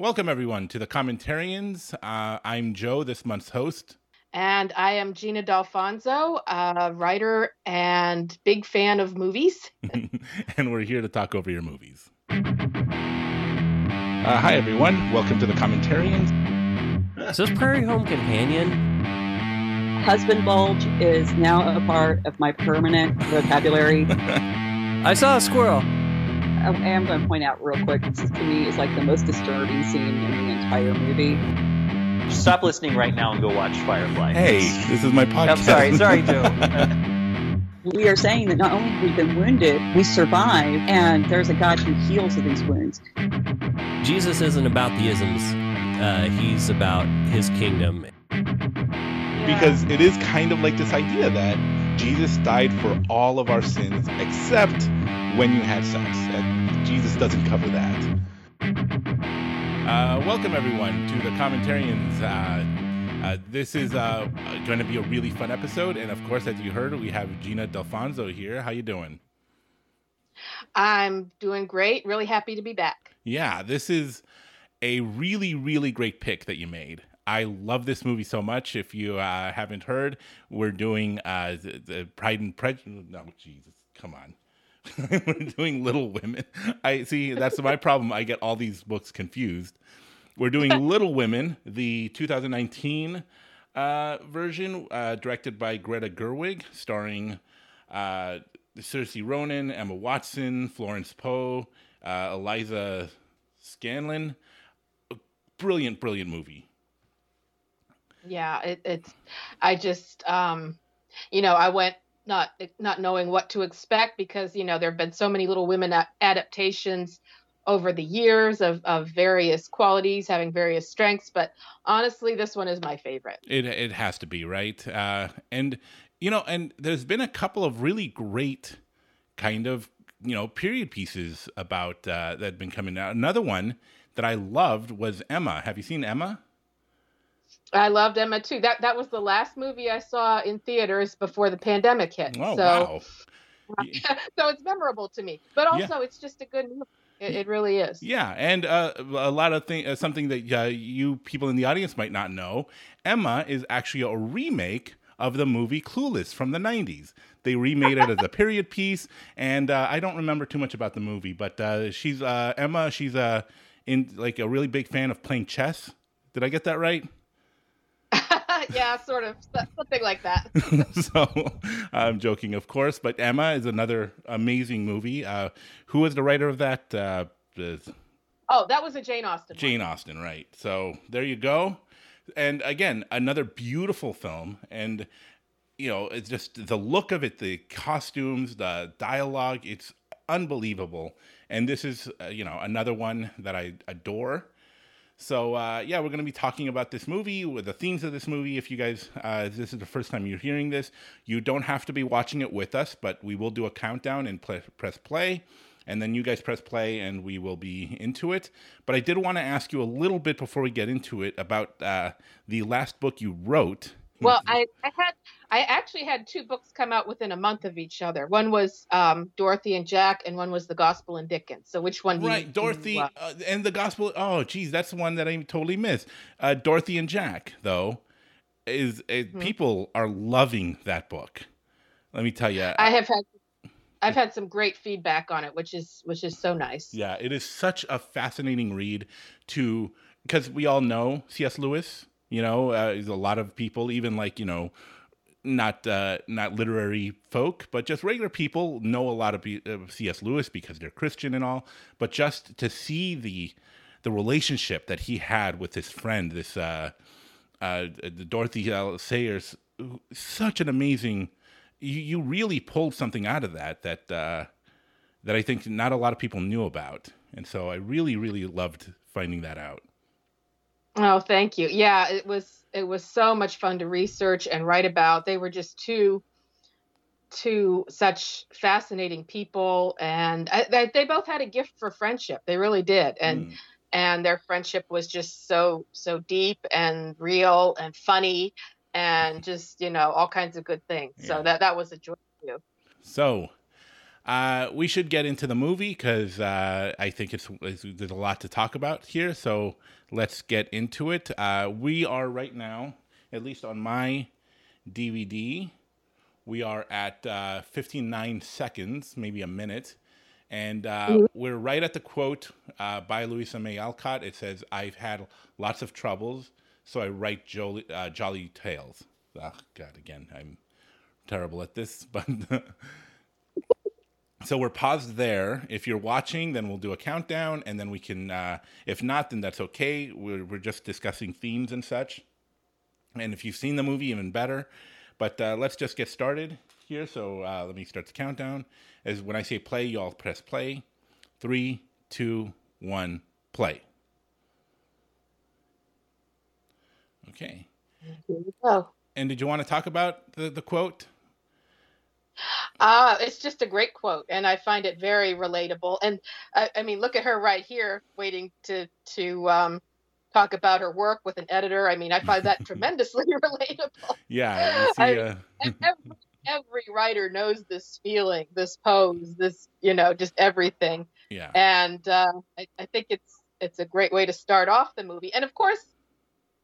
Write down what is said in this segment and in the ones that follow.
Welcome, everyone, to the Commentarians. Uh, I'm Joe, this month's host. And I am Gina Dalfonzo, a writer and big fan of movies. and we're here to talk over your movies. Uh, hi, everyone. Welcome to the Commentarians. Is this Prairie Home Companion? Husband bulge is now a part of my permanent vocabulary. I saw a squirrel. I am going to point out real quick. This to me is like the most disturbing scene in the entire movie. Stop listening right now and go watch Firefly. Hey, this is my podcast. I'm sorry, sorry, Joe. we are saying that not only have we been wounded, we survive, and there's a God who heals of these wounds. Jesus isn't about the isms. Uh, he's about his kingdom. Because it is kind of like this idea that Jesus died for all of our sins except when you had sex. And Jesus doesn't cover that. Uh, welcome everyone to the commentarians. Uh, uh, this is uh, going to be a really fun episode, and of course, as you heard, we have Gina Dalfonzo here. How you doing? I'm doing great. Really happy to be back. Yeah, this is a really, really great pick that you made. I love this movie so much. If you uh, haven't heard, we're doing uh, the, the Pride and Prejudice. No, Jesus, come on. we're doing Little Women. I see that's my problem. I get all these books confused. We're doing Little Women, the 2019 uh, version, uh, directed by Greta Gerwig, starring uh, Saoirse Ronan, Emma Watson, Florence Pugh, uh, Eliza Scanlen. Brilliant, brilliant movie. Yeah, it, it's. I just, um, you know, I went not not knowing what to expect because you know there have been so many Little Women adaptations over the years of, of various qualities having various strengths but honestly this one is my favorite. It, it has to be right? Uh, and you know and there's been a couple of really great kind of you know period pieces about uh, that have been coming out. Another one that i loved was emma. Have you seen emma I loved Emma too. That that was the last movie I saw in theaters before the pandemic hit. Oh so, wow! so it's memorable to me, but also yeah. it's just a good movie. It, it really is. Yeah, and uh, a lot of things, uh, something that uh, you people in the audience might not know. Emma is actually a remake of the movie Clueless from the '90s. They remade it as a period piece, and uh, I don't remember too much about the movie, but uh, she's uh, Emma. She's a in like a really big fan of playing chess. Did I get that right? yeah, sort of something like that. so I'm joking, of course, but Emma is another amazing movie. Uh, who was the writer of that? Uh, oh, that was a Jane Austen. Jane one. Austen, right? So there you go. And again, another beautiful film, and you know, it's just the look of it, the costumes, the dialogue. It's unbelievable. And this is, uh, you know, another one that I adore. So uh, yeah, we're going to be talking about this movie with the themes of this movie. If you guys, uh, if this is the first time you're hearing this, you don't have to be watching it with us, but we will do a countdown and press play, and then you guys press play, and we will be into it. But I did want to ask you a little bit before we get into it about uh, the last book you wrote. Well, I, I had I actually had two books come out within a month of each other. One was um, Dorothy and Jack, and one was The Gospel in Dickens. So which one? right, you, Dorothy you, uh... Uh, and the Gospel. Oh, geez, that's the one that I totally missed. Uh, Dorothy and Jack, though, is, is mm-hmm. people are loving that book. Let me tell you, I have had. I've had some great feedback on it, which is which is so nice. Yeah, it is such a fascinating read to because we all know C.S. Lewis. You know, uh, a lot of people, even like you know, not uh, not literary folk, but just regular people know a lot of, of C.S. Lewis because they're Christian and all. But just to see the the relationship that he had with his friend, this uh, uh, Dorothy L. Sayers, such an amazing. You, you really pulled something out of that that uh, that I think not a lot of people knew about, and so I really really loved finding that out. Oh, thank you. Yeah, it was it was so much fun to research and write about. They were just two two such fascinating people and I, they both had a gift for friendship. They really did. And mm. and their friendship was just so so deep and real and funny and just, you know, all kinds of good things. Yeah. So that that was a joy to you. So, uh, we should get into the movie because uh, I think it's, it's, there's a lot to talk about here. So let's get into it. Uh, we are right now, at least on my DVD, we are at uh, 59 seconds, maybe a minute. And uh, we're right at the quote uh, by Louisa May Alcott. It says, I've had lots of troubles, so I write jolly, uh, jolly tales. Oh, God, again, I'm terrible at this, but. So we're paused there. If you're watching, then we'll do a countdown, and then we can. Uh, if not, then that's okay. We're, we're just discussing themes and such. And if you've seen the movie, even better. But uh, let's just get started here. So uh, let me start the countdown. As when I say play, you all press play. Three, two, one, play. Okay. Here we go. And did you want to talk about the, the quote? Uh, it's just a great quote, and I find it very relatable. And I, I mean, look at her right here, waiting to to um, talk about her work with an editor. I mean, I find that tremendously relatable. Yeah, see, I- uh, every, every writer knows this feeling, this pose, this you know, just everything. yeah, And uh, I, I think it's it's a great way to start off the movie. And of course,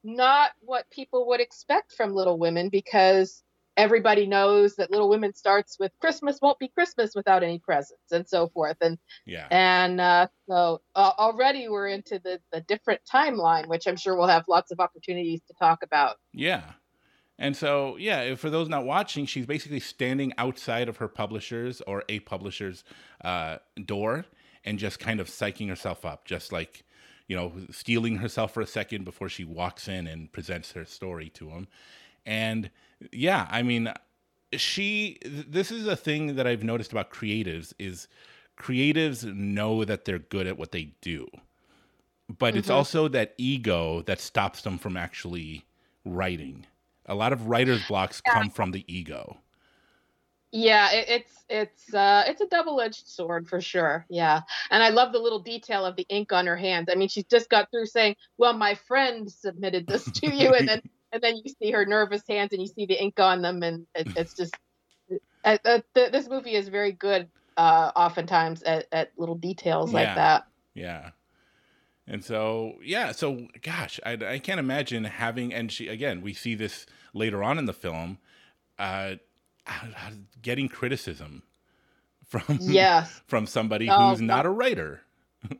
not what people would expect from Little Women because everybody knows that Little Women starts with Christmas won't be Christmas without any presents and so forth. And yeah, and uh, so uh, already we're into the the different timeline, which I'm sure we'll have lots of opportunities to talk about. yeah. And so, yeah, for those not watching, she's basically standing outside of her publisher's or a publisher's uh, door and just kind of psyching herself up, just like, you know, stealing herself for a second before she walks in and presents her story to him. And yeah, I mean, she, this is a thing that I've noticed about creatives is creatives know that they're good at what they do. But it's Mhm. also that ego that stops them from actually writing. A lot of writer's blocks come from the ego. Yeah, it, it's it's uh it's a double-edged sword for sure. Yeah. And I love the little detail of the ink on her hands. I mean, she's just got through saying, "Well, my friend submitted this to you." And then and then you see her nervous hands and you see the ink on them and it, it's just uh, uh, th- this movie is very good uh oftentimes at, at little details like that. Yeah. And so, yeah, so gosh, I, I can't imagine having, and she, again, we see this later on in the film, uh, getting criticism from, Yes. from somebody Oh, who's not a writer.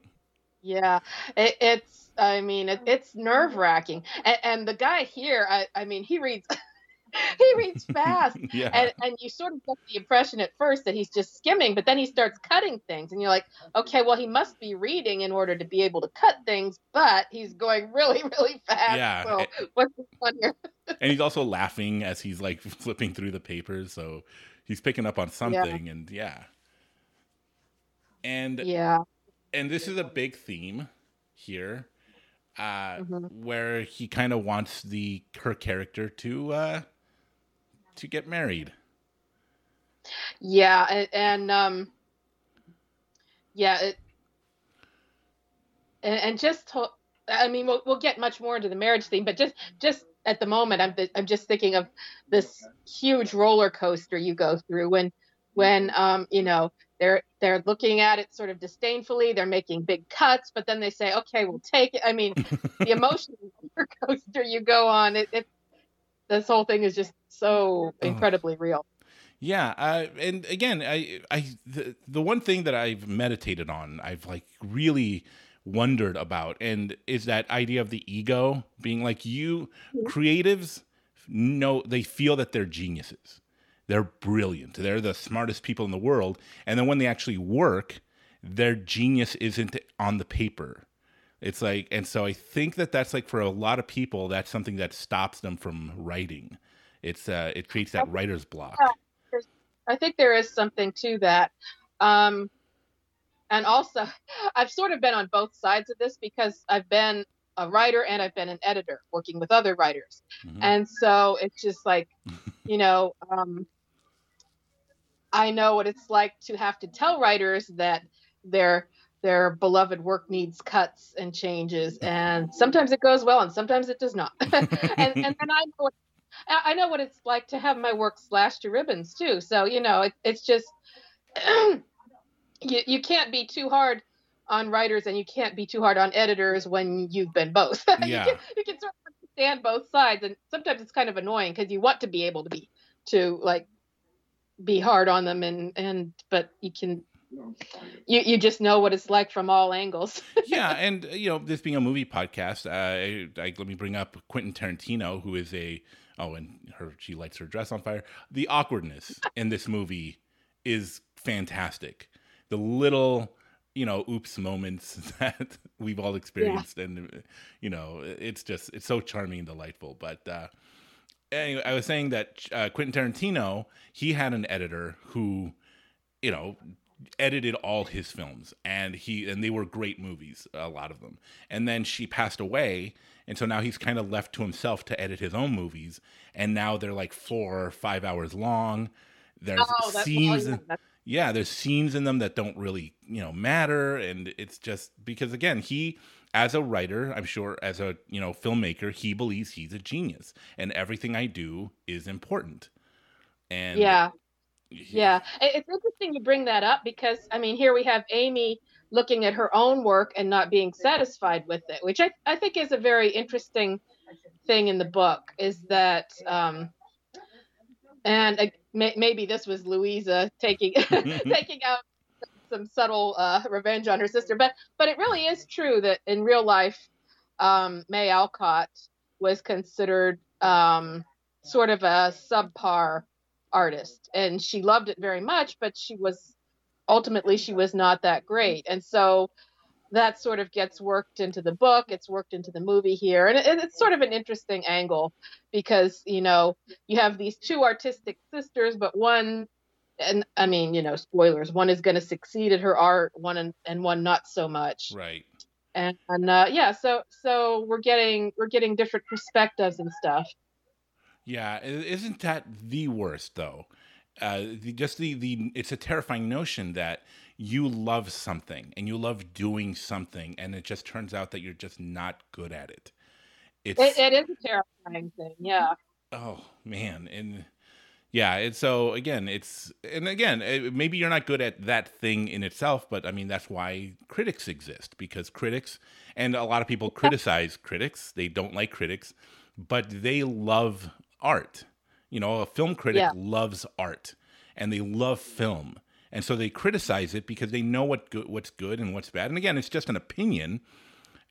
Yeah, it, it's. I mean, it, it's nerve wracking. And, and the guy here, I, I mean, he reads, he reads fast, yeah. and and you sort of get the impression at first that he's just skimming, but then he starts cutting things, and you're like, okay, well, he must be reading in order to be able to cut things, but he's going really, really fast. Yeah, So what's the fun here? and he's also laughing as he's like flipping through the papers. So he's picking up on something. And yeah. And Yeah. and this is a big theme here uh Mhm. where he kind of wants the her character to uh to get married Yeah, and, and um, yeah, it, and, and just, to, I mean, we'll, we'll get much more into the marriage theme, but just, just at the moment, I'm, I'm just thinking of this huge roller coaster you go through when, when, um, you know, they're, they're looking at it sort of disdainfully. They're making big cuts, but then they say, okay, we'll take it. I mean, the emotional roller coaster you go on, it, it, this whole thing is just so Oh. incredibly real. yeah uh, and again i i the, the one thing that i've meditated on i've like really wondered about and is that idea of the ego being like you creatives know they feel that they're geniuses they're brilliant they're the smartest people in the world and then when they actually work their genius isn't on the paper it's like and so i think that that's like for a lot of people that's something that stops them from writing it's uh it creates that writer's block I think there is something to that. Um, and also, I've sort of been on both sides of this because I've been a writer and I've been an editor working with other writers. Mhm. And so it's just like, you know, um, I know what it's like to have to tell writers that their their beloved work needs cuts and changes, and sometimes it goes well and sometimes it does not. and, and then I know what, I know what it's like to have my work slashed to ribbons too. So you know, it, it's just you you can't be too hard on writers and you can't be too hard on editors when you've been both. you, can, you can sort of understand both sides, and sometimes it's kind of annoying because you want to be able to be to like be hard on them, and and but you can you you just know what it's like from all angles. yeah, and uh, you know, this being a movie podcast, uh, I, I, let me bring up Quentin Tarantino, who is a oh, and her she lights her dress on fire. The awkwardness in this movie is fantastic. The little you know oops moments that we've all experienced, and uh, you know, it's just it's so charming and delightful. But uh, anyway, I was saying that uh, Quentin Tarantino he had an editor who you know edited all his films and he and they were great movies a lot of them. And then she passed away and so now he's kind of left to himself to edit his own movies and now they're like four or five hours long. There's Oh, that's- scenes yeah there's scenes in them that don't really you know matter and it's just because again he as a writer i'm sure as a you know filmmaker he believes he's a genius and everything i do is important and yeah. Yeah, it's interesting you bring that up because I mean, here we have Amy looking at her own work and not being satisfied with it, which I, I think is a very interesting thing in the book. Is that um, and uh, may, maybe this was Louisa taking taking out some subtle uh, revenge on her sister, but but it really is true that in real life, um, May Alcott was considered um, sort of a subpar artist. And she loved it very much but she was ultimately she was not that great. And so that sort of gets worked into the book it's worked into the movie here. And it, it's sort of an interesting angle because you know you have these two artistic sisters but one and i mean you know spoilers. One is going to succeed at her art one and, and one not so much. Right. And, and uh, yeah so so we're getting we're getting different perspectives and stuff. Yeah, isn't that the worst though? Uh, the, just the the it's a terrifying notion that you love something and you love doing something, and it just turns out that you're just not good at it. It's it, it is a terrifying thing yeah. Oh man, and yeah, it's so again, it's and again, eh, maybe you're not good at that thing in itself, but I mean that's why critics exist because critics and a lot of people criticize critics. They don't like critics, but they love art. You know, a film critic Yeah. loves art and they love film. And so they criticize it because they know what good, what's good and what's bad. And again, it's just an opinion.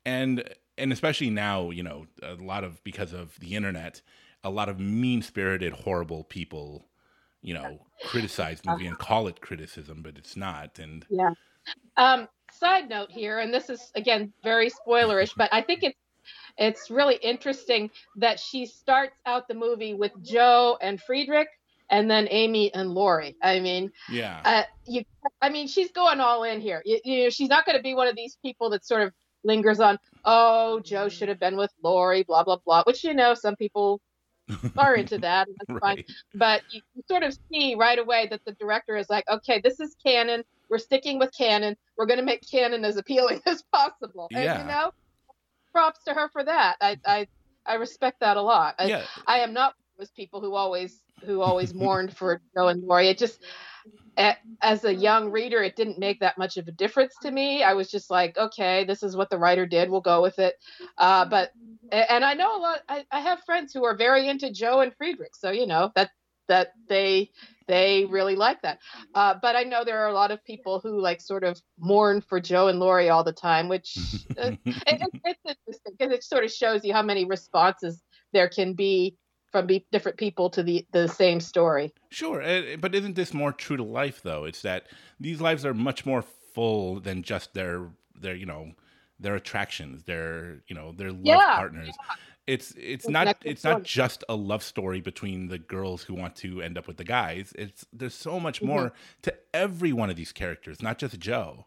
And and especially now, you know, a lot of because of the internet, a lot of mean-spirited, horrible people, you know, criticize the movie and call it criticism, but it's not. And Yeah. Um, side note here, and this is again very spoilerish, but I think it's it's really interesting that she starts out the movie with Joe and Friedrich, and then Amy and Laurie. I mean, yeah, uh, you, I mean, she's going all in here. You, you know, she's not going to be one of these people that sort of lingers on, oh, Joe should have been with Laurie, blah blah blah. Which you know, some people are into that. And that's fine but you, you sort of see right away that the director is like, okay, this is canon. We're sticking with canon. We're going to make canon as appealing as possible. And Yeah. you know, props to her for that. I I, I respect that a lot. I, Yeah, I am not those people who always who always mourned for Joe and Laurie. It just as a young reader, it didn't make that much of a difference to me. I was just like, okay, this is what the writer did. We'll go with it. Uh, but and I know a lot. I, I have friends who are very into Joe and Friedrich, so you know that that they they really like that. Uh, but I know there are a lot of people who like sort of mourn for Joe and Laurie all the time, which uh, it, it, it's interesting because it sort of shows you how many responses there can be from be, different people to the the same story. Sure, eh, but isn't this more true to life though? It's that these lives are much more full than just their their you know their attractions, their you know their love Yeah, partners. It's it's not it's not just a love story between the girls who want to end up with the guys. It's there's so much Mm-hmm. more to every one of these characters, not just Joe.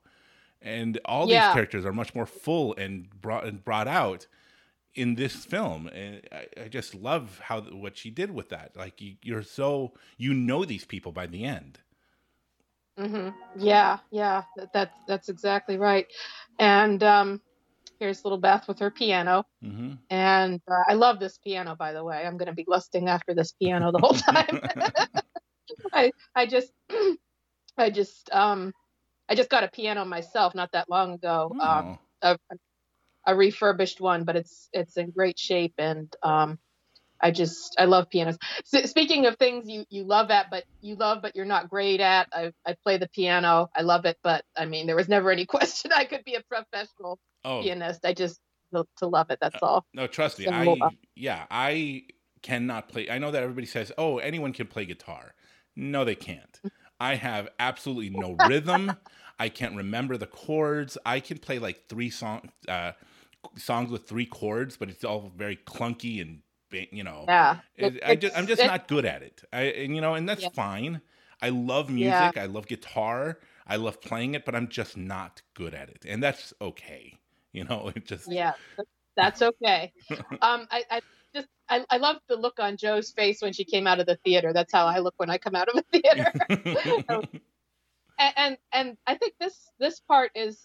And all Yeah. these characters are much more full and brought and brought out in this film and I, I just love how what she did with that like you, you're so you know these people by the end hmm Yeah, yeah, that, that's that's exactly right. And um, here's little Beth with her piano, hmm and uh, I love this piano, by the way. I'm going to be lusting after this piano the whole time. I I just I just um I just got a piano myself not that long ago. Um, Oh. a, a refurbished one, but it's it's in great shape and um I just I love pianos. S speaking of things you you love at but you love but you're not great at, I I play the piano. I love it, but I mean there was never any question I could be a professional oh pianist. I just to, to love it. That's all. no, trust me. So, I uh, yeah, I cannot play. I know that everybody says, "Oh, anyone can play guitar." No, they can't. I have absolutely no rhythm. I can't remember the chords. I can play like three songs. uh, songs with three chords, but it's all very clunky and you know. Yeah. It- I just, I'm just not good at it. I, and you know, and that's Yeah. fine. I love music. I love guitar. I love playing it, but I'm just not good at it, and that's okay. You know, it just Yeah, that's okay. um, I, I just I, I love the look on Joe's face when she came out of the theater. That's how I look when I come out of a theater. and, and and I think this this part is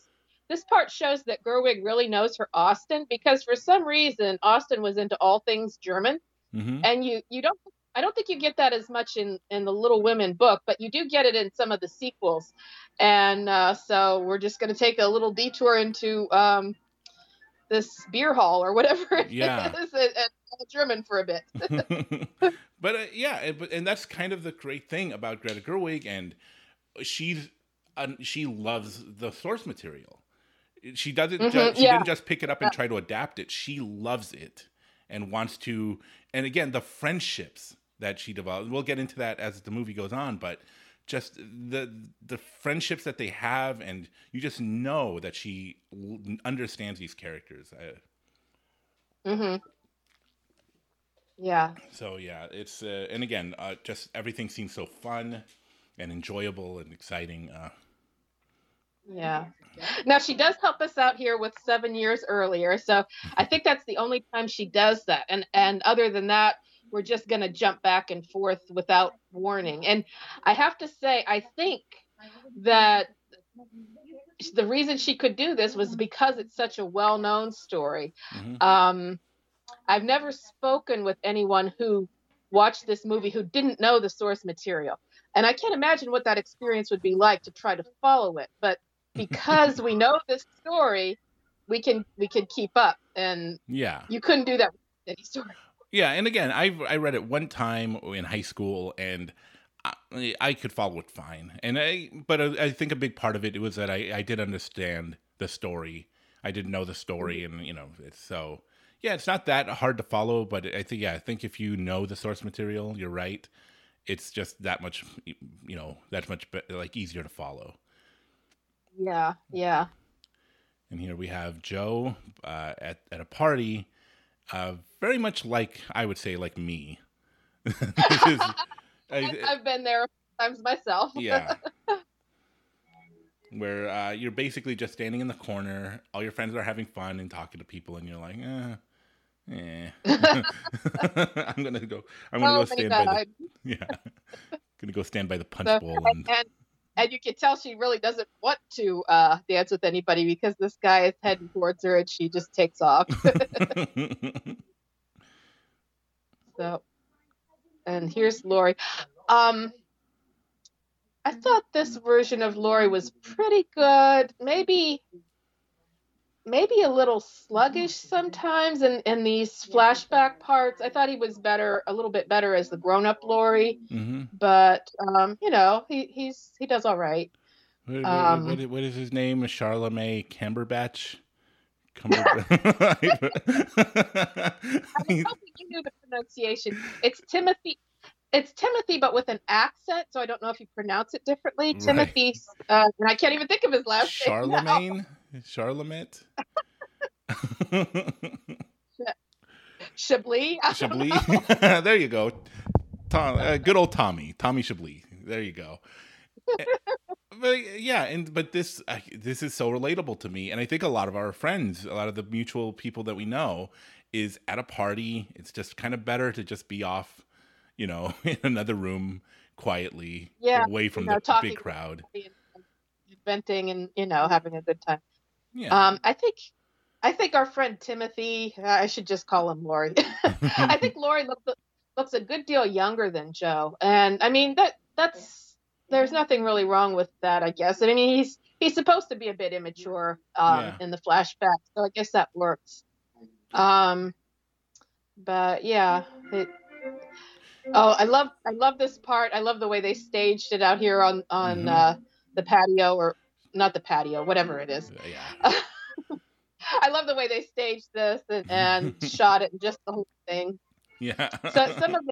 this part shows that Gerwig really knows her Austin because for some reason Austin was into all things German, Mhm. and you you don't I don't think you get that as much in in the Little Women book, but you do get it in some of the sequels. And uh, so we're just going to take a little detour into um, this beer hall or whatever it Yeah. is, and, and German for a bit. but uh, yeah, but and that's kind of the great thing about Greta Gerwig, and she's uh, she loves the source material. She doesn't. Mhm, ju- she yeah. didn't just pick it up and try to adapt it. She loves it and wants to. And again, the friendships that she developed. We'll get into that as the movie goes on, but just the the friendships that they have, and you just know that she l- understands these characters. I, hmm Yeah, So yeah, it's uh, and again, uh, just everything seems so fun and enjoyable and exciting. Uh, yeah. Now she does help us out here with seven years earlier, so I think that's the only time she does that. And and other than that, we're just gonna jump back and forth without warning. And I have to say, I think that the reason she could do this was because it's such a well-known story. mhm. Um, I've never spoken with anyone who watched this movie who didn't know the source material. And I can't imagine what that experience would be like to try to follow it. But because we know this story, we can we can keep up. And Yeah, you couldn't do that with any story. yeah, and again, I I read it one time in high school, and I, I could follow it fine. And I, but I, I think a big part of it was that I I did understand the story. I didn't know the story, mm-hmm. and you know, it's so yeah, it's not that hard to follow. But I think yeah, I think if you know the source material, you're right. It's just that much, you know, that much like easier to follow. Yeah, yeah. And here we have Joe uh, at at a party, uh, very much like I would say like me. Is- I, I've been there times myself. yeah, where uh, you're basically just standing in the corner. All your friends are having fun and talking to people, and you're like, eh. Eh. I'm gonna go. I'm gonna Oh, go stand by the yeah. gonna go stand by the punch So- bowl and and you can tell she really doesn't want to uh, dance with anybody because this guy is heading towards her and she just takes off. so, and here's Laurie. Um, I thought this version of Laurie was pretty good. Maybe, maybe a little sluggish sometimes in in these flashback parts. I thought he was better, a little bit better as the grown-up Laurie hmm but um, you know, he he's he does all right. What, what- Um, what, what is his name? Charlemagne Camberbatch. Cumberbatch. I was hoping you knew the pronunciation. It's Timothy. It's Timothy, but with an accent, so I don't know if you pronounce it differently. Right. Timothy, uh, and I can't even think of his last name. Charlemagne? Charlemagne? Chablis. Chablis? there you go. Tom, uh, good old Tommy. Tommy Chablis. There you go. Eh, but yeah, and but this uh, this is so relatable to me, and I think a lot of our friends, a lot of the mutual people that we know, is at a party. It's just kind of better to just be off, you know, in another room quietly, Yeah, away from you know, the big crowd. and venting and you know having a good time. Yeah. Um, I think, I think our friend Timothy. uh, I should just call him Laurie. I think Laurie looks looks a good deal younger than Joe, and I mean that that's there's nothing really wrong with that, I guess. I mean, he's he's supposed to be a bit immature um, Yeah. in the flashback, so I guess that works. Um, but yeah, it, oh, I love I love this part. I love the way they staged it out here on on Mhm. uh, the patio or not the patio, whatever it is. Yeah. I love the way they staged this and, and shot it and just the whole thing. Yeah. So some of the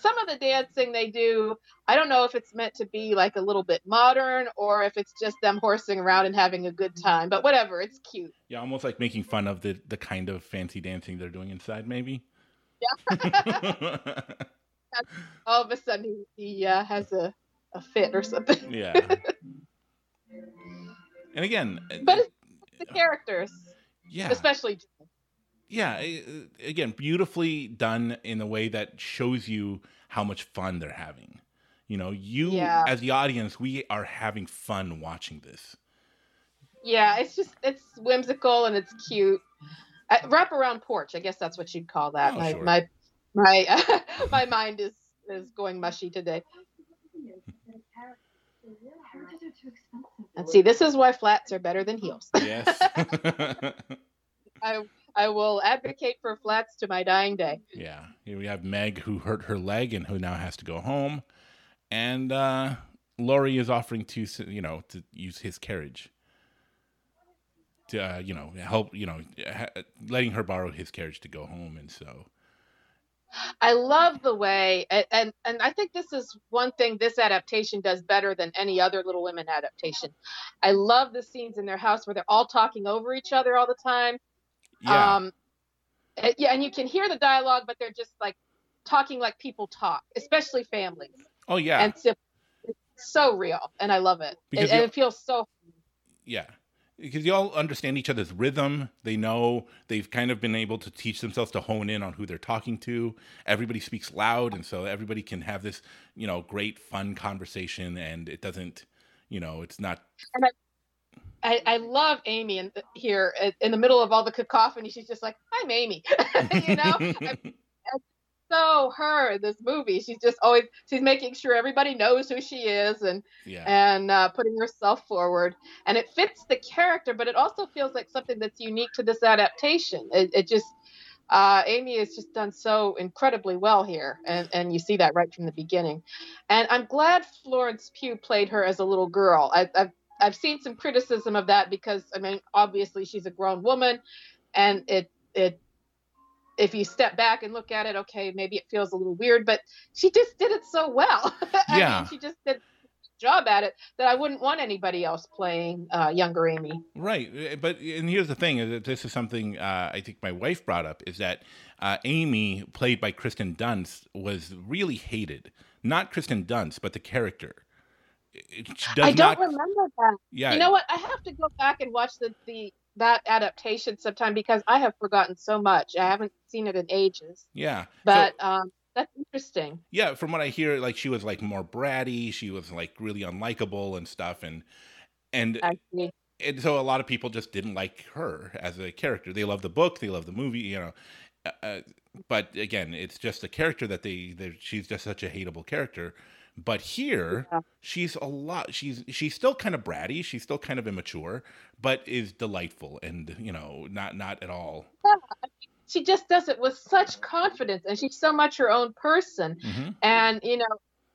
some of the dancing they do, I don't know if it's meant to be like a little bit modern or if it's just them horsing around and having a good time. But whatever, it's cute. yeah, almost like making fun of the the kind of fancy dancing they're doing inside, maybe. Yeah. All of a sudden he, he uh, has a, a fit or something. yeah. And again, But it's the characters, yeah, especially yeah, uh, again, beautifully done in a way that shows you how much fun they're having. You know, you Yeah. as the audience, we are having fun watching this. yeah, it's just it's whimsical and it's cute. Uh, wraparound porch, I guess that's what you'd call that. Oh, my sure. my my my mind is is going mushy today. And see, this is why flats are better than heels. Yes. I I will advocate for flats to my dying day. yeah. Here we have Meg who hurt her leg and who now has to go home, and uh, Laurie is offering to you know to use his carriage. To uh, you know help you know ha- letting her borrow his carriage to go home, and so I love the way, and, and and I think this is one thing this adaptation does better than any other Little Women adaptation. I love the scenes in their house where they're all talking over each other all the time. yeah, Um, eh, yeah, and you can hear the dialogue, but they're just like talking like people talk, especially families oh yeah, and. It's so real, and I love it. Because and, and it feels so. Yeah. Because you all understand each other's rhythm. They know they've kind of been able to teach themselves to hone in on who they're talking to. Everybody speaks loud, and so everybody can have this, you know, great fun conversation, and it doesn't, you know, it's not. I, I love Amy in, here in- in the middle of all the cacophony. She's just like, "I'm Amy," you know. So her in this movie, she's just always she's making sure everybody knows who she is and yeah, and uh, putting herself forward, and it fits the character, but it also feels like something that's unique to this adaptation. It, it just uh, Amy has just done so incredibly well here, and and you see that right from the beginning. And I'm glad Florence Pugh played her as a little girl. I, I've I've seen some criticism of that because I mean obviously she's a grown woman, and it it if you step back and look at it, okay, maybe it feels a little weird, but she just did it so well. I Yeah. mean, she just did a job at it that I wouldn't want anybody else playing uh, younger Amy. right. Uh, But and here's the thing: is that this is something uh, I think my wife brought up is that uh, Amy, played by Kristen Dunst, was really hated. Not Kristen Dunst, but the character. I don't not. remember that. yeah, You know what? I have to go back and watch the, the that adaptation sometime because I have forgotten so much. I haven't seen it in ages. yeah. So- But um, that's interesting. yeah from what i hear like she was like more bratty she was like really unlikable and stuff and and Actually, and so a lot of people just didn't like her as a character they love the book they love the movie you know uh, uh, but again it's just a character that they they she's just such a hateable character but here Yeah. she's a lot she's she's still kind of bratty she's still kind of immature but is delightful and you know not not at all she just does it with such confidence, and she's so much her own person. Mhm. And you know,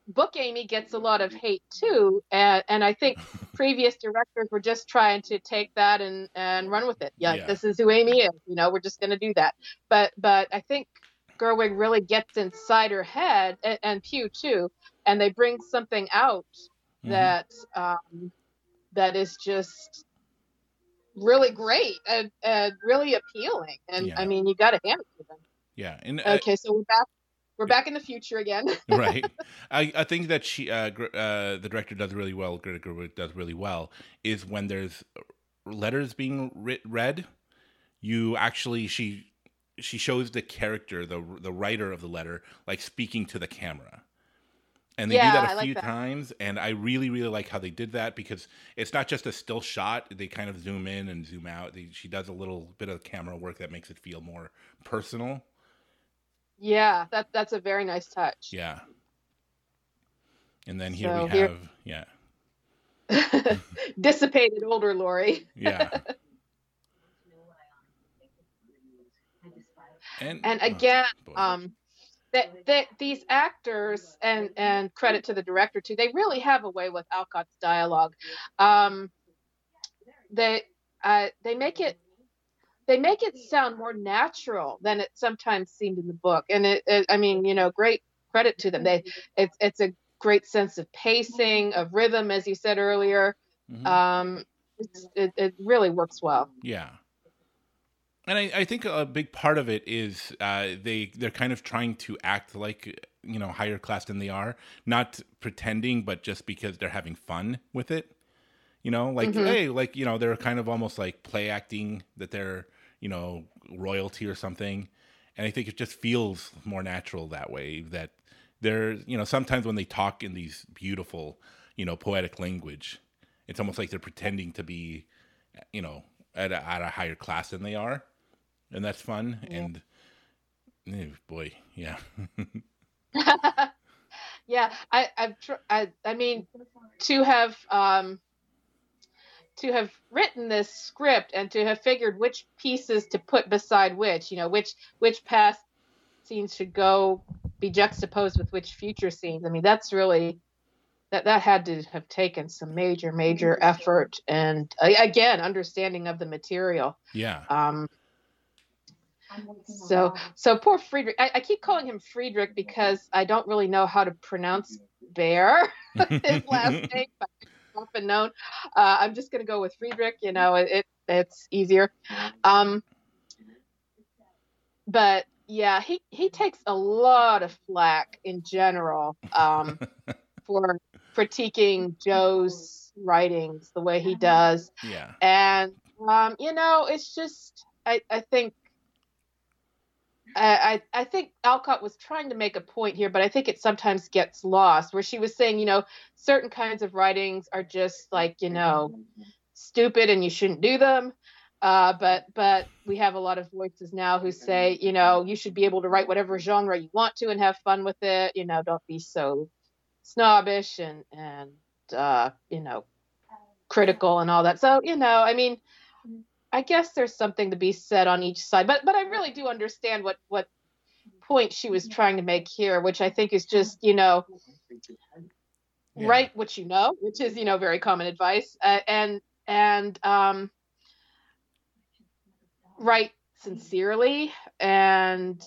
Book Amy gets a lot of hate too, and and I think previous directors were just trying to take that and and run with it. Yeah, Yeah. this is who Amy is. You know, we're just going to do that. But but I think Gerwig really gets inside her head, and, and Pugh too, and they bring something out Mhm. that um, that is just really great and, and really appealing. And Yeah. I mean, you got to hand it to them. yeah and uh, Okay, so we're back. We're back in the future again. right. I, I think that she, uh, uh, the director does really well. Greta Gerwig does really well. Is when there's letters being writ- read, you actually she she shows the character, the the writer of the letter, like speaking to the camera. And they Yeah, do that a I like few that. times, and I really, really like how they did that because it's not just a still shot. They kind of zoom in and zoom out. They, she does a little bit of camera work that makes it feel more personal. yeah, that that's a very nice touch. Yeah. And then here So we here- have, yeah, dissipated older Laurie. yeah. And, And oh, again, boy. um, that that these actors and and credit to the director too, they really have a way with Alcott's dialogue. Um, they uh, they make it they make it sound more natural than it sometimes seemed in the book, and it, it I mean you know great credit to them. They it's it's a great sense of pacing of rhythm as you said earlier. Mhm. Um, it it really works well. Yeah. And I, I think a big part of it is uh, they they're kind of trying to act like you know higher class than they are, not pretending, but just because they're having fun with it. You know, like Mhm. hey, like you know, they're kind of almost like play acting that they're you know royalty or something, and I think it just feels more natural that way. That they're you know sometimes when they talk in these beautiful you know poetic language, it's almost like they're pretending to be you know at a, at a higher class than they are, and that's fun. And eh, boy, yeah, yeah, I, I've tr- I, I mean, to have um, to have written this script and to have figured which pieces to put beside which, you know, which which past scenes should go be juxtaposed with which future scenes. I mean, that's really that that had to have taken some major major effort and again understanding of the material. yeah, Um, so, so poor Friedrich. I, I keep calling him Friedrich because I don't really know how to pronounce Bhaer, his last name, but it's often known. Uh, I'm just going to go with Friedrich. You know, it, it it's easier. Um, but yeah, he he takes a lot of flack in general um, for critiquing Joe's writings the way he does yeah, and um, you know, it's just I, I think I, I think Alcott was trying to make a point here, but I think it sometimes gets lost. Where she was saying, you know, certain kinds of writings are just like you know stupid and you shouldn't do them. Uh, but but we have a lot of voices now who say, you know, you should be able to write whatever genre you want to and have fun with it. You know, don't be so snobbish and and uh, you know critical and all that. So, you know, I mean, I guess there's something to be said on each side, but but I really do understand what what point she was trying to make here, which I think is just, you know, Yeah. write what you know, which is, you know, very common advice, uh, and and um, write sincerely and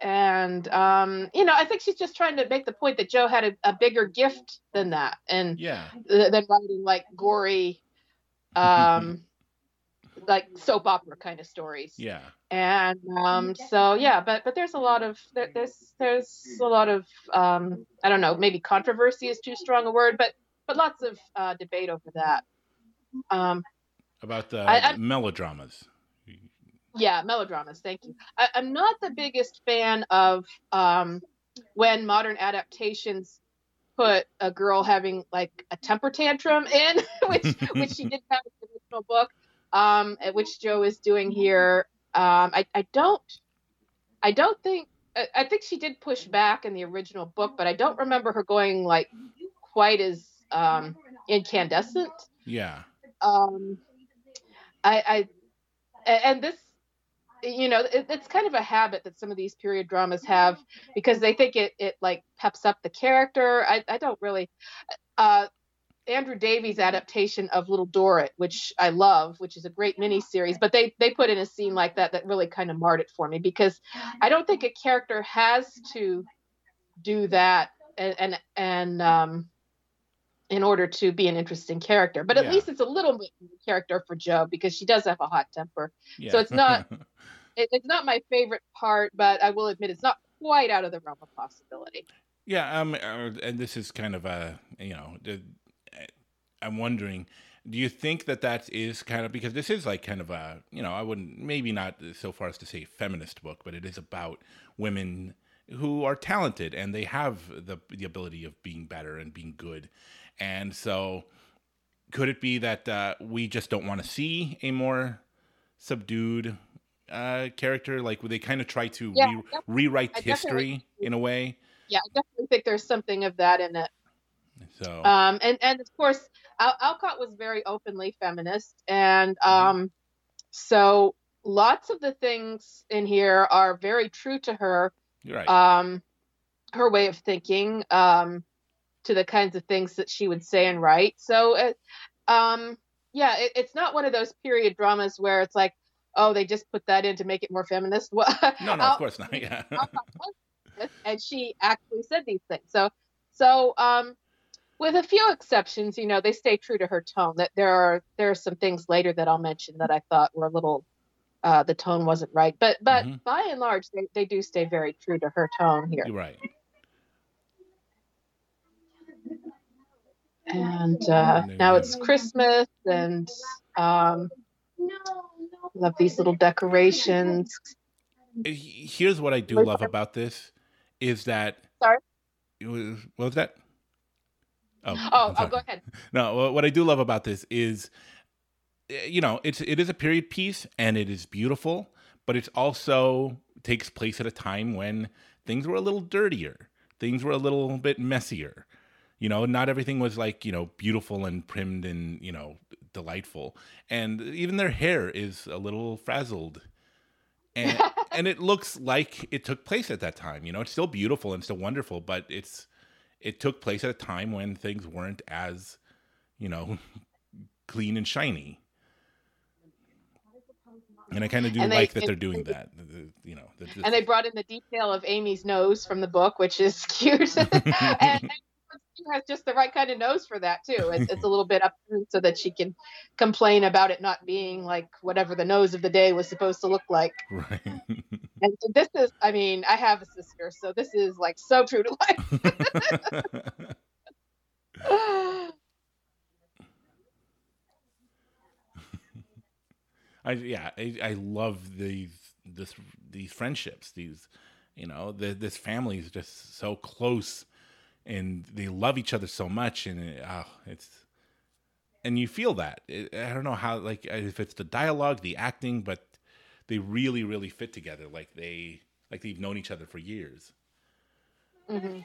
and um, you know, I think she's just trying to make the point that Joe had a, a bigger gift than that, and yeah, th- than writing like gory um like soap opera kind of stories. Yeah, and um so yeah but but there's a lot of there, there's there's a lot of um i don't know maybe controversy is too strong a word but but lots of uh debate over that. Um about the I- I- melodramas. yeah melodramas thank you. I, i'm not the biggest fan of um when modern adaptations put a girl having like a temper tantrum in which which she didn't have in the original book um which joe is doing here. Um i, I don't i don't think I, I think she did push back in the original book but i don't remember her going like quite as um incandescent. Yeah, um I, I, and this you know it, it's kind of a habit that some of these period dramas have because they think it it like peps up the character. I i don't really uh Andrew Davies adaptation of Little Dorrit, which I love, which is a great miniseries, but they they put in a scene like that that really kind of marred it for me because I don't think a character has to do that and and, and um in order to be an interesting character. But at Yeah. least it's a little bit character for Joe because she does have a hot temper. yeah. So it's not- It, it's not my favorite part, but I will admit it's not quite out of the realm of possibility. Yeah, um, uh, and this is kind of a you know, the, I'm wondering, do you think that that is kind of because this is like kind of a you know, I wouldn't maybe not so far as to say feminist book, but it is about women who are talented and they have the the ability of being better and being good, and so could it be that uh, we just don't want to see a more subdued uh, character? Like, would they kind of try to Yeah, re- rewrite I history in a way? yeah, I definitely think there's something of that in it. So Um, and and of course, Al- Alcott was very openly feminist, and um, so lots of the things in here are very true to her, right. um, her way of thinking, um, to the kinds of things that she would say and write. So, it, um, yeah, it, it's not one of those period dramas where it's like, oh, they just put that in to make it more feminist. Well, no, no, of course not. Yeah. Alcott was feminist, and she actually said these things. So, so um, with a few exceptions, you know, they stay true to her tone. That there are there are some things later that I'll mention that I thought were a little, uh, the tone wasn't right. But but Mhm. by and large, they, they do stay very true to her tone here. Right. And uh, now it's Christmas, and um, love these little decorations. Here's what I do love about this is that. Sorry? Was, what was that? Oh, Oh, oh, go ahead. No, what I do love about this is, eh, you know, it's it is a period piece and it is beautiful, but it's also takes place at a time when things were a little dirtier, things were a little bit messier. You know, not everything was like you know beautiful and primmed and you know delightful, and even their hair is a little frazzled, and and it looks like it took place at that time. You know, it's still beautiful and still wonderful, but it's it took place at a time when things weren't as you know clean and shiny and i kind of do And they- like that they're doing that the- the- you know the, and they brought in the detail of Amy's nose from the book, which is cute. and she has just the right kind of nose for that too. It's, it's a little bit up so that she can complain about it not being like whatever the nose of the day was supposed to look like. right And this is, I mean, I have a sister, so this is like so true to life. I yeah, I, I love these this these friendships. These you know, the, this family is just so close, and they love each other so much, and it, oh, it's and you feel that. It, I don't know how like if it's the dialogue, the acting, but they really really fit together. Like they like they've known each other for years. Mhm.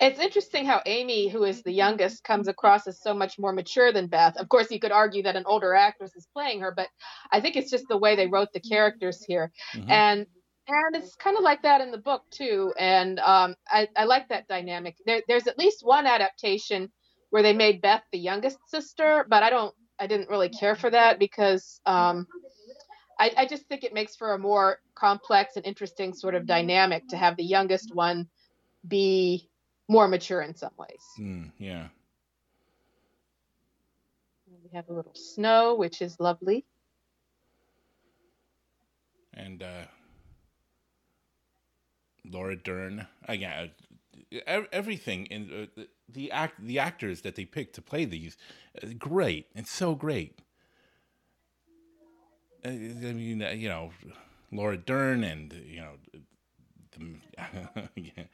It's interesting how Amy, who is the youngest, comes across as so much more mature than Beth. Of course, you could argue that an older actress is playing her, but I think it's just the way they wrote the characters here, Mhm. and and it's kind of like that in the book too. And um, I, I like that dynamic. There, there's at least one adaptation where they made Beth the youngest sister, but I don't, I didn't really care for that because um, I, I just think it makes for a more complex and interesting sort of dynamic to have the youngest one be more mature in some ways. Mm, yeah. We have a little snow, which is lovely. and uh, Laura Dern again. Everything in uh, the, the act, the actors that they picked to play these, uh, great. It's so great. Uh, I mean, uh, you know, Laura Dern and you know, the,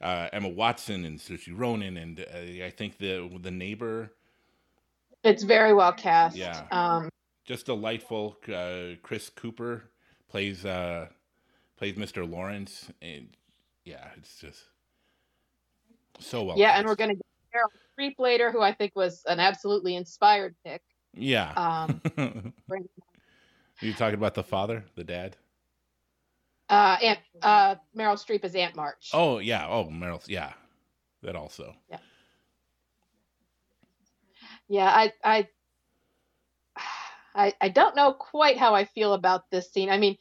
uh, Emma Watson and Saoirse Ronan and uh, I think the the neighbor It's very well cast. Yeah. Um, just delightful. Uh, Chris Cooper plays uh, plays Mr. Lawrence, and yeah, it's just so well. yeah, and we're to get Meryl Streep later, who I think was an absolutely inspired pick. yeah. Um, you talking about the father, the dad? uh, Aunt uh, Meryl Streep is Aunt March. Oh yeah. Oh Meryl. Yeah, that also. Yeah, I, I, I, I don't know quite how I feel about this scene. I mean,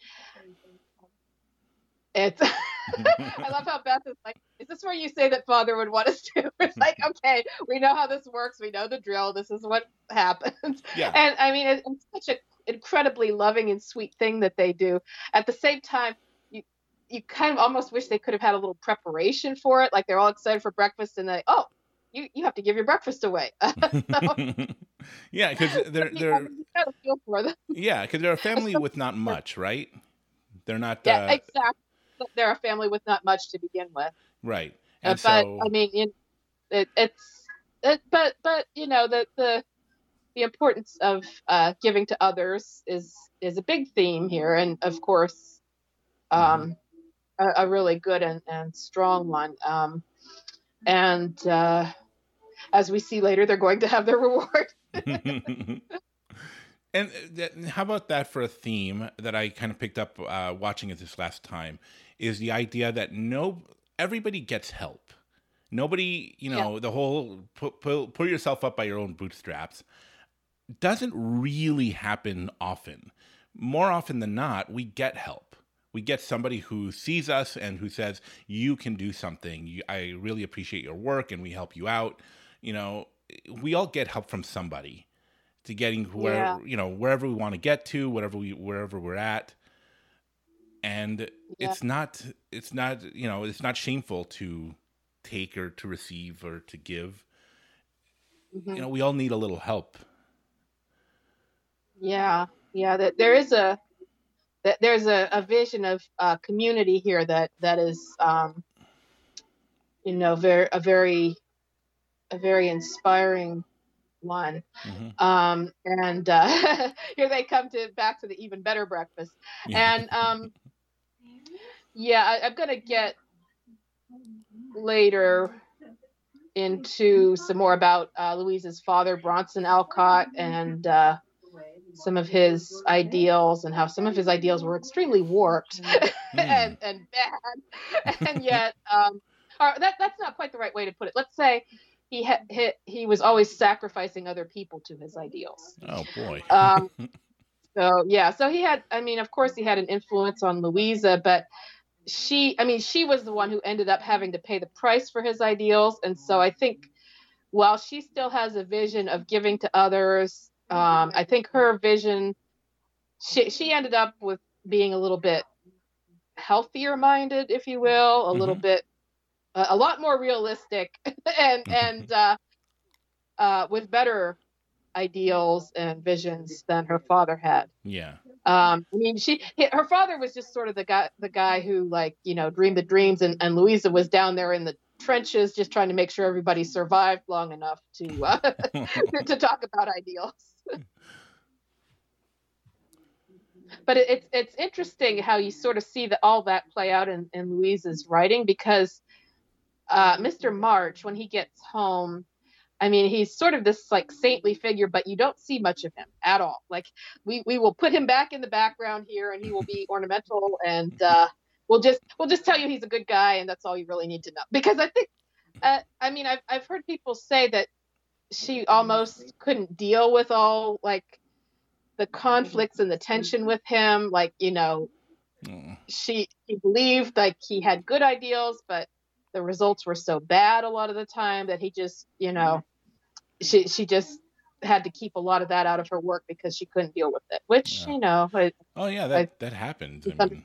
it's. I love how Beth is like, "Is this where you say that Father would want us to?" It's like, okay, we know how this works. We know the drill. This is what happens. Yeah. And I mean, it, it's such an incredibly loving and sweet thing that they do. At the same time, you you kind of almost wish they could have had a little preparation for it. Like they're all excited for breakfast, and they, oh, you you have to give your breakfast away. yeah, because they're they're gotta- you gotta feel for them. yeah, because they're a family with not much, right? They're not Yeah, uh, exactly. They're a family with not much to begin with. right, Uh, but so I mean, it, it's it, but but you know the the the importance of uh, giving to others is is a big theme here, and of course, Mm-hmm. um, a, a really good and, and strong one. Um, and uh, as we see later, they're going to have their reward. and uh, that, how about that for a theme that I kind of picked up uh, watching it this last time is the idea that no everybody gets help. Nobody, you know, the whole put, put, pull yourself up by your own bootstraps doesn't really happen often. More often than not, we get help. We get somebody who sees us and who says, "You can do something. You, I really appreciate your work, and we help you out." You know, we all get help from somebody to getting where Yeah. you know wherever we want to get to, whatever we wherever we're at, and Yeah. it's not it's not you know it's not shameful to take or to receive or to give. Mhm. You know, we all need a little help. Yeah, yeah. That there is a that there's a, a vision of uh, community here that that is, um, you know, very a very a very inspiring one. Mhm. Um, and uh, here they come to back to the even better breakfast. And um, yeah, I, I'm gonna get later into some more about uh, Louisa's father, Bronson Alcott, and uh, some of his ideals and how some of his ideals were extremely warped and, and bad, and yet, um, or that that's not quite the right way to put it. Let's say he ha- he, he was always sacrificing other people to his ideals. oh boy. Um, so yeah, so he had. I mean, of course, he had an influence on Louisa, but she. I mean, she was the one who ended up having to pay the price for his ideals, and so I think while she still has a vision of giving to others, um, I think her vision. She she ended up with being a little bit healthier minded, if you will, a little bit, a a lot more realistic, and and uh, uh, with better ideals and visions than her father had. yeah. Um, I mean, she he- her father was just sort of the guy the guy who like you know dreamed the dreams, and and Louisa was down there in the trenches just trying to make sure everybody survived long enough to uh, to talk about ideals. but it, it's it's interesting how you sort of see that all that play out in, in Louisa's writing because uh, Mr. March, when he gets home, I mean, he's sort of this like saintly figure, but you don't see much of him at all. Like we we will put him back in the background here, and he will be ornamental, and uh, we'll just we'll just tell you he's a good guy, and that's all you really need to know. Because I think, uh, I mean, I've I've heard people say that she almost couldn't deal with all like the conflicts and the tension with him. Like you know, Mm. she she believed like he had good ideals, but the results were so bad a lot of the time that he just you know she she just had to keep a lot of that out of her work because she couldn't deal with it. Which Yeah. you know, it, Oh yeah, that that happened. I mean,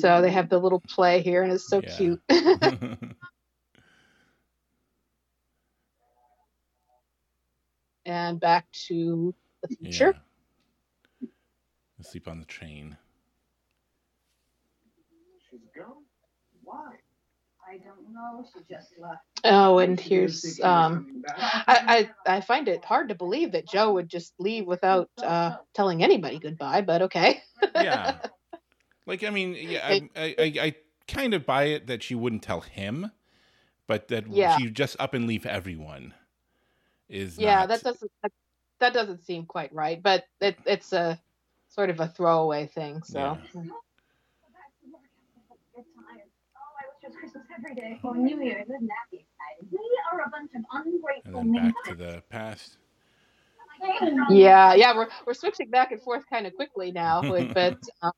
so they have the little play here, and it's so Yeah. cute. and back to the future. Yeah. Sleep on the train. She's gone? Why? I don't know. She just left. Oh, and here's um, I, I I find it hard to believe that Jo would just leave without uh, telling anybody goodbye, but okay. Yeah. Like I mean, yeah, I, I, I, I kind of buy it that she wouldn't tell him, but that Yeah. she just up and leave everyone is yeah, not- that doesn't that, that doesn't seem quite right, but it, it's a sort of a throwaway thing. So Yeah. Go back to work. You're tired. Oh, I wish it was Christmas every day. Or New Year's. Isn't that the exciting? We are a bunch of and ungrateful then back to the past. yeah, yeah, we're we're switching back and forth kind of quickly now, but but, um,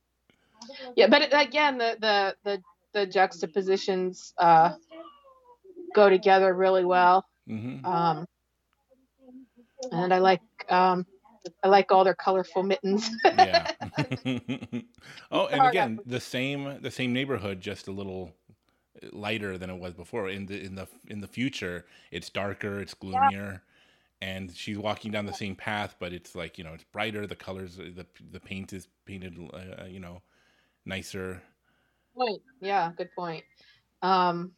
yeah, but again, the the the the juxtapositions uh, go together really well. hmm Um, and I like um, I like all their colorful mittens. yeah. oh, and again, the same the same neighborhood, just a little lighter than it was before. In the in the in the future, it's darker, it's gloomier, and she's walking down the same path, but it's like you know, it's brighter. The colors, the the paint is painted, uh, you know, nicer. point. Yeah, good point. Um,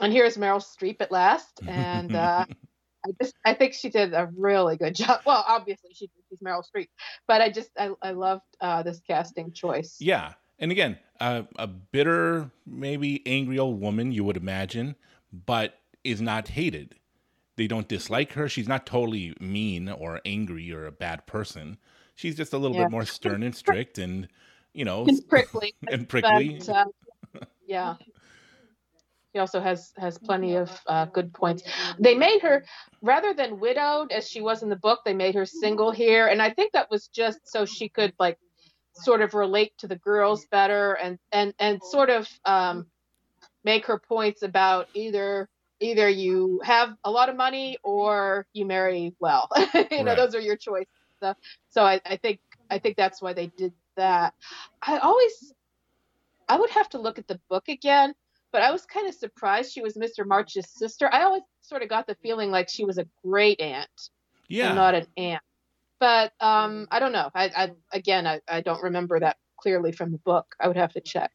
and here's Meryl Streep at last, and uh, I just I think she did a really good job. Well, obviously she she's Meryl Streep, but I just I I loved uh, this casting choice. Yeah, And again, uh, a bitter, maybe angry old woman, you would imagine, but is not hated. They don't dislike her. She's not totally mean or angry or a bad person. She's just a little Yeah. bit more stern and strict and, you know, And prickly. and prickly. But, uh, yeah. She also has has plenty of uh, good points. They made her rather than widowed as she was in the book. They made her single here, and I think that was just so she could like sort of relate to the girls better and and and sort of um, make her points about either either you have a lot of money or you marry well. you know, those are your choices. So, so I, I think I think that's why they did that. I always I would have to look at the book again, but I was kind of surprised she was Mr. March's sister. I always sort of got the feeling like she was a great aunt yeah. and not an aunt. But um, I don't know. I, I again, I, I don't remember that clearly from the book. I would have to check.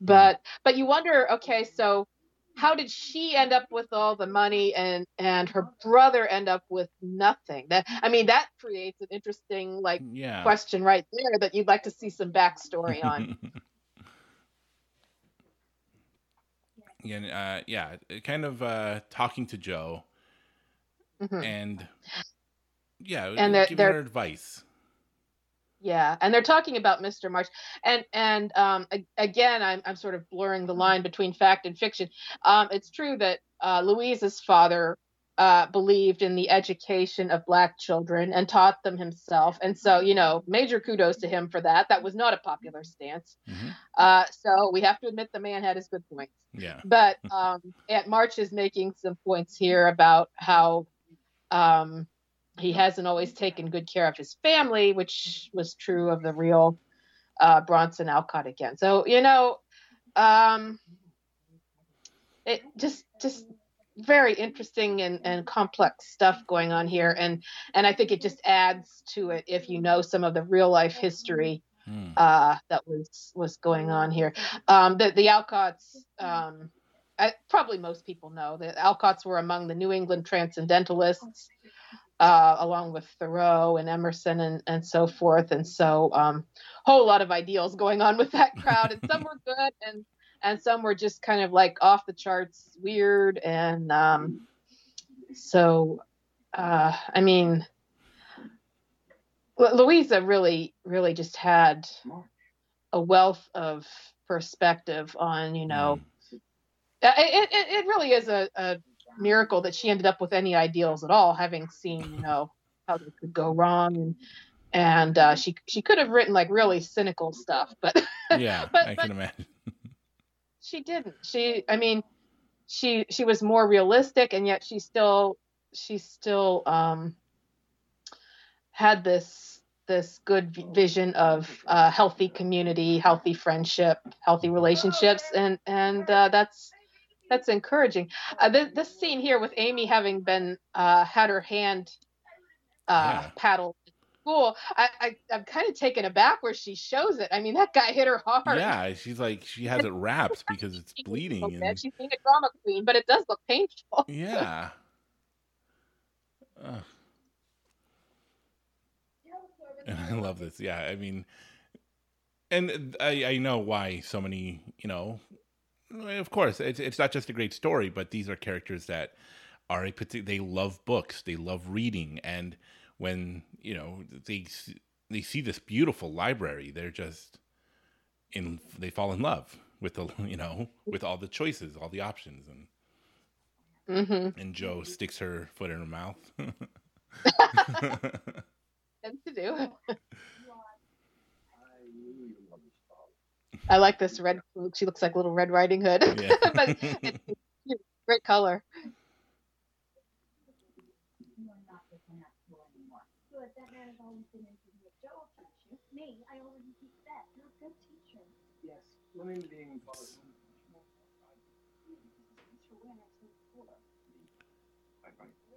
But but you wonder, okay, so how did she end up with all the money and and her brother end up with nothing? That I mean, that creates an interesting like yeah. question right there that you'd like to see some backstory on. yeah, uh, yeah, kind of uh, talking to Jo Mhm. and yeah, And they're- giving they're- her advice. Yeah, and they're talking about Mr. March, and and um, again, I'm I'm sort of blurring the line between fact and fiction. Um, it's true that uh, Louisa's father uh, believed in the education of black children and taught them himself, and so you know, major kudos to him for that. That was not a popular stance. Mhm. Uh, so we have to admit the man had his good points. Yeah. But um, Aunt March is making some points here about how um, he hasn't always taken good care of his family, which was true of the real uh, Bronson Alcott again. So you know, um, it just just very interesting and, and complex stuff going on here, and and I think it just adds to it if you know some of the real life history Hmm. uh, that was was going on here. Um, the the Alcotts, um, I, probably most people know that Alcotts were among the New England transcendentalists, uh, along with Thoreau and Emerson and and so forth. And so, um, whole lot of ideals going on with that crowd, and some were good, and and some were just kind of like off the charts, weird, and um, so, uh, I mean. Lu- Louisa really, really just had a wealth of perspective on, you know, uh, it, it, it really is a, a miracle that she ended up with any ideals at all, having seen, you know, how they could go wrong. And, and uh, she, she could have written like really cynical stuff, but Yeah, but- I but- can imagine. she didn't. She, I mean, she, she was more realistic and yet she still, she still, um, had this this good vision of uh, healthy community, healthy friendship, healthy relationships, and and uh, that's that's encouraging. Uh, this, this scene here with Amy having been uh, had her hand uh, Yeah. paddled at school, I, I I'm kind of taken aback where she shows it. I mean, that guy hit her hard. Yeah, she's like she has it wrapped because it's bleeding and She's being a drama queen, but it does look painful. yeah. And I love this. Yeah, I mean, and I I know why so many you know. Of course, it's it's not just a great story, but these are characters that are a particular. They love books, they love reading, and when you know they they see this beautiful library, they're just in. They fall in love with the you know with all the choices, all the options, and Mm-hmm. and Jo sticks her foot in her mouth. Tends to do. I like this red. She looks like a little Red Riding Hood. Yeah. but it's it's great color. You are not with him at school anymore. Good, that man has always been into me. Jo will teach you. Me, I already teach that. You're a good teacher. Yes, women being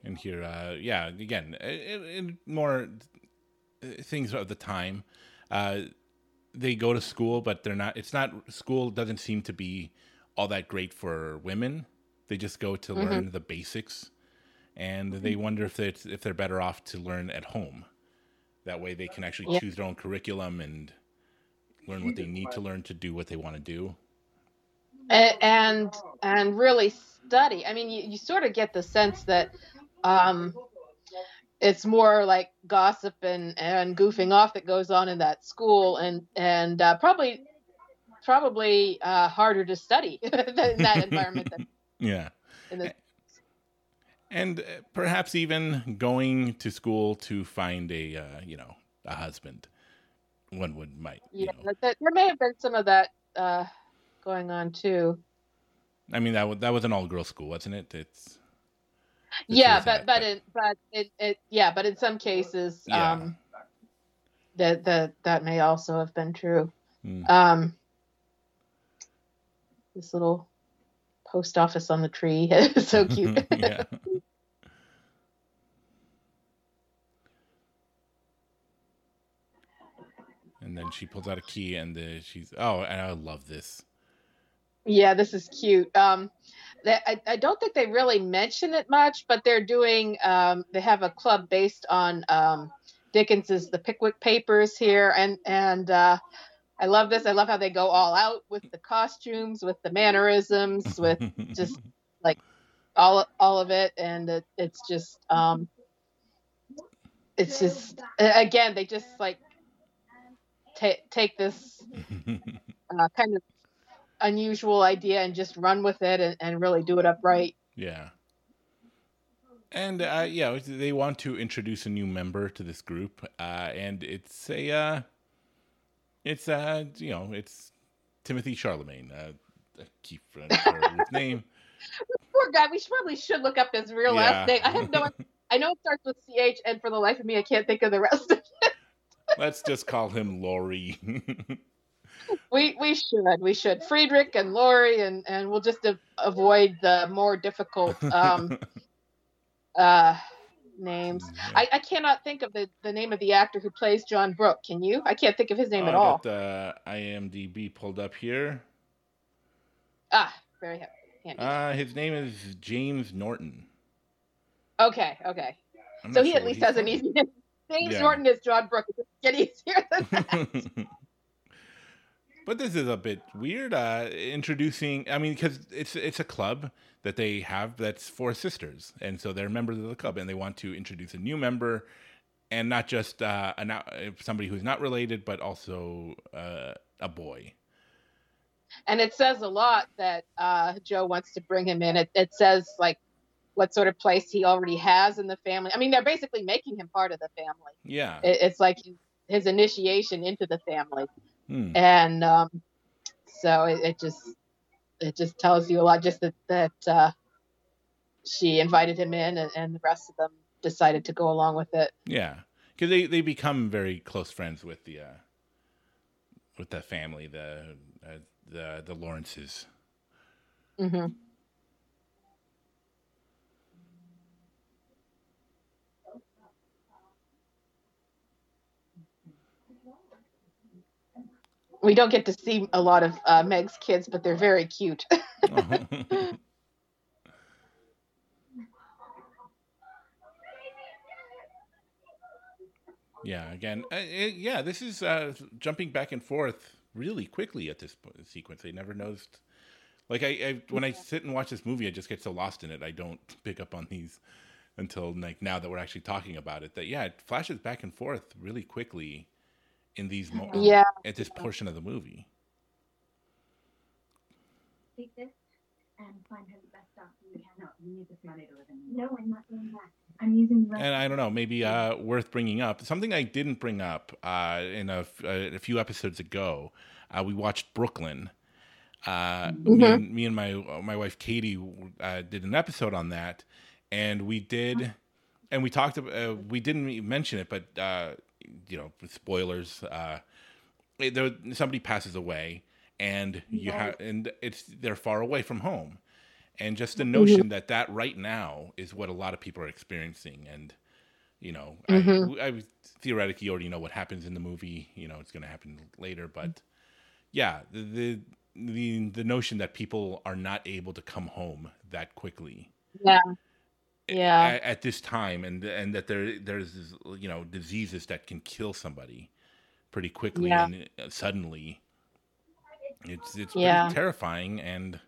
and here, uh, yeah, again, in, in more uh, things of the time, uh, they go to school, but they're not. It's not school. Doesn't seem to be all that great for women. They just go to learn the basics, and they wonder if it's if they're better off to learn at home. That way, they can actually Yeah. choose their own curriculum and learn what they need to learn to do what they want to do. And and really study. I mean, you, you sort of get the sense that um, it's more like gossip and, and goofing off that goes on in that school, and and uh, probably probably uh, harder to study in that environment than Yeah. in the And uh, perhaps even going to school to find a, uh, you know, a husband. One would might, you yeah. know. there may have been some of that uh, going on too. I mean, that was, that was an all-girls school, wasn't it? It's, yeah, but but it but it, it yeah, but in some cases, Yeah. um, that that that may also have been true. Mm. Um, this little post office on the tree is so cute. yeah. And then she pulls out a key, and the, she's oh, and I love this. yeah, this is cute. Um, they, I I don't think they really mention it much, but they're doing. Um, they have a club based on um, Dickens's The Pickwick Papers here, and and uh, I love this. I love how they go all out with the costumes, with the mannerisms, with just like all all of it and it, it's just um it's just again they just like ta- take this uh, kind of unusual idea and just run with it and, and really do it upright yeah. And uh, yeah, they want to introduce a new member to this group, uh, and it's a, uh, it's uh, you know, it's Timothy Charlemagne. Uh, I keep forgetting his name. poor guy we should, probably should look up his real last name i have no i know it starts with ch and for the life of me i can't think of the rest of it Let's just call him Laurie. we we should we should friedrich and laurie and and we'll just a- avoid the more difficult um uh names I, I cannot think of the, the name of the actor who plays John Brooke. Can you? I can't think of his name Oh, at I all. got the IMDb pulled up here. Ah, very ha- handy. Uh, his name is James Norton. okay, okay. I'm So he sure at least has an easy name. James Yeah. Norton is John Brooke. It easier than that. But this is a bit weird. Uh, introducing, I mean, because it's it's a club that they have that's for sisters, and so they're members of the club, and they want to introduce a new member, and not just uh, somebody who's not related, but also uh, a boy. and it says a lot that uh, Jo wants to bring him in. It, it says like what sort of place he already has in the family. I mean, they're basically making him part of the family. Yeah. It, it's like his initiation into the family. Hmm. and um, so it, it just it just tells you a lot just that that uh, she invited him in and, and the rest of them decided to go along with it Yeah, because they they become very close friends with the uh, with the family, the uh, the the Lawrences. hmm we don't get to see a lot of uh, meg's kids but they're very cute yeah, again, uh, uh, yeah, this is uh, jumping back and forth really quickly at this sequence. I never noticed. Like I, I, when I sit and watch this movie, I just get so lost in it. I don't pick up on these until like now that we're actually talking about it. That yeah, it flashes back and forth really quickly in these mo- yeah at this portion of the movie. Take this and find her the best doctor you can. No, you need this money to live in. No, I'm not doing that. I'm using the rest. and I don't know, maybe uh, worth bringing up something I didn't bring up uh, in a, f- uh, a few episodes ago. Uh, we watched Brooklyn. Uh, me, and, me and my my wife Katie uh, did an episode on that, and we did, and we talked. ab- Uh, we didn't mention it, but uh, you know, spoilers. Uh, there, somebody passes away, and you have, and it's they're far away from home, and just the notion that that right now is what a lot of people are experiencing, and you know, Mhm. I, I theoretically already know what happens in the movie. You know, it's going to happen later, but yeah, the, the the the notion that people are not able to come home that quickly yeah Yeah. at, at this time and and that there there's this, you know diseases that can kill somebody pretty quickly Yeah. and uh, suddenly. It's it's Yeah. pretty terrifying and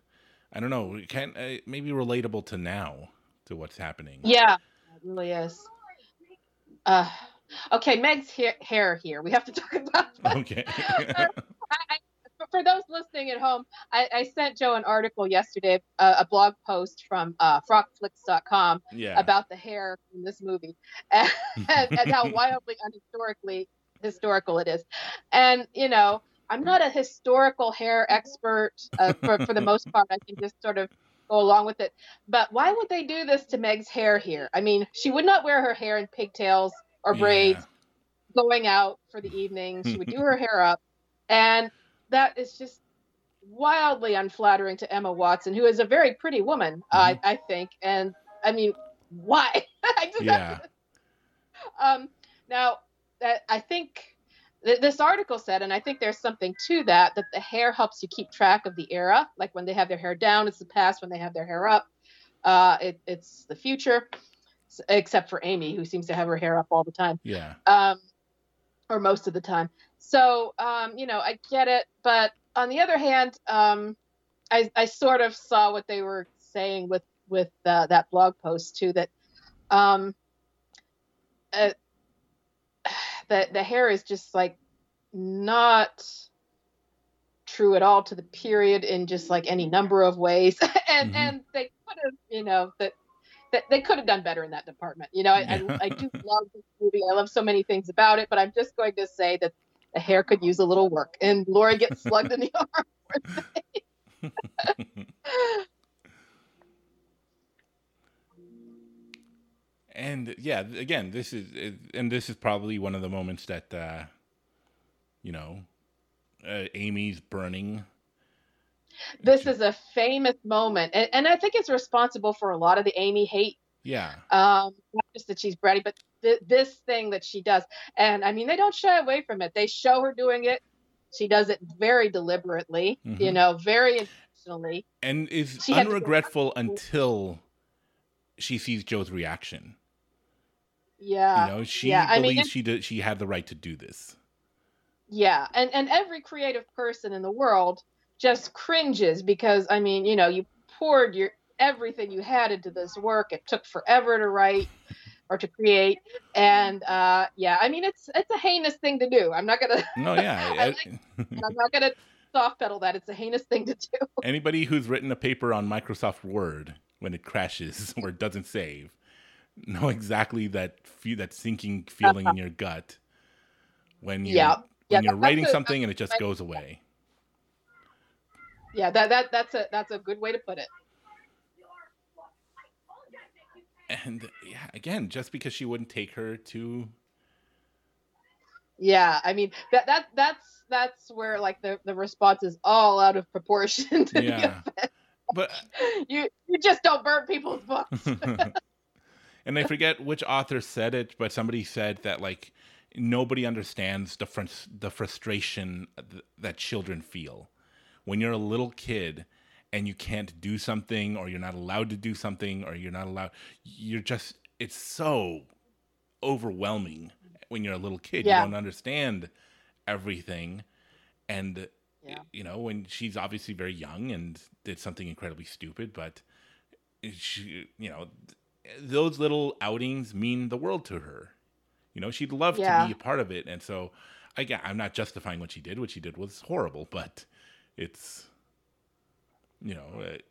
I don't know, it can uh, maybe relatable to now to what's happening. Yeah, it really is. Uh, okay, Meg's hair, hair here. We have to talk about that. Okay. For- those listening at home, I, I sent Joe an article yesterday, uh, a blog post from uh, frockflicks.com yeah. about the hair in this movie and, and how wildly unhistorically historical it is. And, you know, I'm not a historical hair expert uh, for, for the most part. I can just sort of go along with it. But why would they do this to Meg's hair here? I mean, she would not wear her hair in pigtails or braids going out for the evening. She would do her hair up. And that is just wildly unflattering to Emma Watson, who is a very pretty woman, I, I think. And I mean, why? I just Yeah. um, now, that I think th- this article said, and I think there's something to that, that the hair helps you keep track of the era. Like when they have their hair down, it's the past. When they have their hair up, uh, it, it's the future. Except for Amy, who seems to have her hair up all the time Yeah. um, or most of the time. So, um, you know, I get it, but on the other hand, um, I, I sort of saw what they were saying with with uh, that blog post too. That um, uh, that the hair is just like not true at all to the period in just like any number of ways, and Mhm. and they could have, you know, that that they could have done better in that department. You know, I. I, I do love this movie. I love so many things about it, but I'm just going to say that the hair could use a little work. And Laurie gets slugged in the arm. and yeah, again, this is is- and this is probably one of the moments that uh you know, uh, Amy's burning. This is a famous moment, and, and I think it's responsible for a lot of the Amy hate. Yeah. Um, not just that she's bratty, but th- this thing that she does. And I mean, they don't shy away from it. They show her doing it. She does it very deliberately, you Mhm. know, very intentionally. And is She had to go unregretful until she sees Jo's reaction. Yeah. you know, she yeah, I mean, believes she did she had the right to do this. Yeah, and and every creative person in the world just cringes because I mean, you know, you poured your everything you had into this work. It took forever to write or to create, and uh, yeah, I mean, it's it's a heinous thing to do. I'm not gonna No, yeah. I like- I'm not gonna soft pedal that. It's a heinous thing to do. Anybody who's written a paper on Microsoft Word when it crashes or doesn't save know exactly that fe- that sinking feeling in your gut when you're Yeah, when you're writing a- something and it just goes away. Yeah, that that that's a that's a good way to put it. And yeah, again, just because she wouldn't take her to Yeah, I mean that that that's that's where like the the response is all out of proportion to yeah, but uh, you you just don't burn people's books. and I forget which author said it, but somebody said that like nobody understands the frus- the frustration th- that children feel. When you're a little kid and you can't do something or you're not allowed to do something or you're not allowed you're just it's so overwhelming when you're a little kid Yeah. you don't understand everything and Yeah. you know when she's obviously very young and did something incredibly stupid but she you know those little outings mean the world to her you know she'd love Yeah. to be a part of it and so again i'm not justifying what she did what she did was horrible but it's you know it,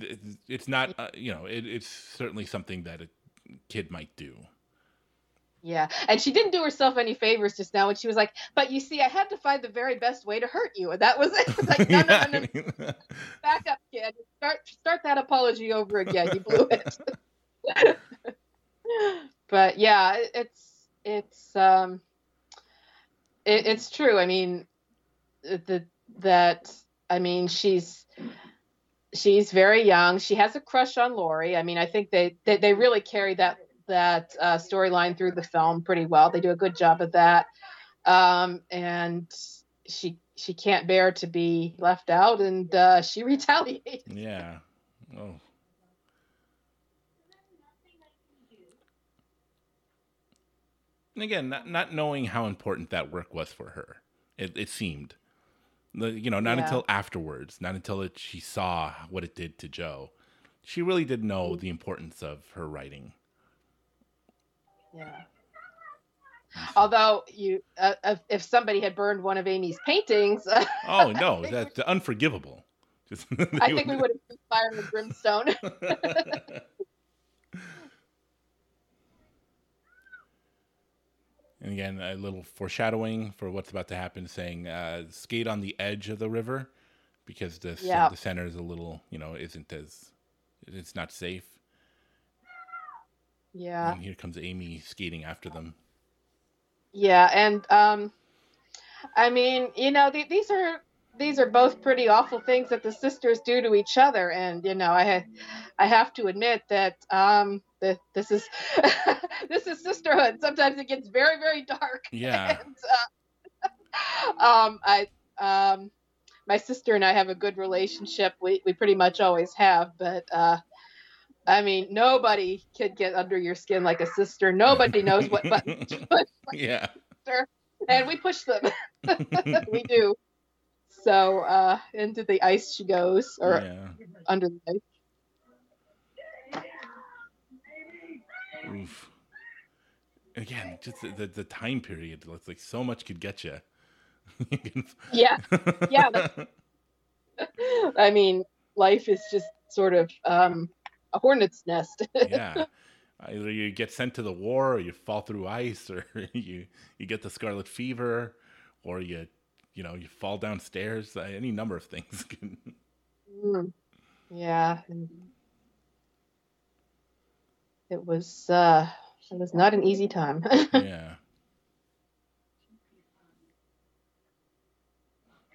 it, it's not uh, you know it, it's certainly something that a kid might do Yeah, and she didn't do herself any favors just now when she was like, "But you see, I had to find the very best way to hurt you," and that was it. It's like, no, no, no, no, back up, kid. Start start that apology over again. You blew it. but yeah, it's it's um, it, it's true. I mean, the that I mean she's she's very young. She has a crush on Laurie. I mean, I think they they, they really carry that that uh, storyline through the film pretty well. They do a good job of that. Um, and she she can't bear to be left out, and uh, she retaliates. yeah oh And again, not, not knowing how important that work was for her, it, it seemed. The, you know, not Yeah. until afterwards, not until it, she saw what it did to Jo. She really did know the importance of her writing. Yeah. Although you, uh, if, if somebody had burned one of Amy's paintings, Oh no, that's unforgivable. Just, I think we would have fire and brimstone. And again, a little foreshadowing for what's about to happen, saying uh, skate on the edge of the river because the Yeah. the center is a little, you know, isn't as it's not safe. yeah. And here comes Amy skating after them. Yeah, and um, I mean, you know, th- these are these are both pretty awful things that the sisters do to each other, and you know, I ha- I have to admit that um, this is this is sisterhood. Sometimes it gets very very dark. Yeah. And, uh, um, I um, my sister and I have a good relationship. We we pretty much always have, but uh. I mean, nobody could get under your skin like a sister. Nobody knows what to push yeah. and we push them. we do. So uh, into the ice she goes, or yeah. under the ice. Oof. Again, just the, the, the time period. It's like so much could get you. Yeah, Yeah, I mean, life is just sort of um, a hornet's nest. yeah. Either you get sent to the war, or you fall through ice, or you you get the scarlet fever, or you you know you fall downstairs. Any number of things. Can... Mm. Yeah. It was uh, it was not an easy time. yeah.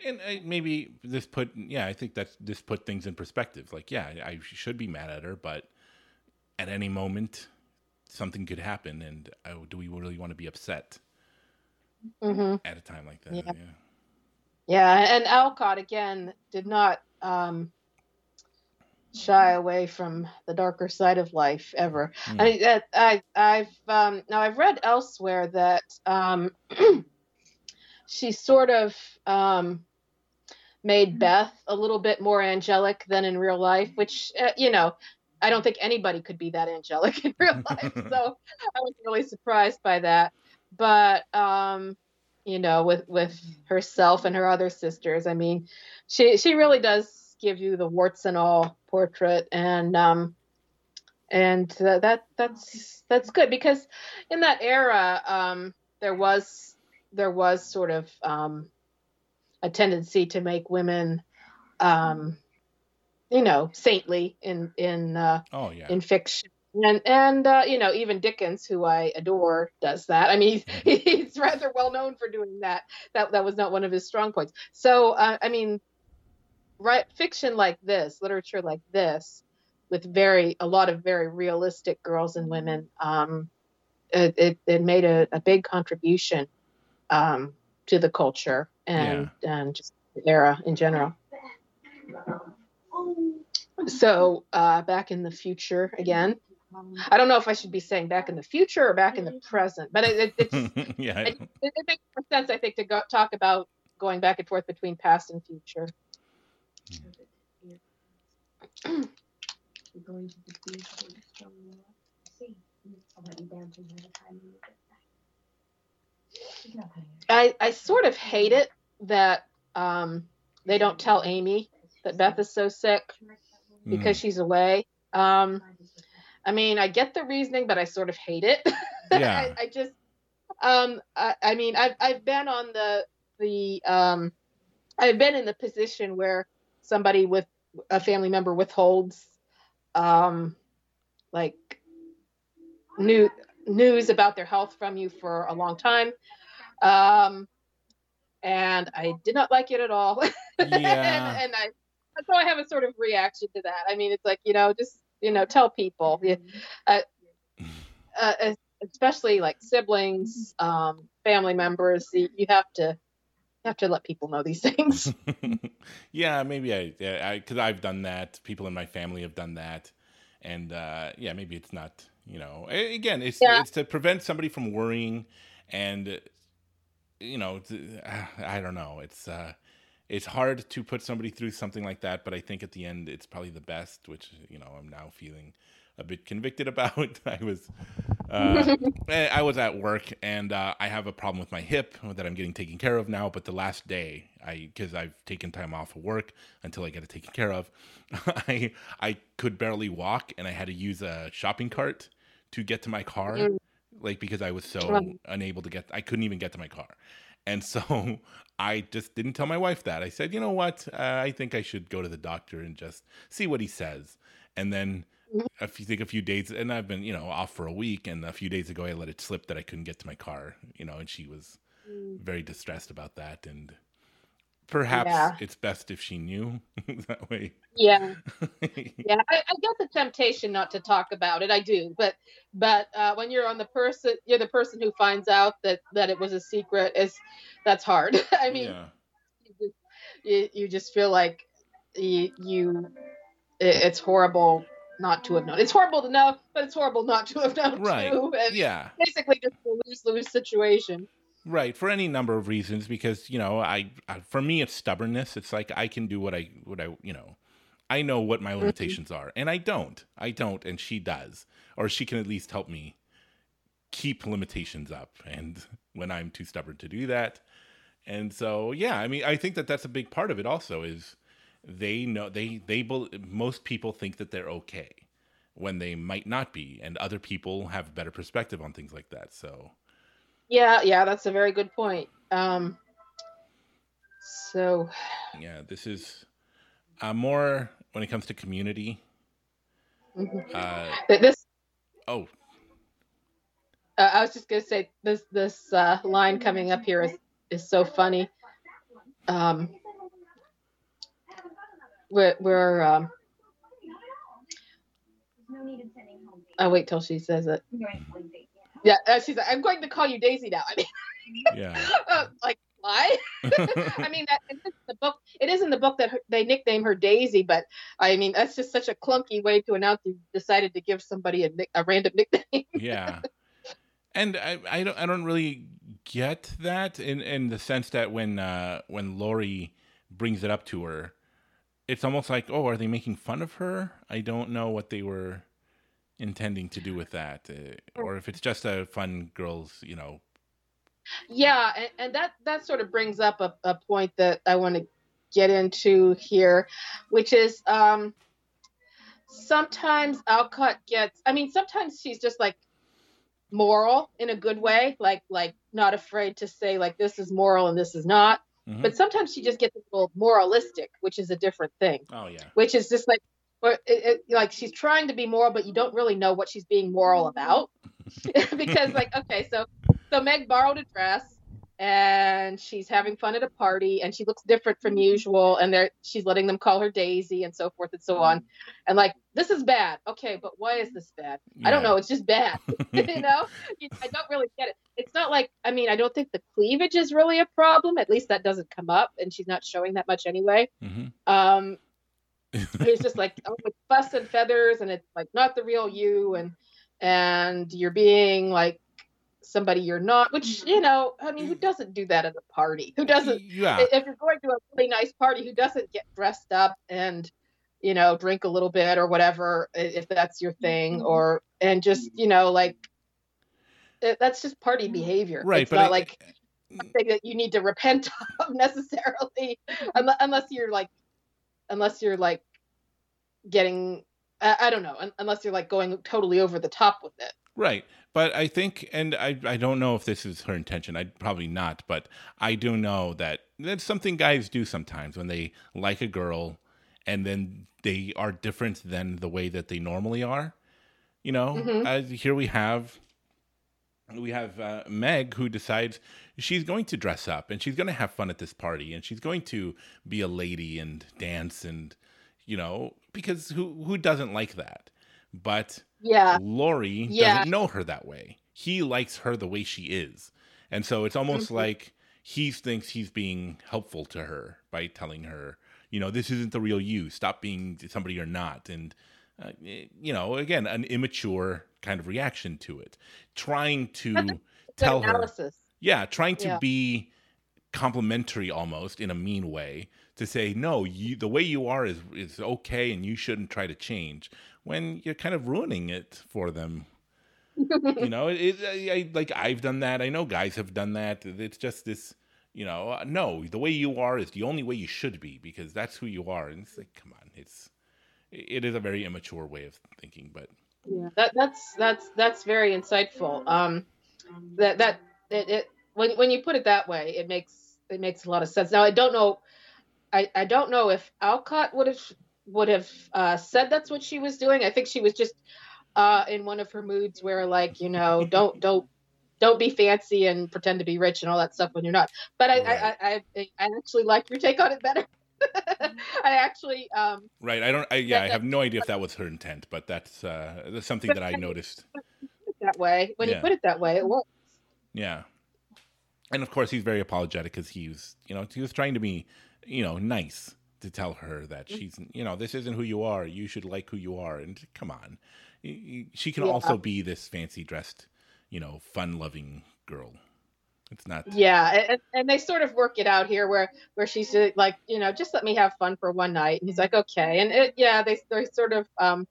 And uh, maybe this put, yeah, I think that's this put things in perspective. Like, yeah, I should be mad at her, but at any moment, something could happen, and oh, do we really want to be upset hmm at a time like that? Yeah. yeah. Yeah, and Alcott again did not um, shy away from the darker side of life ever. Hmm. I, that I I've um, now I've read elsewhere that um, she sort of um, made Beth a little bit more angelic than in real life, which uh, you know I don't think anybody could be that angelic in real life. so I was really surprised by that. But um, you know, with with herself and her other sisters, I mean, she she really does give you the warts and all portrait, and um, and uh, that that's that's good because in that era, um, there was there was sort of um, a tendency to make women, um, you know, saintly in in uh, Oh yeah. in fiction. And and uh, you know even Dickens, who I adore, does that. I mean, he's, he's rather well known for doing that. That that was not one of his strong points. So uh, I mean, right, fiction like this, literature like this, with very a lot of very realistic girls and women, um, it, it it made a, a big contribution um, to the culture and and just the era in general. So uh, back in the future again. I don't know if I should be saying back in the future or back in the present, but it, it, it's, yeah. it, it makes more sense, I think, to go, talk about going back and forth between past and future. I, I sort of hate it that um, they don't tell Amy that Beth is so sick because she's away. Um, I mean, I get the reasoning, but I sort of hate it. Yeah. I, I just, um, I, I mean, I've I've been on the the um, I've been in the position where somebody with a family member withholds, um, like new news about their health from you for a long time. Um, and I did not like it at all. Yeah. and, and I, so I have a sort of reaction to that. I mean, it's like, you know, just, you know, tell people, uh, uh, especially like siblings, um, family members, you, you have to, have to let people know these things. yeah, maybe I, yeah, I, because I've done that. People in my family have done that, and uh, yeah, maybe it's not. You know, again, it's Yeah. it's to prevent somebody from worrying, and you know, I don't know. It's uh, it's hard to put somebody through something like that, but I think at the end it's probably the best, which you know I'm now feeling a bit convicted about. I was uh, eh, I was at work and uh, I have a problem with my hip that I'm getting taken care of now. But the last day, I because I've taken time off of work until I get it taken care of, I I could barely walk and I had to use a shopping cart to get to my car, Mm. like because I was so unable to get. I couldn't even get to my car. And so I just didn't tell my wife that. I said, you know what? Uh, I think I should go to the doctor and just see what he says. And then If you think a few days, and I've been, you know, off for a week, and a few days ago I let it slip that I couldn't get to my car, you know, and she was very distressed about that. And perhaps Yeah. it's best if she knew that way. Yeah, yeah. I, I get the temptation not to talk about it. I do, but but uh, when you're on the person, you're the person who finds out that that it was a secret. Is that's hard. I mean, yeah. you, just, you, you just feel like you, you it, it's horrible not to have known. Mm. It's horrible to know, but it's horrible not to have known Right. too. And Yeah. basically just a lose lose situation. Right, for any number of reasons, because you know, I, I for me it's stubbornness. It's like I can do what I what I you know, I know what my mm-hmm. limitations are, and I don't. I don't, and she does, or she can at least help me keep limitations up. And when I'm too stubborn to do that, and so yeah, I mean, I think that that's a big part of it. Also, is they know they they most people think that they're okay when they might not be, and other people have a better perspective on things like that. So. Yeah, yeah, that's a very good point. Um, so yeah this is uh, more when it comes to community mhm. uh, this oh uh, I was just gonna say this this uh, line coming up here is is so funny. Um, we're we're um, No need in sending home. I'll wait till she says it. You're going to leave Daisy. Yeah, uh, she's like, I'm going to call you Daisy now. I mean, yeah uh, like why? I mean, that it is in the book. It is in the book that her, they nickname her Daisy, but I mean, that's just such a clunky way to announce you decided to give somebody a, nick, a random nickname. yeah and I, I don't i don't really get that in in the sense that when uh when laurie brings it up to her it's almost like oh are they making fun of her i don't know what they were intending to do with that uh, or if it's just a fun girls you know Yeah, and, and that that sort of brings up a, a point that I want to get into here, which is um, sometimes Alcott gets. I mean, sometimes she's just like moral in a good way, like like not afraid to say like this is moral and this is not. Mhm. But sometimes she just gets a little moralistic, which is a different thing. oh yeah Which is just like. Or it, it, like she's trying to be moral, but you don't really know what she's being moral about, because like okay, so so Meg borrowed a dress and she's having fun at a party and she looks different from usual and they're she's letting them call her Daisy and so forth and so on. And like this is bad. Okay, but why is this bad? I don't know, it's just bad. you know? I don't really get it. It's not like I mean, I don't think the cleavage is really a problem. At least that doesn't come up and she's not showing that much anyway. Mhm. Um it's just like oh, with fuss and feathers and it's like not the real you and and you're being like somebody you're not which mm-hmm. you know i mean who mm-hmm. doesn't do that at a party? Who doesn't yeah. if you're going to a really nice party who doesn't get dressed up and you know drink a little bit or whatever if that's your thing mm-hmm. or and just you know like that's just party behavior. Right it's but not I- like something that you need to repent of necessarily unless, you're like unless you're like getting I don't know unless you're like going totally over the top with it Right. But I think, and I, I don't know if this is her intention. I'd probably not, but I do know that that's something guys do sometimes when they like a girl and then they are different than the way that they normally are. You know, Mhm. as here we have, we have uh, Meg who decides she's going to dress up and she's going to have fun at this party and she's going to be a lady and dance and, you know, because who who doesn't like that? But yeah Laurie Yeah. doesn't know her that way. He likes her the way she is. And so it's almost Mhm. like he thinks he's being helpful to her by telling her, you know, this isn't the real you. Stop being somebody you're not. And, uh, you know, again, an immature kind of reaction to it. Trying to tell her. yeah, trying to Yeah. be complimentary almost in a mean way to say no, you the way you are is is okay and you shouldn't try to change when you're kind of ruining it for them. you know, it, it I, I, like I've done that. I know guys have done that. It's just this, you know, uh, no, the way you are is the only way you should be because that's who you are. And it's like, come on, it's it is a very immature way of thinking, but Yeah, that that's that's that's very insightful. Um, that that it, it when when you put it that way, it makes it makes a lot of sense. Now I don't know, I I don't know if Alcott would have would have uh, said that's what she was doing. I think she was just uh, in one of her moods where like you know don't don't don't be fancy and pretend to be rich and all that stuff when you're not. But I Right. I, I I actually like your take on it better. I actually um right. I don't. I, yeah, I have no idea if that was her intent, but that's uh, that's something that I noticed. that way when Yeah. you put it that way it works. Yeah. And of course, he's very apologetic because he was, you know, he was trying to be, you know, nice to tell her that Mm-hmm. she's, you know, this isn't who you are. You should like who you are. And come on, she can Yeah. also be this fancy dressed, you know, fun loving girl. It's not. Yeah, and, and they sort of work it out here, where where she's uh, like, you know, just let me have fun for one night, and he's like, okay, and it, yeah, they they sort of um,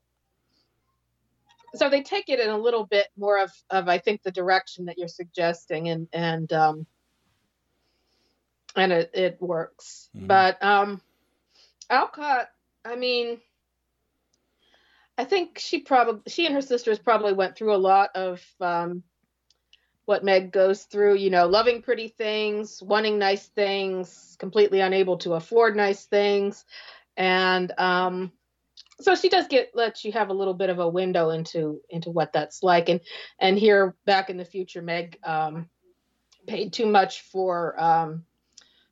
so they take it in a little bit more of of I think the direction that you're suggesting, and and um, and it it works, Mhm. but um, Alcott, I mean. I think she probably she and her sisters probably went through a lot of um, what Meg goes through, you know, loving pretty things, wanting nice things, completely unable to afford nice things. And um so she does get let you have a little bit of a window into into what that's like. And and here back in the future, Meg um paid too much for um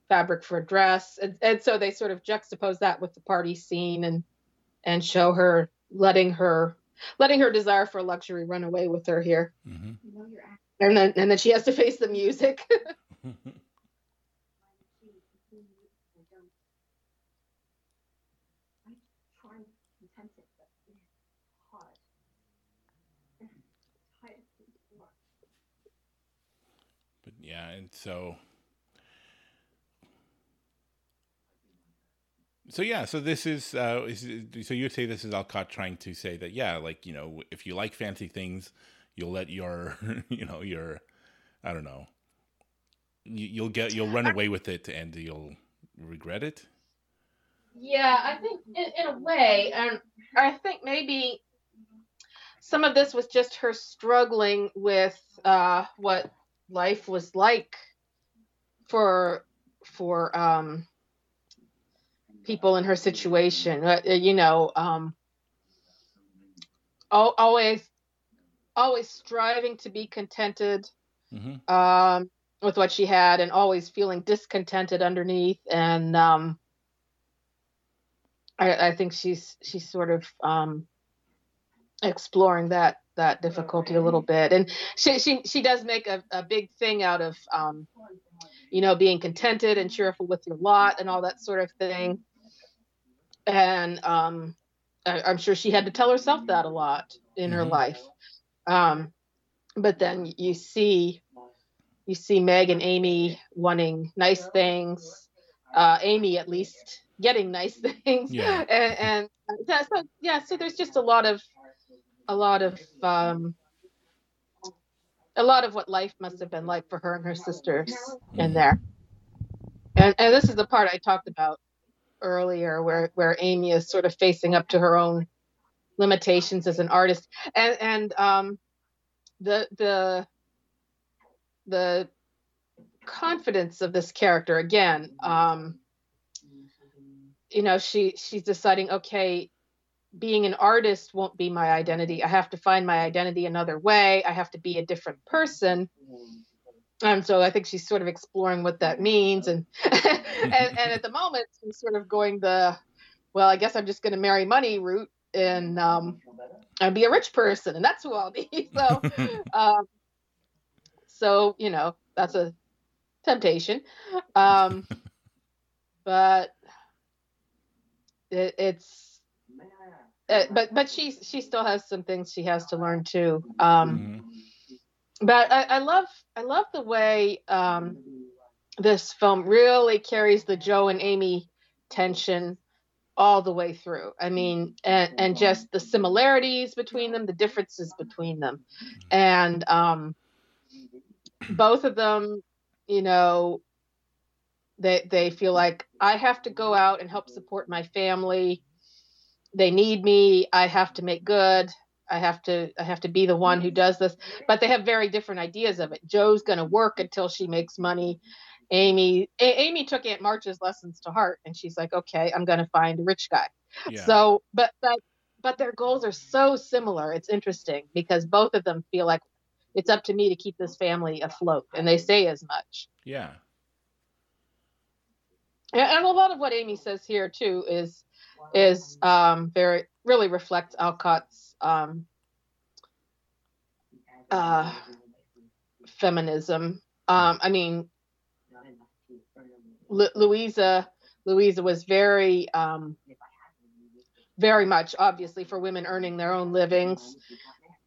fabric for a dress. And, and so they sort of juxtapose that with the party scene and and show her letting her letting her desire for luxury run away with her here hmm You know you're acting and then and then she has to face the music. like she you don't. I try and content it, but it's hard. It's hard to work. but yeah, and so. So yeah, so this is uh, is so you would say this is Alcott trying to say that yeah, like you know, if you like fancy things, you'll let your you know your I don't know, you, you'll get you'll run away with it and you'll regret it. Yeah, I think in, in a way, and I think maybe some of this was just her struggling with uh, what life was like for for um, people in her situation. Uh, you know, um, always always striving to be contented hmm um, with what she had, and always feeling discontented underneath, and um, I, I think she's she's sort of um, exploring that that difficulty a little bit, and she she she does make a, a big thing out of um, you know being contented and cheerful with your lot and all that sort of thing, and um, I, I'm sure she had to tell herself that a lot in her Mhm. life, um, but then you see you see Meg and Amy wanting nice things, uh, Amy at least getting nice things, Yeah. and, and that, so yeah, so there's just a lot of a lot of um, a lot of what life must have been like for her and her sisters in there, and and this is the part I talked about earlier, where where Amy is sort of facing up to her own limitations as an artist, and and um, the the the confidence of this character again um you know she she's deciding okay being an artist won't be my identity. I have to find my identity another way. I have to be a different person and so i think she's sort of exploring what that means and and, and at the moment she's sort of going the well i guess i'm just going to marry money route and um and be a rich person and that's who i'll be so um, so you know that's a temptation, um, but it, it's uh, but but she she still has some things she has to learn too. Um, Mhm. But I, I love I love the way um, this film really carries the Jo and Amy tension all the way through. I mean, and and just the similarities between them, the differences between them, and um, both of them, you know, they they feel like I have to go out and help support my family. They need me. I have to make good. I have to I have to be the one who does this. But they have very different ideas of it. Jo's going to work until she makes money. Amy A- Amy took Aunt March's lessons to heart and she's like, "Okay, I'm going to find a rich guy." Yeah. So, but but but their goals are so similar. It's interesting because both of them feel like it's up to me to keep this family afloat and they say as much. yeah. And, and a lot of what Amy says here too is is um, very really reflects Alcott's um, uh, feminism. Um, I mean, Lu- Louisa Louisa was very um, very much obviously for women earning their own livings.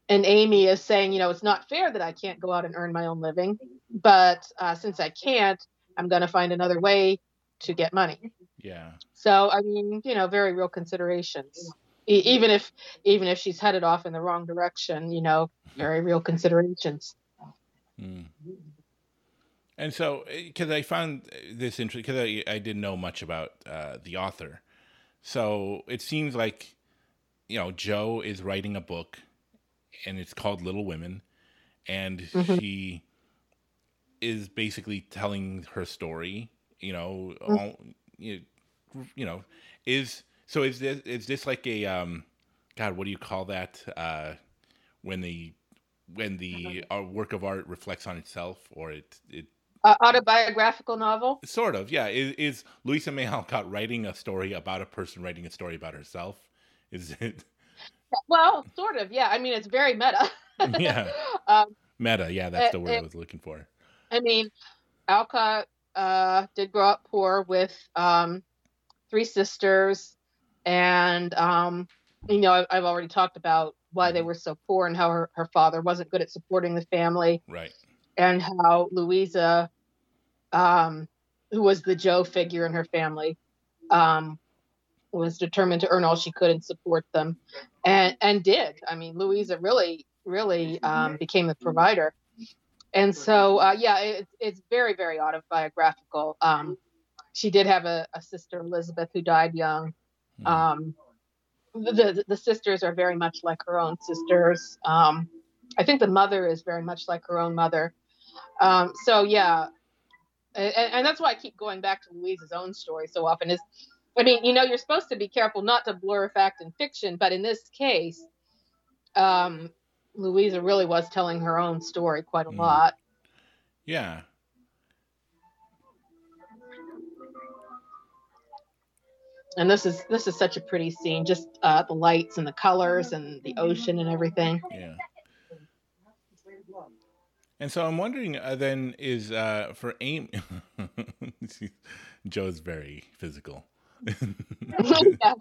And Amy is saying, you know, it's not fair that I can't go out and earn my own living, but uh, since I can't, I'm going to find another way to get money. Yeah. So I mean, you know, very real considerations. E- even if even if she's headed off in the wrong direction, you know, very real considerations. Mm. And so, because I found this interesting, because I, I didn't know much about uh, the author. So it seems like, you know, Jo is writing a book and it's called Little Women. And Mhm. she is basically telling her story, you know, Mm. all, you, you know, is, so is this, is this like a, um, God, what do you call that? Uh, when the, when the uh, work of art reflects on itself or it, it Uh, autobiographical novel. Sort of, yeah. Is, is Louisa May Alcott writing a story about a person writing a story about herself? Is it? Well, sort of. Yeah. I mean, it's very meta. Yeah. um, Meta, yeah, that's the Uh, word I uh, was looking for. I mean, Alcott uh, did grow up poor with um, three sisters, and um, you know, I've, I've already talked about why they were so poor and how her, her father wasn't good at supporting the family. Right. and how Louisa, um, who was the Jo figure in her family, um, was determined to earn all she could and support them, and and did. I mean, Louisa really, really um, became the provider, and so uh, yeah, it, it's very, very autobiographical. Um, she did have a, a sister, Elizabeth, who died young. Hmm. Um, the the sisters are very much like her own sisters. Um, I think the mother is very much like her own mother. Um, so yeah, and, and that's why I keep going back to Louisa's own story so often. Is I mean, you know, you're supposed to be careful not to blur fact and fiction, but in this case, um, Louisa really was telling her own story quite a Mm. lot. Yeah. And this is this is such a pretty scene, just uh, the lights and the colors and the ocean and everything. Yeah. And so I'm wondering uh, then is uh, for Amy, Jo's very physical. yeah.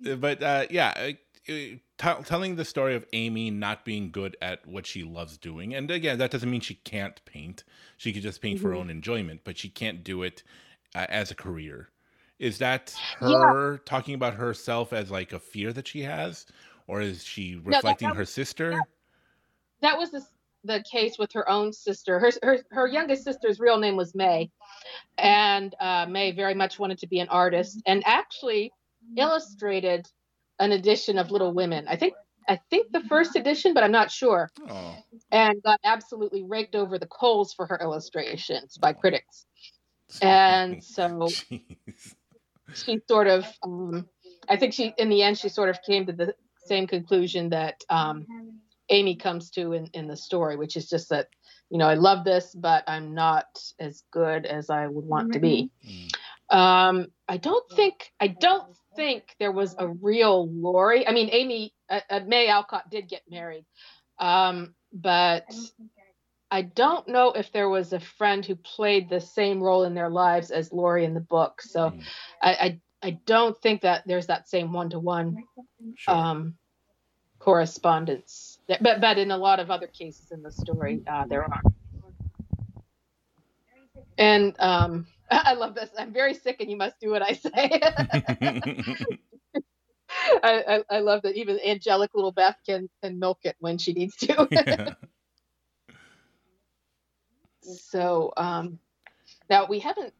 but uh, yeah, uh, t- telling the story of Amy not being good at what she loves doing, and again, that doesn't mean she can't paint. She could just paint for her Mhm. own enjoyment, but she can't do it uh, as a career. Is that Yeah. her talking about herself as like a fear that she has, or is she that- reflecting that her sister? that was the, the case with her own sister. Her, her her youngest sister's real name was May, and uh, May very much wanted to be an artist and actually illustrated an edition of Little Women. I think I think the first edition, but I'm not sure. Oh, And got absolutely raked over the coals for her illustrations by critics. And so Jeez. She sort of, um, I think she in the end she sort of came to the same conclusion that um, Amy comes to in, in the story, which is just that, you know, I love this, but I'm not as good as I would want to be. Mm. Um, I don't think I don't think there was a real Laurie. I mean, Amy uh, uh, May Alcott did get married, um, but I don't know if there was a friend who played the same role in their lives as Laurie in the book. So Mm. I, I I don't think that there's that same one to one um, correspondence. But but in a lot of other cases in the story, uh, there are. And um, I love this. I'm very sick, and you must do what I say. I, I, I love that even angelic little Beth can can milk it when she needs to. So um, now we haven't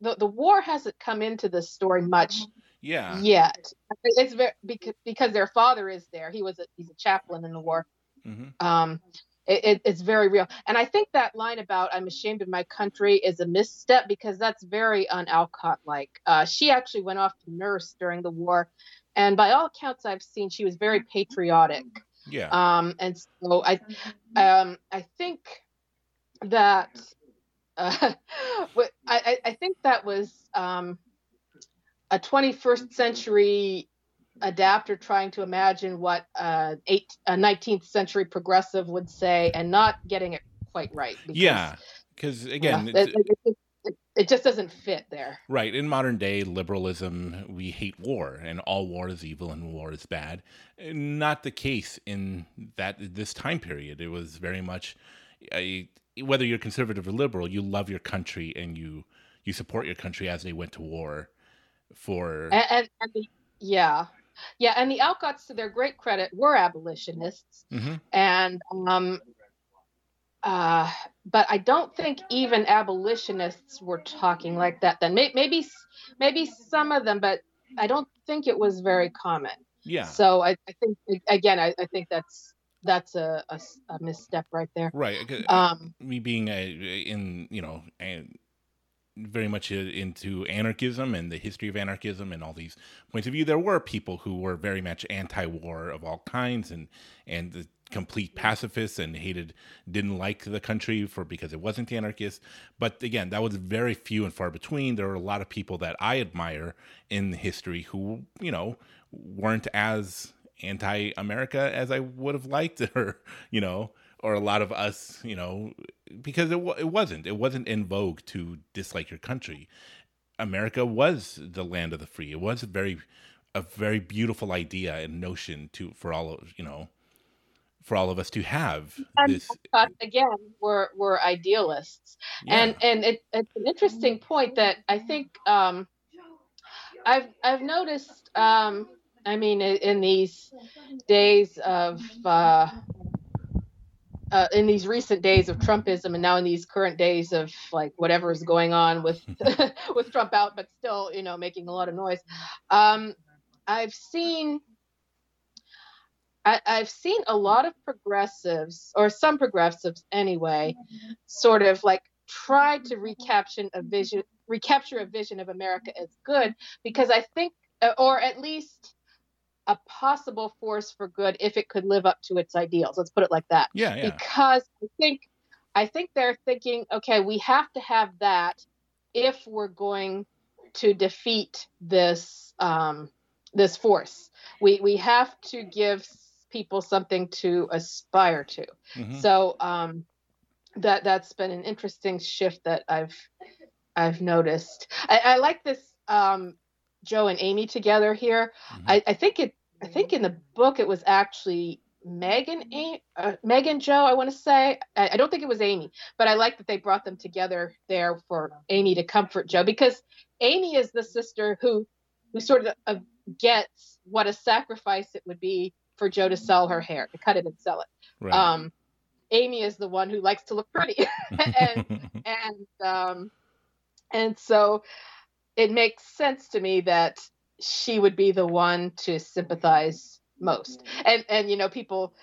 the, the war hasn't come into this story much yeah. yet. It's very because because their father is there. He was a, he's a chaplain in the war. Mm-hmm. Um, it, it, it's very real, and I think that line about "I'm ashamed of my country" is a misstep because that's very un Alcott like. Uh, she actually went off to nurse during the war, and by all accounts I've seen, she was very patriotic. Yeah. Um, and so I, um, I think that, uh, I, I think that was um, a 21st century adapter trying to imagine what uh, eight, a 19th century progressive would say and not getting it quite right. because, yeah. Because again, yeah, it's- it, it- it- it- it just doesn't fit there. Right. In modern day liberalism, we hate war and all war is evil and war is bad. Not the case in that this time period. It was very much a, whether you're conservative or liberal, you love your country and you you support your country as they went to war for And, and, and the, yeah, yeah, and the Alcotts, to their great credit, were abolitionists. Mhm. and um uh but i don't think even abolitionists were talking like that then maybe maybe some of them but i don't think it was very common yeah. so i, I think again I, I think that's that's a a misstep right there Right. um me being a, in you know and very much into anarchism and the history of anarchism and all these points of view there were people who were very much anti-war of all kinds and and the complete pacifists and hated didn't like the country for because it wasn't anarchist but again that was very few and far between there were a lot of people that i admire in history who you know weren't as anti-america as i would have liked her, you know or a lot of us, you know, because it it wasn't it wasn't in vogue to dislike your country. America was the land of the free. It was a very a very beautiful idea and notion to for all of you know for all of us to have And this. Again we're idealists and and it, it's an interesting point that i think um i've i've noticed um i mean in, these days of uh uh, in these recent days of Trumpism, and now in these current days of like whatever is going on with with Trump out, but still, you know, making a lot of noise. Um, I've seen I, I've seen a lot of progressives, or some progressives anyway, sort of like try to recapture a vision, recapture a vision of America as good, because I think, or at least a possible force for good if it could live up to its ideals. Let's put it like that. yeah, yeah, Because I think, I think they're thinking, okay, we have to have that if we're going to defeat this um, this force. We we have to give people something to aspire to. Mhm. So um, that that's been an interesting shift that I've I've noticed. I, I like this um, Jo and Amy together here. Mhm. I, I think it I think in the book it was actually Megan A- uh, Megan Jo I want to say I, I don't think it was Amy but I like that they brought them together there for Amy to comfort Jo because Amy is the sister who who sort of uh, gets what a sacrifice it would be for Jo to sell her hair to cut it and sell it right. um, Amy is the one who likes to look pretty, and and um, and so it makes sense to me that she would be the one to sympathize most. And and you know, people,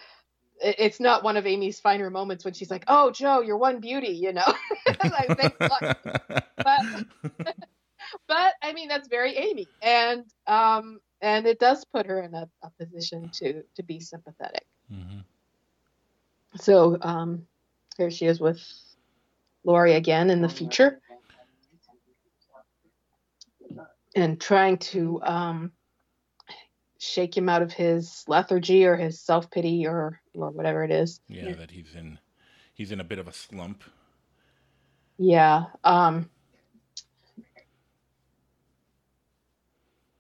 it's not one of Amy's finer moments when she's like, "Oh, Jo, you're one beauty," you know. like, thanks a lot. but but I mean that's very Amy, and um and it does put her in a, a position to to be sympathetic. Mhm. So um, here she is with Laurie again in the future, and trying to um, shake him out of his lethargy or his self pity or or whatever it is. yeah, that he's in he's in a bit of a slump. Yeah. Um,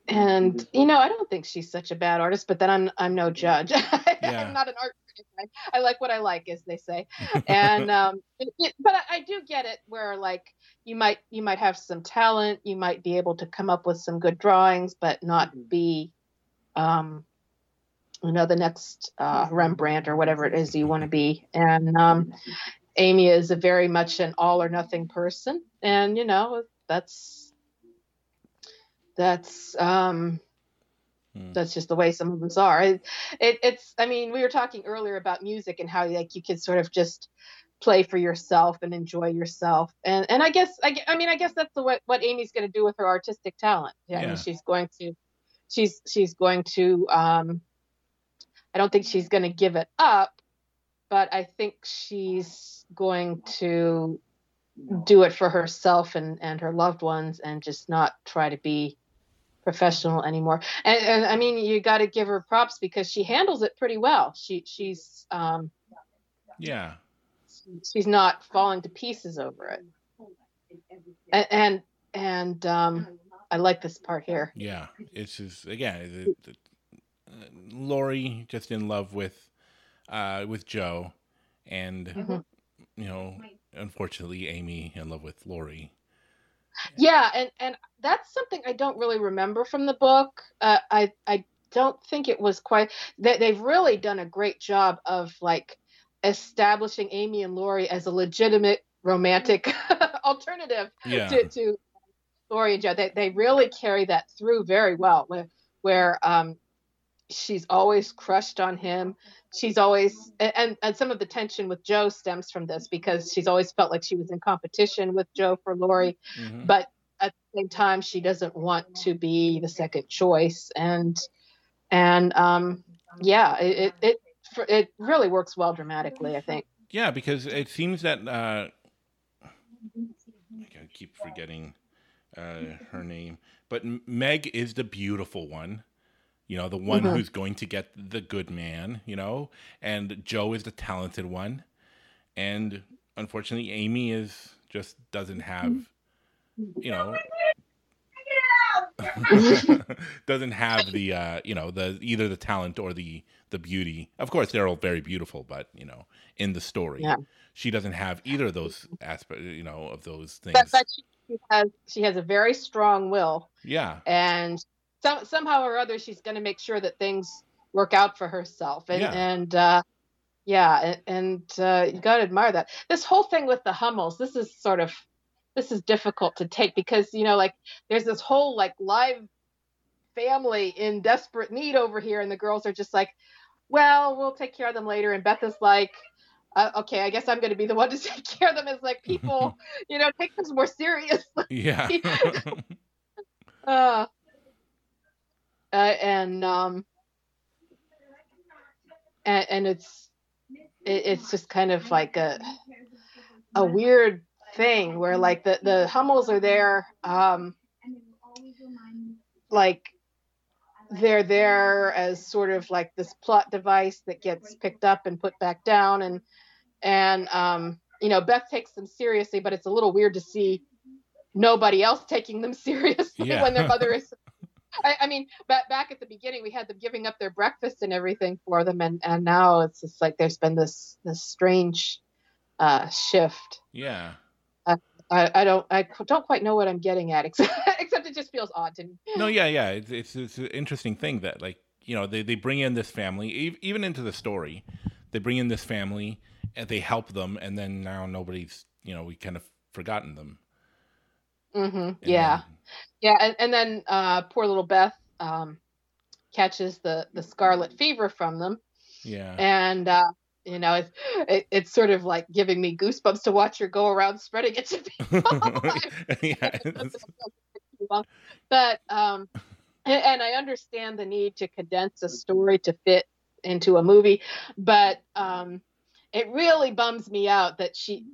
and you know, I don't think she's such a bad artist, but then I'm I'm no judge. Yeah. I'm not an art I like what I like, as they say. And um, it, it, but I, I do get it where like you might you might have some talent, you might be able to come up with some good drawings, but not be, um, you know, the next uh, Rembrandt or whatever it is you want to be. And um, Amy is a very much an all or nothing person, and you know that's that's um Hmm. that's just the way some of us are. It, it, it's, I mean, we were talking earlier about music and how like you can sort of just play for yourself and enjoy yourself. And and I guess I, I mean I guess that's the what what Amy's going to do with her artistic talent. Yeah, I mean she's going to she's she's going to um I don't think she's going to give it up, but I think she's going to do it for herself and and her loved ones and just not try to be professional anymore. And, and I mean, you got to give her props because she handles it pretty well. She she's um, Yeah. she's not falling to pieces over it. And and, and um, I like this part here. Yeah, it's just again, the, the, uh, Laurie just in love with uh, with Jo, and Mhm. you know, unfortunately, Amy in love with Laurie. Yeah, and and that's something I don't really remember from the book. Uh, I I don't think it was quite. They, they've really done a great job of like establishing Amy and Laurie as a legitimate romantic alternative Yeah, to, to Laurie and Jo. They they really carry that through very well. Where where um, she's always crushed on him. She's always and and some of the tension with Jo stems from this because she's always felt like she was in competition with Jo for Laurie Mhm. but at the same time she doesn't want to be the second choice and and um yeah it it it, it really works well dramatically i think yeah, because it seems that uh, I keep forgetting uh, her name, but Meg is the beautiful one. You know, the one Mhm. who's going to get the good man. You know, and Jo is the talented one, and unfortunately, Amy is just doesn't have. You know, doesn't have the uh, you know the either the talent or the the beauty. Of course, they're all very beautiful, but you know, in the story, Yeah. she doesn't have either of those aspects. You know, of those things. but, but she, she has she has a very strong will yeah, and some, somehow or other she's going to make sure that things work out for herself. And Yeah. and uh yeah and, and uh you got to admire that. This whole thing with the hummels this is sort of this is difficult to take because you know like there's this whole like live family in desperate need over here and the girls are just like well we'll take care of them later. And beth is like uh, okay i guess i'm going to be the one to take care of them. As like people you know take this more seriously. Yeah, uh, uh, and um and, and it's it, it's just kind of like a a weird thing where like the the hummels are there um like they're there as sort of like this plot device that gets picked up and put back down and and um you know beth takes them seriously but it's a little weird to see nobody else taking them seriously Yeah. when their mother is I, I mean back back at the beginning we had them giving up their breakfast and everything for them and and now it's just like there's been this this strange uh shift yeah. I, I don't I don't quite know what I'm getting at except except it just feels odd to me. No, yeah, yeah. It's, it's it's an interesting thing that like you know they they bring in this family even into the story. They bring in this family and they help them, and then now nobody's you know we kind of forgotten them. Hmm Yeah, yeah, and, and then uh, poor little Beth um, catches the the scarlet fever from them, yeah. and uh, you know it's it, it's sort of like giving me goosebumps to watch her go around spreading it to people. yeah. but um, and, and I understand the need to condense a story to fit into a movie, but um, it really bums me out that she,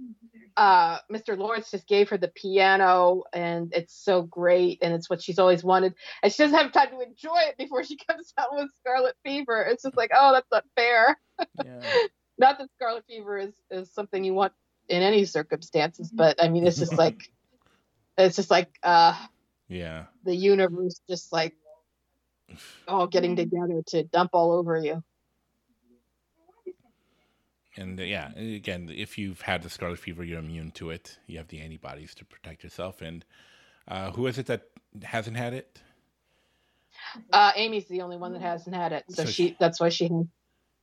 uh, Mr. Lawrence just gave her the piano, and it's so great, and it's what she's always wanted, and she doesn't have time to enjoy it before she comes out with scarlet fever. It's just like, oh, that's not fair. yeah. Not that scarlet fever is is something you want in any circumstances, but I mean, it's just like, it's just like, uh, Yeah. the universe just like all getting together to dump all over you. And uh, yeah, again, if you've had the scarlet fever, you're immune to it. You have the antibodies to protect yourself. And uh, who is it that hasn't had it? Uh, Amy's the only one that hasn't had it, so, So she she- that's why she can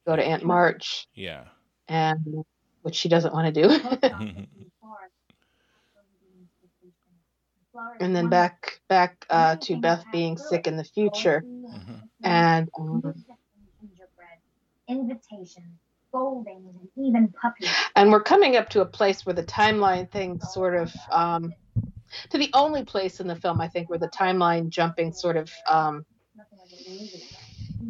go to Aunt March, Yeah. and which she doesn't want to do. and then back back uh, to Beth being sick in the future, Mhm. and um, invitations, foldings, and even puppies. and we're coming up to a place where the timeline thing sort of um, to the only place in the film I think where the timeline jumping sort of um,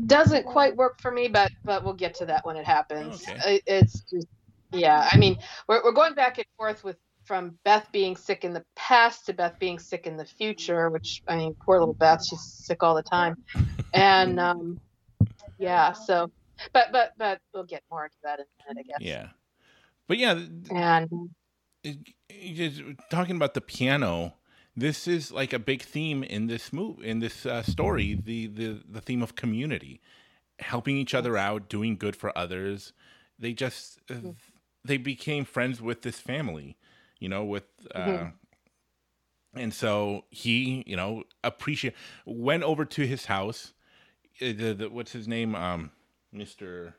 doesn't quite work for me, but but we'll get to that when it happens. Okay. It- it's just yeah. I mean, we're we're going back and forth with from Beth being sick in the past to Beth being sick in the future, which I mean, poor little Beth, she's sick all the time, and um, yeah. So, but but but we'll get more into that in a minute, I guess. Yeah. But yeah, And just- talking about the piano, this is like a big theme in this move in this uh, story. The the the theme of community, helping each other out, doing good for others. They just uh, Mm-hmm. they became friends with this family, you know, with. Uh, Mhm. And so he, you know, appreciate went over to his house. uh, The, the, what's his name? Um, Mister.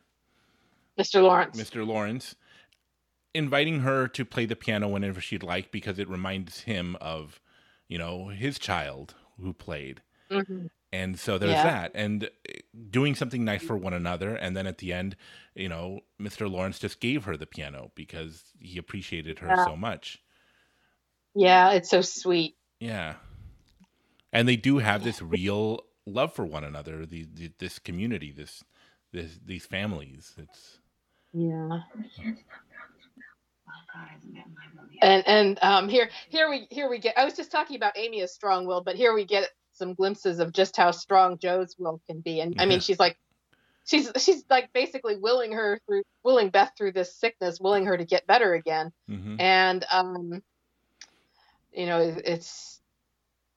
Mr. Lawrence. Mr. Lawrence, inviting her to play the piano whenever she'd like because it reminds him of, you know, his child who played. Mhm. And so there's Yeah. that. And uh, doing something nice for one another. And then at the end, you know, Mr. Lawrence just gave her the piano because he appreciated her Yeah. so much. Yeah, it's so sweet. Yeah. And they do have this real love for one another, the, the this community, this this these families. It's Yeah. And and um here here we here we get I was just talking about Amy as strong willed, but here we get some glimpses of just how strong Jo's will can be. And I mean she's like she's she's like basically willing her through willing Beth through this sickness, willing her to get better again. mhm. And um you know it's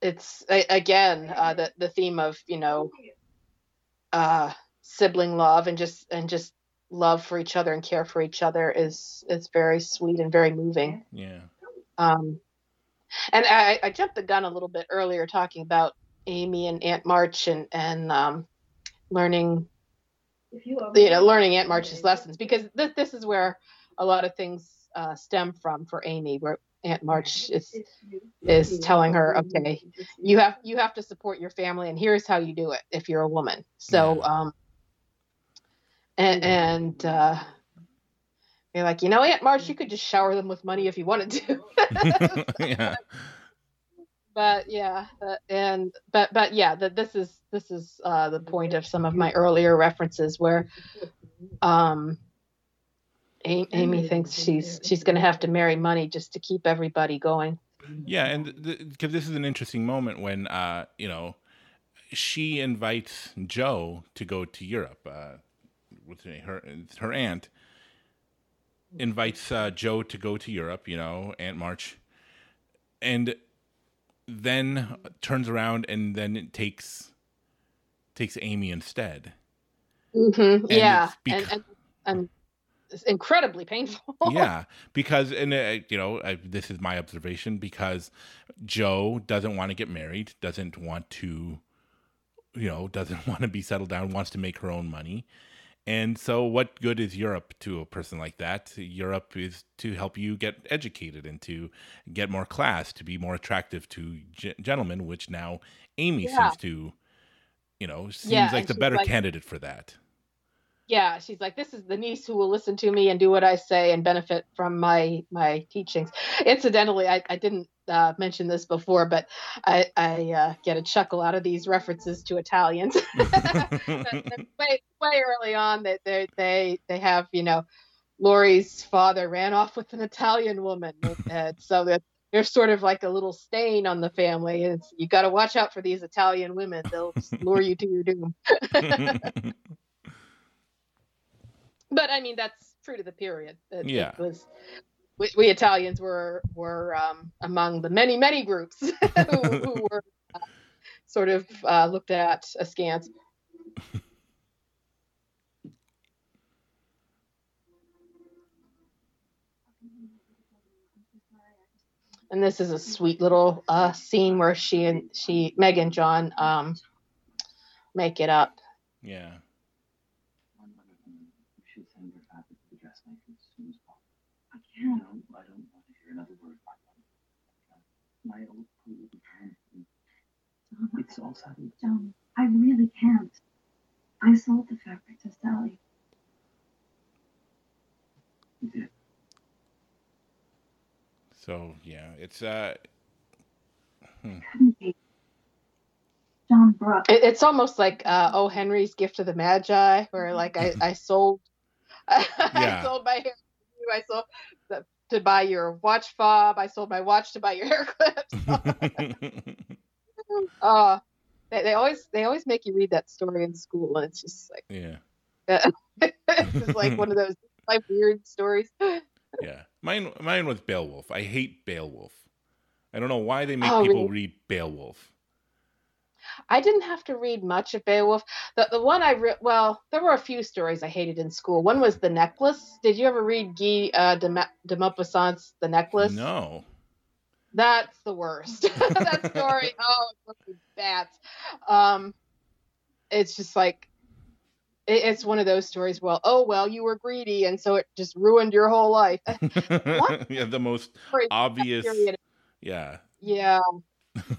it's again uh the the theme of, you know, uh sibling love and just and just love for each other and care for each other is is very sweet and very moving. yeah. Um, and I, I jumped the gun a little bit earlier talking about Amy and Aunt March and and um, learning you you, know learning Aunt March's lessons because this this is where a lot of things uh, stem from for Amy where Aunt March is is telling her okay you have you have to support your family and here's how you do it if you're a woman so um and and uh you're like you know aunt march you could just shower them with money if you wanted to yeah. but yeah uh, and but but yeah that this is this is uh the point of some of my earlier references where um A- amy thinks she's she's going to have to marry money just to keep everybody going Yeah, and because this is an interesting moment when uh, you know she invites Jo to go to Europe. Uh, what's her name? Her her aunt invites uh, Jo to go to Europe. You know, Aunt March, and then turns around and then it takes takes Amy instead. mm-hmm. yeah it's bec- and, and and it's incredibly painful yeah, because and uh, you know uh, this is my observation because Jo doesn't want to get married, doesn't want to, you know, doesn't want to be settled down, wants to make her own money, and so what good is Europe to a person like that? Europe is to help you get educated and to get more class, to be more attractive to ge- gentlemen, which now Amy Yeah. seems to, you know, seems Yeah, like the better like- candidate for that. Yeah she's like this is the niece who will listen to me and do what i say and benefit from my my teachings incidentally i, I didn't uh, mention this before but i i uh, get a chuckle out of these references to italians way way early on that they they they have you know Laurie's father ran off with an Italian woman, and so that there's sort of like a little stain on the family. It's, you got to watch out for these Italian women; they'll lure you to your doom. but I mean that's true to the period. It, yeah, it was we, we, Italians were were um, among the many many groups who, who, were uh, sort of uh, looked at askance. and this is a sweet little uh, scene where she and she Meg and John um, make it up. Yeah. My old pool behind me. It's all settled. John, I really can't. I sold the fabric to Sally. You did. So yeah, it's uh Couldn't. John Brooks. It, it's almost like uh, O. Henry's Gift of the Magi, where like I, I sold, I Yeah. sold my hair to you. I sold the, to buy your watch fob. I sold my watch to buy your hair clips. uh, they, they always they always make you read that story in school, and it's just like yeah. it's just like one of those like weird stories. Yeah. Mine mine was Beowulf. I hate Beowulf. I don't know why they make Oh, people really? read Beowulf. I didn't have to read much of Beowulf. The the one I re- well, there were a few stories I hated in school. One was the necklace. Did you ever read Guy uh, de, Ma- de Maupassant's The Necklace? No. That's the worst. that story. Oh, bats. Um, it's just like it, it's one of those stories. Well, oh well, you were greedy, and so it just ruined your whole life. yeah, the most Stories from that obvious. Yeah. Yeah,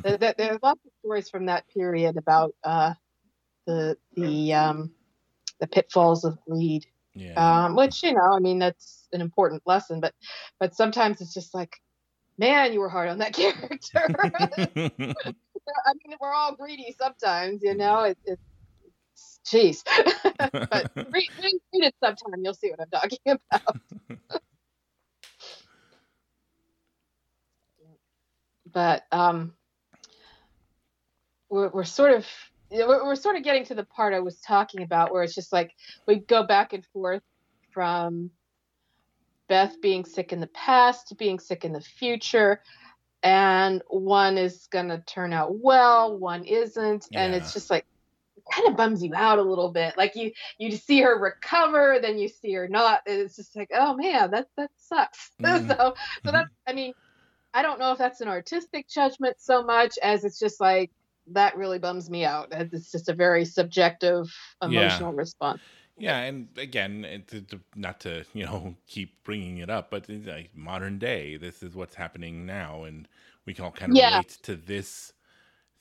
there, there, there's lots of stories from that period about uh, the the um, the pitfalls of greed. Yeah. Um, which you know, I mean, that's an important lesson. But but sometimes it's just like, man, you were hard on that character. I mean, we're all greedy sometimes, you know. It, it's jeez. but read, read, read it sometime. You'll see what I'm talking about. but um, we're, we're sort of we're, we're sort of getting to the part I was talking about, where it's just like we go back and forth from Beth being sick in the past to being sick in the future, and one is gonna turn out well, one isn't, and it's just like it kind of bums you out a little bit. Like you you see her recover, then you see her not, and it's just like, oh man, that that sucks. Mhm. so so that's I mean, I don't know if that's an artistic judgment so much as it's just like that really bums me out. It's just a very subjective emotional response. Yeah, and again, it, it- not to you know keep bringing it up, but it's like modern day, this is what's happening now, and we can all kind of Yeah. relate to this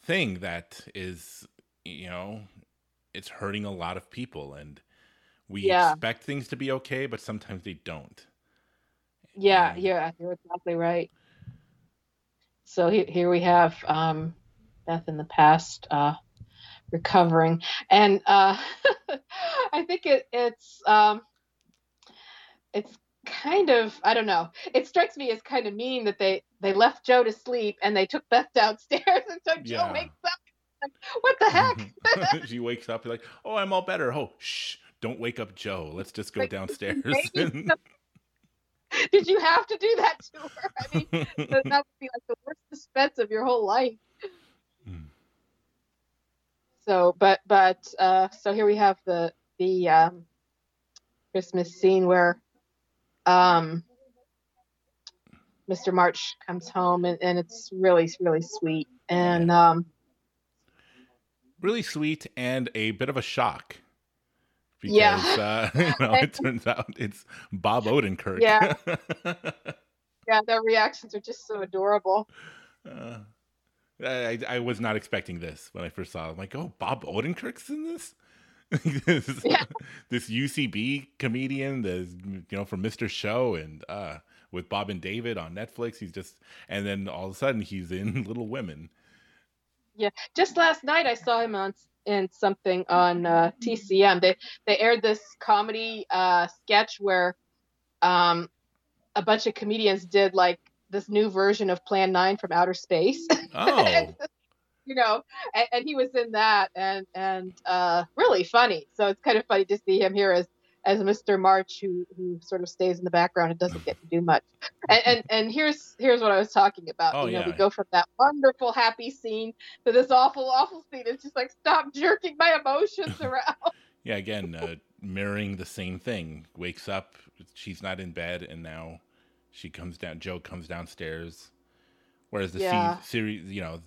thing that is, you know, it's hurting a lot of people, and we Yeah. expect things to be okay, but sometimes they don't. Yeah, And- yeah, you're exactly right. So here, here we have um, Beth in the past uh, recovering, and uh, I think it, it's um, it's kind of I don't know. It strikes me as kind of mean that they they left Jo to sleep and they took Beth downstairs, and so Jo Yeah. wakes up. Like, what the heck? she wakes up like, "Oh, I'm all better." Oh, shh! Don't wake up Jo. Let's just go Like, downstairs. Did you have to do that to her? I mean, that that would be like the worst suspense of your whole life. So, but but uh, so here we have the the um, Christmas scene where um, Mr. March comes home and, and it's really really sweet and um, really sweet and a bit of a shock. Because, Yeah. uh, you know, it turns out it's Bob Odenkirk. Yeah. yeah their reactions are just so adorable. Uh, I, I was not expecting this when I first saw it. I'm like, oh, Bob Odenkirk's in this? this, Yeah. this UCB comedian, the you know from Mr. Show, and uh, with Bob and David on Netflix. He's just, and then all of a sudden he's in Little Women. Yeah, just last night I saw him on in something on uh, TCM. They they aired this comedy uh, sketch where um, a bunch of comedians did like this new version of Plan Nine from outer space. Oh, And, you know, and, and he was in that, and and uh, really funny. So it's kind of funny to see him here as as Mr. March, who who sort of stays in the background and doesn't get to do much. And and, and here's here's what I was talking about. Oh, you know, we go from that wonderful happy scene to this awful awful scene. It's just like stop jerking my emotions around. yeah. Again, uh, mirroring the same thing. Wakes up, she's not in bed, and now she comes down. Jo comes downstairs, Whereas the Yeah. se- series, you know,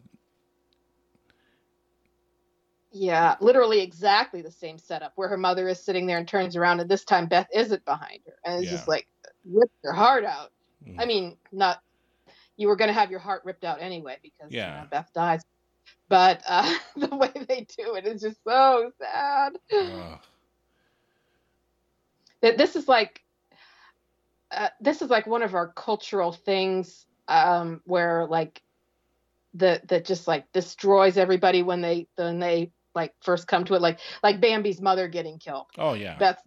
Yeah, literally exactly the same setup where her mother is sitting there and turns around, and this time Beth isn't behind her, and it's just like ripped her heart out. mm, I mean, not you were going to have your heart ripped out anyway because you know, Beth dies, but uh, the way they do it is just so sad. ugh. That this is like uh, this is like one of our cultural things um, where like the that just like destroys everybody when they when they like first come to it like like Bambi's mother getting killed. oh yeah. Beth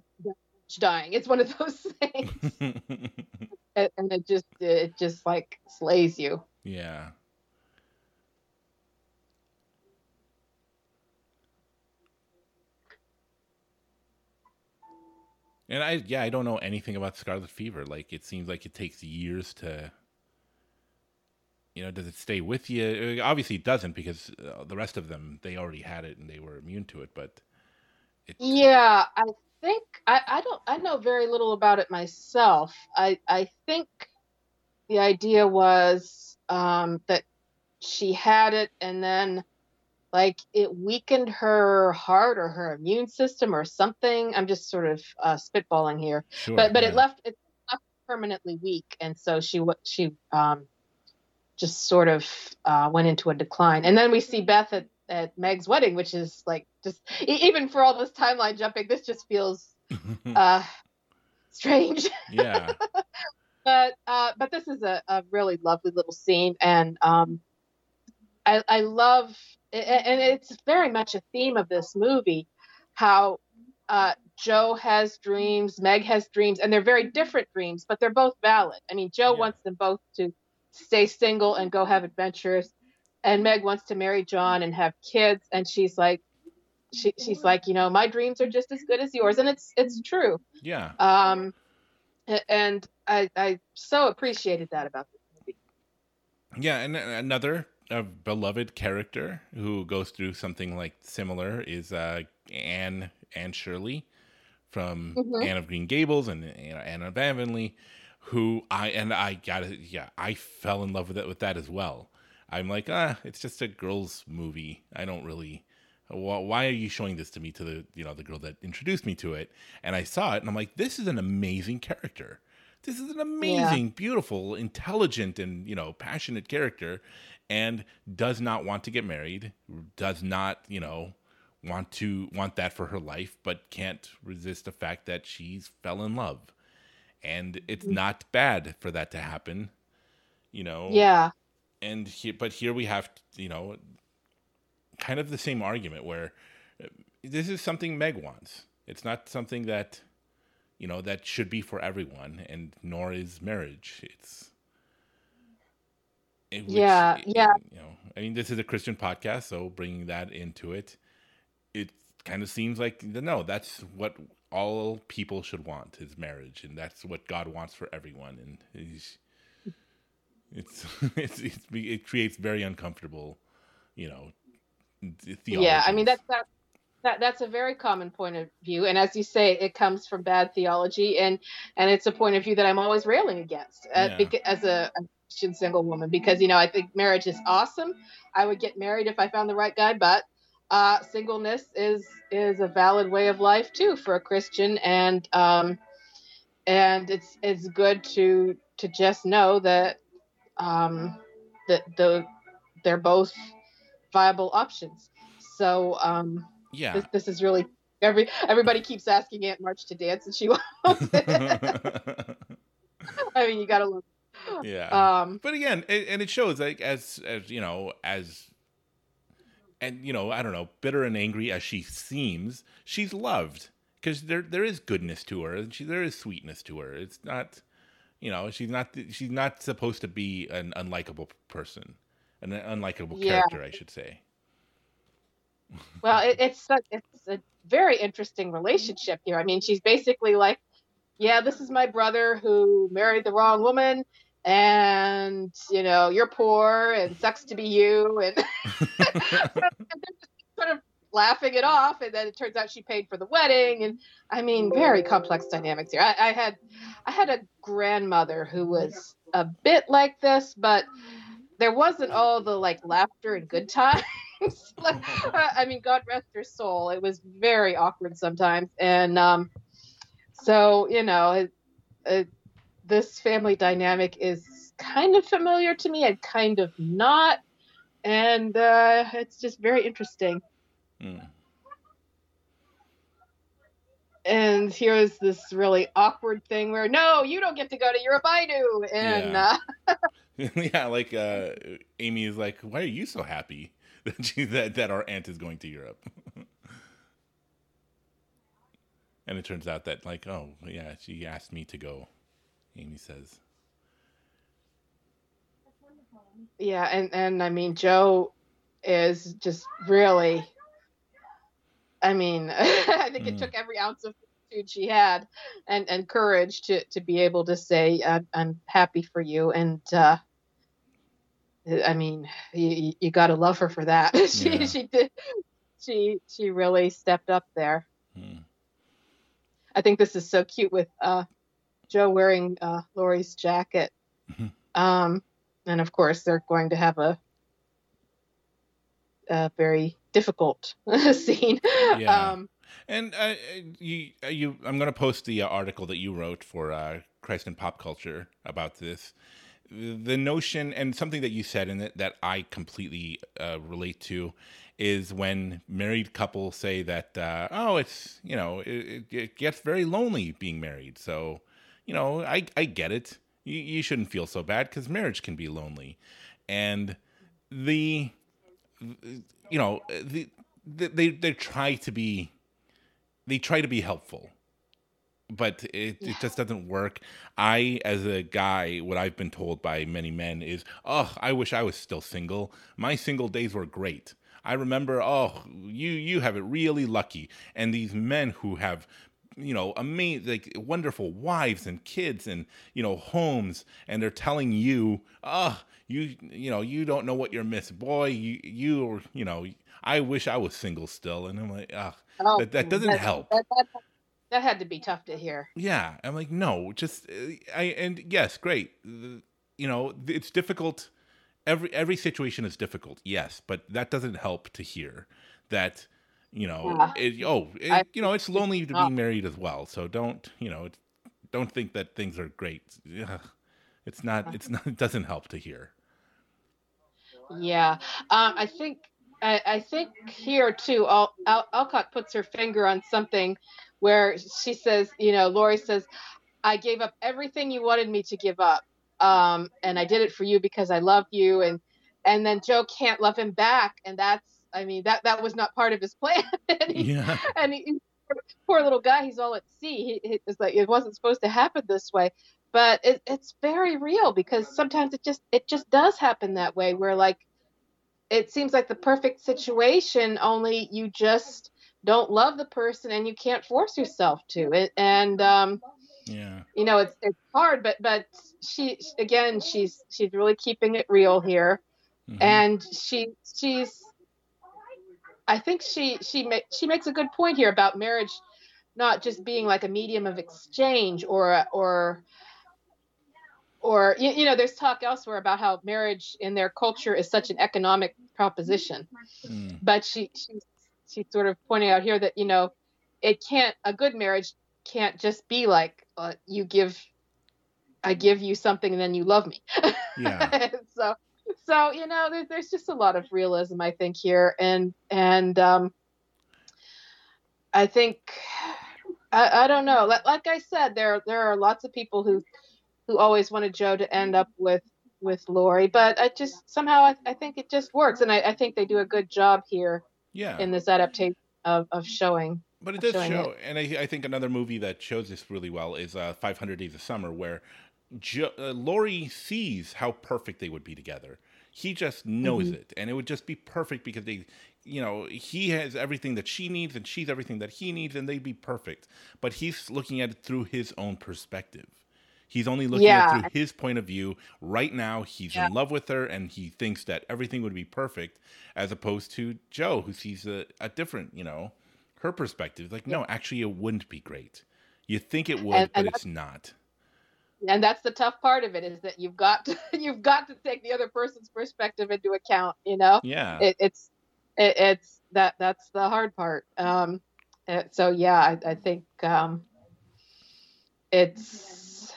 dying. It's one of those things, and, and it just it just like slays you. yeah. And I yeah, I don't know anything about scarlet fever. Like it seems like it takes years to you know, does it stay with you? Uh, Obviously it doesn't because uh, the rest of them they already had it and they were immune to it, but it Yeah, I think I, I don't I know very little about it myself. I I think the idea was um, that she had it and then like it weakened her heart or her immune system or something. I'm just sort of uh, spitballing here, sure. but but yeah. it left it left permanently weak, and so she she um, just sort of uh, went into a decline. And then we see Beth at at Meg's wedding, which is like just even for all this timeline jumping, this just feels uh, strange. yeah. but uh, but this is a, a really lovely little scene, and um, I, I love, and it's very much a theme of this movie, how uh, Jo has dreams, Meg has dreams, and they're very different dreams, but they're both valid. I mean, Jo Yeah. wants them both to stay single and go have adventures, and Meg wants to marry John and have kids, and she's like. She, she's like, you know, my dreams are just as good as yours, and it's it's true. Yeah. Um, and I, I so appreciated that about this movie. Yeah, and another uh, beloved character who goes through something like similar is uh, Anne Anne Shirley from Mhm. Anne of Green Gables and you know, Anne of Avonlea, who I and I got it. Yeah, I fell in love with it with that as well. I'm like, ah, it's just a girls' movie. I don't really. wh- Why are you showing this to me to the you know the girl that introduced me to it? And I saw it and I'm like, this is an amazing character. This is an amazing, beautiful, intelligent, and you know passionate character, and does not want to get married. Does not you know want to want that for her life, but can't resist the fact that she's fell in love, and it's mm. not bad for that to happen. You know, Yeah, and here, but here we have you know kind of the same argument where uh, this is something meg wants it's not something that you know that should be for everyone and nor is marriage it's it- which, Yeah, it- yeah. you know i mean this is a christian podcast so bringing that into it it kind of seems like no that's what all people should want is marriage and that's what god wants for everyone and it's, it's, it's it creates very uncomfortable, you know, theologies. yeah. I mean that's that, that that's a very common point of view, and as you say, it comes from bad theology, and and it's a point of view that I'm always railing against uh, Yeah. as a, a Christian single woman because you know I think marriage is awesome. I would get married if I found the right guy, but uh, singleness is is a valid way of life too for a Christian, and um, and it's it's good to to just know that um, that the they're both viable options. So um, yeah. this, this is really every everybody keeps asking Aunt March to dance, and she won't. I mean, you gotta love. yeah. Um, but again, it, and it shows like as as you know as and you know I don't know bitter and angry as she seems, she's loved because there there is goodness to her and she there is sweetness to her. It's not you know she's not she's not supposed to be an unlikable person, an unlikable Yeah. character, I should say. well, it, it's such, it's a very interesting relationship here. I mean, she's basically like, yeah, this is my brother who married the wrong woman. And you know you're poor, and sucks to be you, and sort of laughing it off and then it turns out she paid for the wedding and i mean very complex dynamics here I, I had i had a grandmother who was a bit like this but there wasn't all the like laughter and good times. like, I mean, God rest her soul. It was very awkward sometimes, and um, so you know, it, it, this family dynamic is kind of familiar to me and kind of not, and uh, it's just very interesting. Mm. And here's this really awkward thing where no, you don't get to go to Europe, I do, and Yeah. uh, yeah, like uh, Amy is like, why are you so happy that she, that that our aunt is going to Europe? and it turns out that like, oh yeah, she asked me to go. Amy says, Yeah, and and I mean Jo is just really I mean, I think it Mm. took every ounce of fortitude she had and and courage to to be able to say I'm, I'm happy for you and uh I mean, you, you got to love her for that. she Yeah. she did she she really stepped up there. hmm. I think this is so cute with uh, Jo wearing uh, Laurie's jacket. Mhm. Um, and of course, they're going to have a, a very difficult scene. Yeah. Um, And uh, you, uh, you, I'm going to post the uh, article that you wrote for uh, Christ and Pop Culture about this. The notion and something that you said in it that I completely uh, relate to is when married couples say that, uh, oh, it's you know, it- it gets very lonely being married. So, you know, I I get it. You, you shouldn't feel so bad because marriage can be lonely, and the you know the, the they they try to be they try to be helpful but it, it just doesn't work. I as a guy what i've been told by many men is oh i wish i was still single. My single days were great. I remember oh you you have it really lucky. And these men who have you know amazing like wonderful wives and kids and you know homes and they're telling you oh you you know you don't know what you're missing boy you you you know i wish i was single still and i'm like ah oh, that, that doesn't help That, that, that had to be tough to hear. yeah i'm like no just uh, i and yes great Uh, you know it's difficult every every situation is difficult yes but that doesn't help to hear that you know Yeah. it, oh it, I- you know it's lonely to be married as well so don't you know don't think that things are great it's not it's not it doesn't help to hear Yeah, um, I think I, I think here too. Al, Al, Alcott puts her finger on something where she says, you know, Laurie says, "I gave up everything you wanted me to give up, um, and I did it for you because I love you." And and then Jo can't love him back, and that's, I mean, that that was not part of his plan. and he, yeah and he, poor little guy, he's all at sea. He, he it's like it wasn't supposed to happen this way, but it, it's very real because sometimes it just it just does happen that way. Where like it seems like the perfect situation, only you just don't love the person and you can't force yourself to it. And um, yeah you know it's it's hard, but but she again she's she's really keeping it real here Mhm. and she she's i think she she ma- she makes a good point here about marriage not just being like a medium of exchange or or or you, you know there's talk elsewhere about how marriage in their culture is such an economic proposition. Mm. but she she she's sort of pointing out here that you know it can't a good marriage can't just be like uh, you give i give you something and then you love me. Yeah. So so you know there, there's just a lot of realism i think here. And and um i think i, I don't know. Like, like i said there there are lots of people who who always wanted jo to end up with with laurie but i just somehow i, I think it just works. And I, I think they do a good job here yeah. in this adaptation of, of showing But it does show, and I, I think another movie that shows this really well is uh, 500 Days of Summer, where jo- uh, Laurie sees how perfect they would be together. He just knows Mm-hmm. it, and it would just be perfect because they, you know, he has everything that she needs, and she's everything that he needs, and they'd be perfect. But he's looking at it through his own perspective. He's only looking at Yeah. it through his point of view. Right now, he's Yeah. in love with her, and he thinks that everything would be perfect, as opposed to Jo, who sees a, a different, you know, her perspective. Like, no, actually, it wouldn't be great. You think it would, And- but and it's not. And that's the tough part of it is that you've got to, you've got to take the other person's perspective into account. You know, Yeah. it, it's it, it's that that's the hard part. Um, so yeah, I, I think um, it's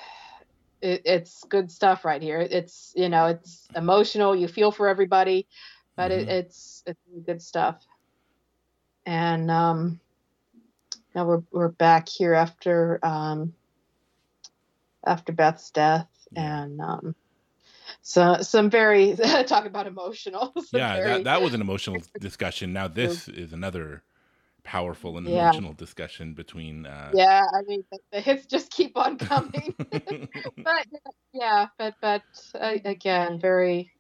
it, it's good stuff right here. It's you know it's emotional. You feel for everybody, but it, Mhm. it's it's good stuff. And um, now we're we're back here after um, after Beth's death, Yeah. and um, so some very talk about emotional. yeah, very- that, that was an emotional discussion. Now this is another powerful and Yeah. emotional discussion between. Uh, yeah, I mean the, the hits just keep on coming. but yeah, but but uh, again, very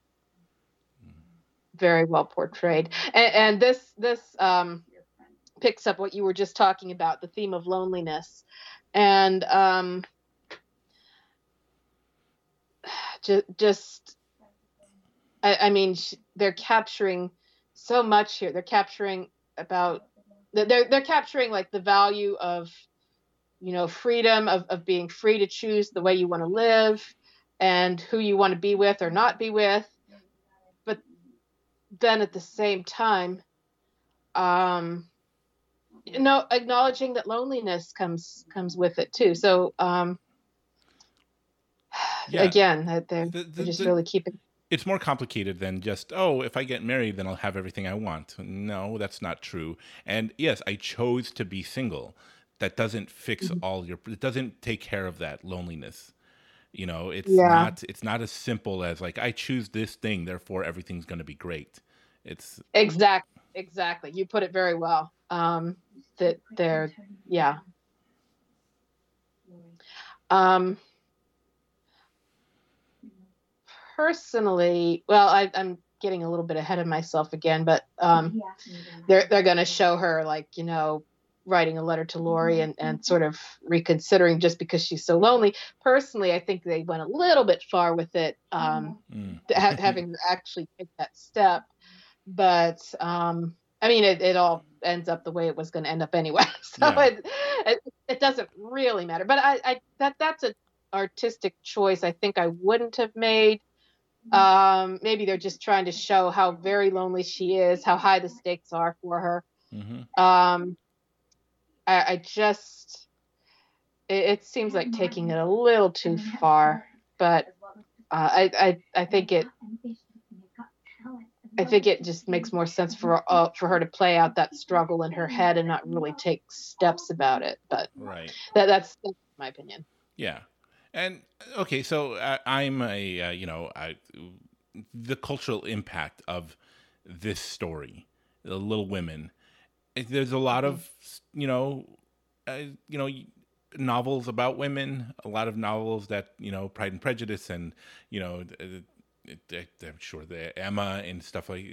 very well portrayed. And, and this this um, picks up what you were just talking about, the theme of loneliness, and um, just just I, I mean sh- they're capturing so much here. They're capturing about they're they're capturing like the value of you know freedom of, of being free to choose the way you want to live and who you want to be with or not be with but then at the same time um you know acknowledging that loneliness comes comes with it too so um Yeah. again that they're, The- they're just the- really keeping it's more complicated than just oh if i get married then i'll have everything i want. No that's not true. And yes i chose to be single. That doesn't fix Mm-hmm. all your it doesn't take care of that loneliness. You know it's Yeah. not it's not as simple as like i choose this thing therefore everything's going to be great. It's exactly exactly. You put it very well um that they're yeah. Um personally well I, i'm getting a little bit ahead of myself again but um they're they're going to show her like you know writing a letter to Laurie and and sort of reconsidering just because she's so lonely. Personally i think they went a little bit far with it um mm, ha- having her actually take that step. But um i mean it, it all ends up the way it was going to end up anyway. So Yeah. it, it it doesn't really matter. But i i that that's an artistic choice i think i wouldn't have made um maybe they're just trying to show how very lonely she is how high the stakes are for her mhm. um i, I just it, it seems like taking it a little too far but uh, I, I i think it I think it just makes more sense for uh, for her to play out that struggle in her head and not really take steps about it. But right that, that's, that's my opinion. Yeah, and okay, so I, I'm a uh, you know I, the cultural impact of this story, the Little Women. There's a lot of you know, uh, you know novels about women, a lot of novels that you know Pride and Prejudice, and you know. I'm sure the Emma and stuff like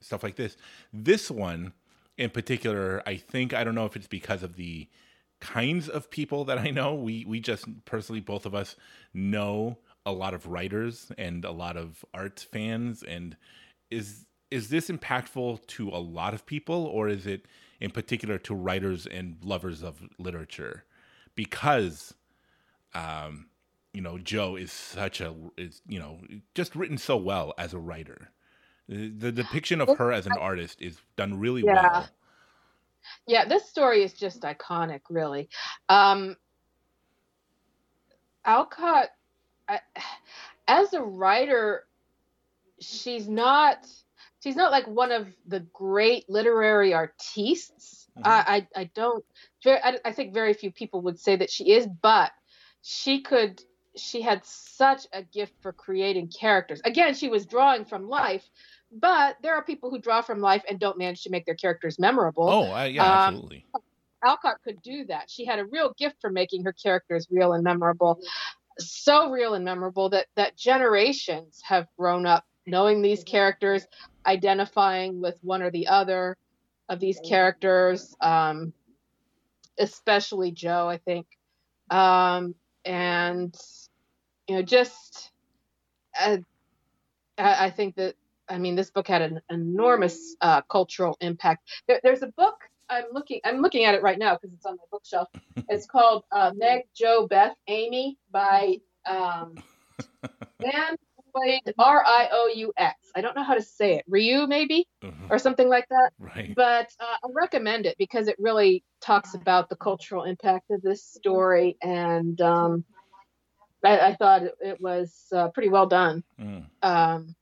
stuff like this. This one in particular, I think I don't know if it's because of the kinds of people that I know. We we just personally both of us know a lot of writers and a lot of art fans and is is this impactful to a lot of people or is it in particular to writers and lovers of literature because um you know Jo is such a is you know just written so well as a writer the, the depiction of her as an artist is done really Yeah. well Yeah, this story is just iconic, really. Um, Alcott, I, as a writer, she's not she's not like one of the great literary artistes. Mhm. I, I I don't. Very, I, I think very few people would say that she is, but she could. She had such a gift for creating characters. Again, she was drawing from life, but there are people who draw from life and don't manage to make their characters memorable. oh I, yeah Um, absolutely Alcott could do that. She had a real gift for making her characters real and memorable. So real and memorable that that generations have grown up knowing these characters, identifying with one or the other of these characters, um, especially Jo, I think. Um, and you know, just uh, I, I think that I mean this book had an enormous uh, cultural impact. There, there's a book I'm looking I'm looking at it right now because it's on my bookshelf. It's called uh, Meg, Jo, Beth, Amy by um, played R I O U X. I don't know how to say it. Ryu maybe Mhm. or something like that. Right. But uh, I recommend it because it really talks about the cultural impact of this story, and um, I, I thought it, it was uh, pretty well done. Mm. Um,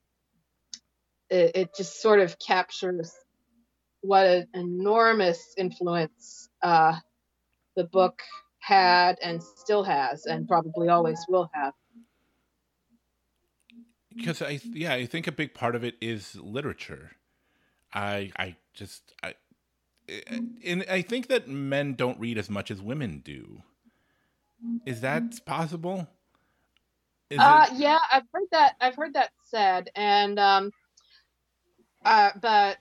it, it just sort of captures what an enormous influence uh, the book had and still has, and probably always will have. because I yeah I think a big part of it is literature. I I just I and I think that men don't read as much as women do. Is that possible? Is Uh, it- yeah, I've heard that. I've heard that said, and um, uh, but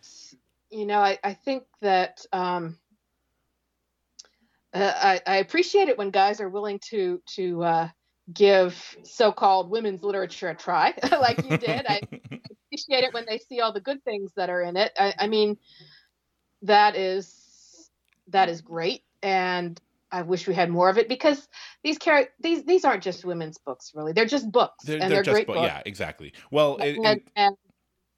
you know, I, I think that um, uh, I, I appreciate it when guys are willing to to uh, give so-called women's literature a try, like you did. I appreciate it when they see all the good things that are in it. I, I mean, that is that is great, and I wish we had more of it because these char- these these aren't just women's books, really. They're just books, they're, and they're they're, just great bu- books. yeah exactly. Well, it, and, and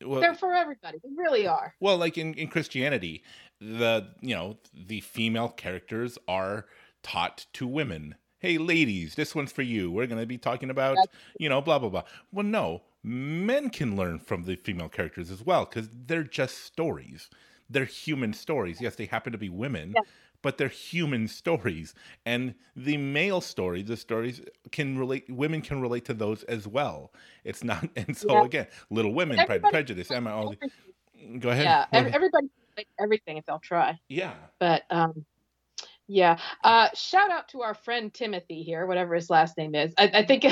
well, they're for everybody. They really are. Well, like in, in Christianity, the you know the female characters are taught to women. Hey, ladies, this one's for you. We're going to be talking about you know blah blah blah. Well, no, men can learn from the female characters as well because they're just stories. They're human stories. Yes, they happen to be women. Yeah. But they're human stories, and the male story, the stories can relate. Women can relate to those as well. It's not, and so Yeah. again, Little Women, Pride and Prejudice, Emma. All the, go ahead. Yeah, Go ev- ahead. everybody like everything if they'll try. Yeah. But um, yeah. Uh, shout out to our friend Timothy here, whatever his last name is. I, I think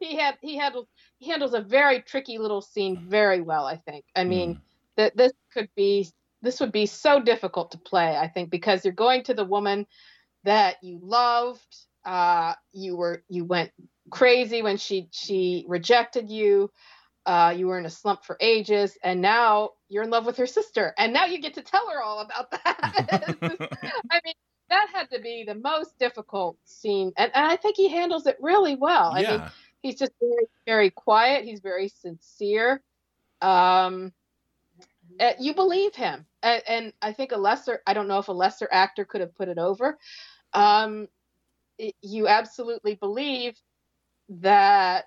he had he handles he handles a very tricky little scene very well. I think. I mean, Mm. that this could be this would be so difficult to play. I think because you're going to the woman that you loved. Uh, you were you went crazy when she she rejected you. Uh, you were in a slump for ages, and now you're in love with her sister, and now you get to tell her all about that. I mean, that had to be the most difficult scene, and, and I think he handles it really well. I yeah. mean, he's just very, very quiet. He's very sincere. Um, uh, you believe him, and, and I think a lesser. I don't know if a lesser actor could have put it over. Um, it- you absolutely believe that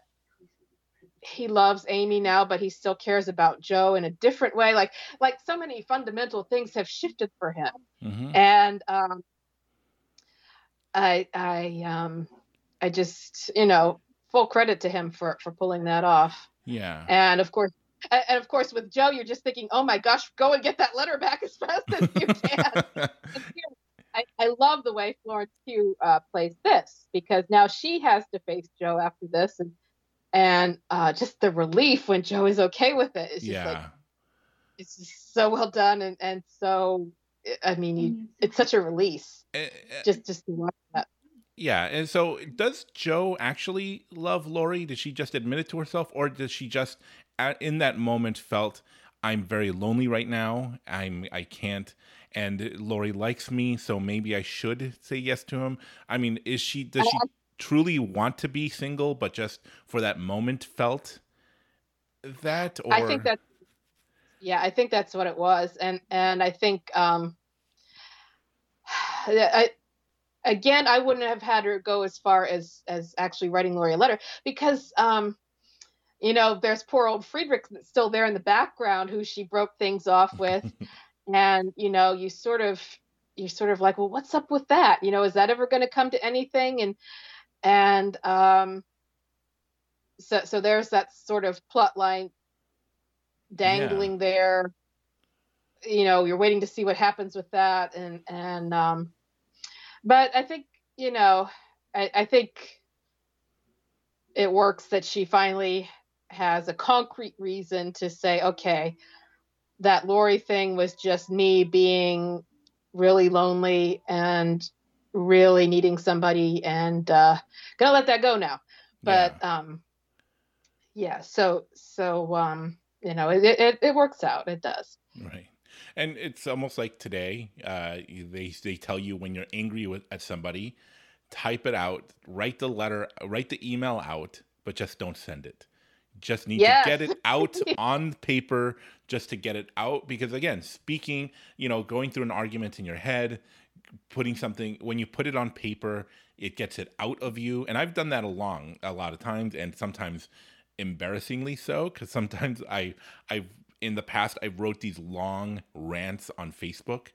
he loves Amy now, but he still cares about Jo in a different way. Like like so many fundamental things have shifted for him Mhm. and um, I I um I just you know full credit to him for for pulling that off. Yeah. And of course, and of course with Jo, you're just thinking, oh my gosh, go and get that letter back as fast as you can. I, I love the way Florence Pugh uh, plays this because now she has to face Jo after this, and and uh, just the relief when Jo is okay with it. It's just like yeah. it's just so well done and and so I mean, you, it's such a release eh, just just to watch that. yeah. And so, does Jo actually love Laurie? Did she just admit it to herself, or does she just, at, in that moment, felt I'm very lonely right now. I'm I can't, and Laurie likes me, so maybe I should say yes to him. I mean, is she? Does she truly want to be single, but just for that moment felt that? Or I think that yeah, I think that's what it was, and and I think um, I again I wouldn't have had her go as far as as actually writing Laurie a letter because um, you know there's poor old Friedrich that's still there in the background who she broke things off with, and you know you sort of you're sort of like well what's up with that? You know is that ever going to come to anything? And and um so so there's that sort of plot line dangling there. You know you're waiting to see what happens with that. And and um but i think you know i i think it works that she finally has a concrete reason to say okay that laurie thing was just me being really lonely and really needing somebody and uh gonna let that go now but um yeah so so um you know it it, it works out it does Right. And it's almost like today, uh, they they tell you when you're angry with at somebody type it out, write the letter, write the email out, but just don't send it. Just need Yes. to get it out on paper just to get it out because again, speaking, you know, going through an argument in your head, putting something when you put it on paper, it gets it out of you. And I've done that along a lot of times and sometimes embarrassingly so cuz sometimes I I've in the past I wrote these long rants on Facebook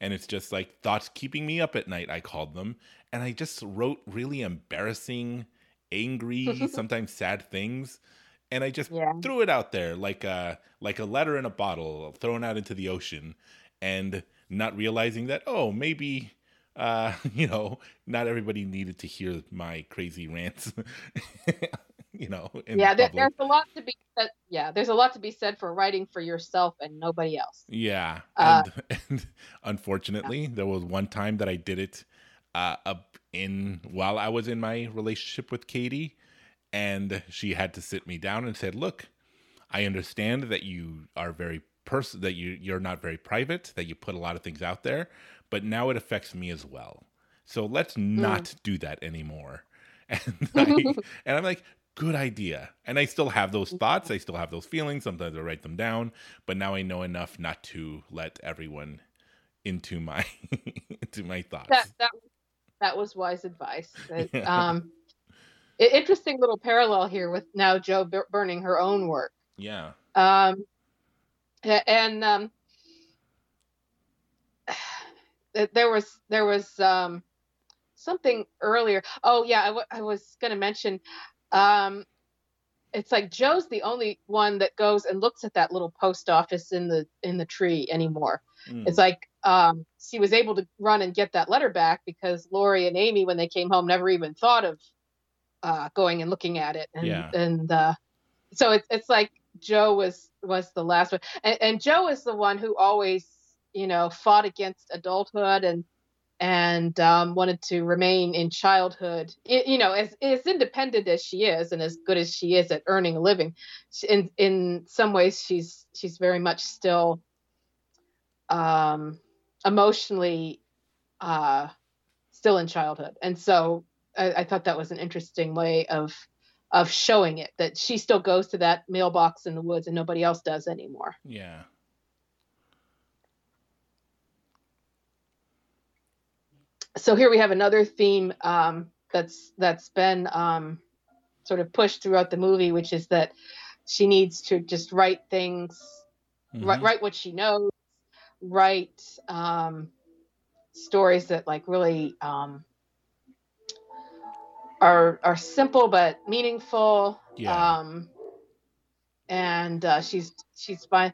and it's just like thoughts keeping me up at night I called them and I just wrote really embarrassing, angry, sometimes sad things and I just Yeah. threw it out there like a like a letter in a bottle thrown out into the ocean and not realizing that oh maybe uh you know not everybody needed to hear my crazy rants you know in yeah, public. there's a lot to be said. Yeah, there's a lot to be said for writing for yourself and nobody else. Yeah, Uh, and, and unfortunately, there was one time that I did it uh, up in while I was in my relationship with Katie, and she had to sit me down and said, "Look, I understand that you are very person that you you're not very private, that you put a lot of things out there, but now it affects me as well. So let's not do that anymore." And I, and I'm like, good idea. And I still have those thoughts. I still have those feelings. Sometimes I write them down, but now I know enough not to let everyone into my into my thoughts. That that that was wise advice. That, um, interesting little parallel here with now Jo burning her own work. yeah. Um, and um, there was there was um, something earlier. Oh yeah, I, w- I was going to mention. Um, it's like Jo's the only one that goes and looks at that little post office in the in the tree anymore. Mm. It's like um, she was able to run and get that letter back because Laurie and Amy, when they came home, never even thought of uh, going and looking at it. And, Yeah. and uh, so it's it's like Jo was was the last one, and, and Jo is the one who always you know fought against adulthood and and um, wanted to remain in childhood. I- you know, as as independent as she is, and as good as she is at earning a living, she- in in some ways she's she's very much still um, emotionally uh, still in childhood, and so I, I thought that was an interesting way of of showing it that she still goes to that mailbox in the woods and nobody else does anymore. Yeah. So here we have another theme um, that's that's been um, sort of pushed throughout the movie, which is that she needs to just write things, write, Mhm. write what she knows, write um, stories that like really um, are are simple but meaningful. Yeah. Um, and uh, she's she's fine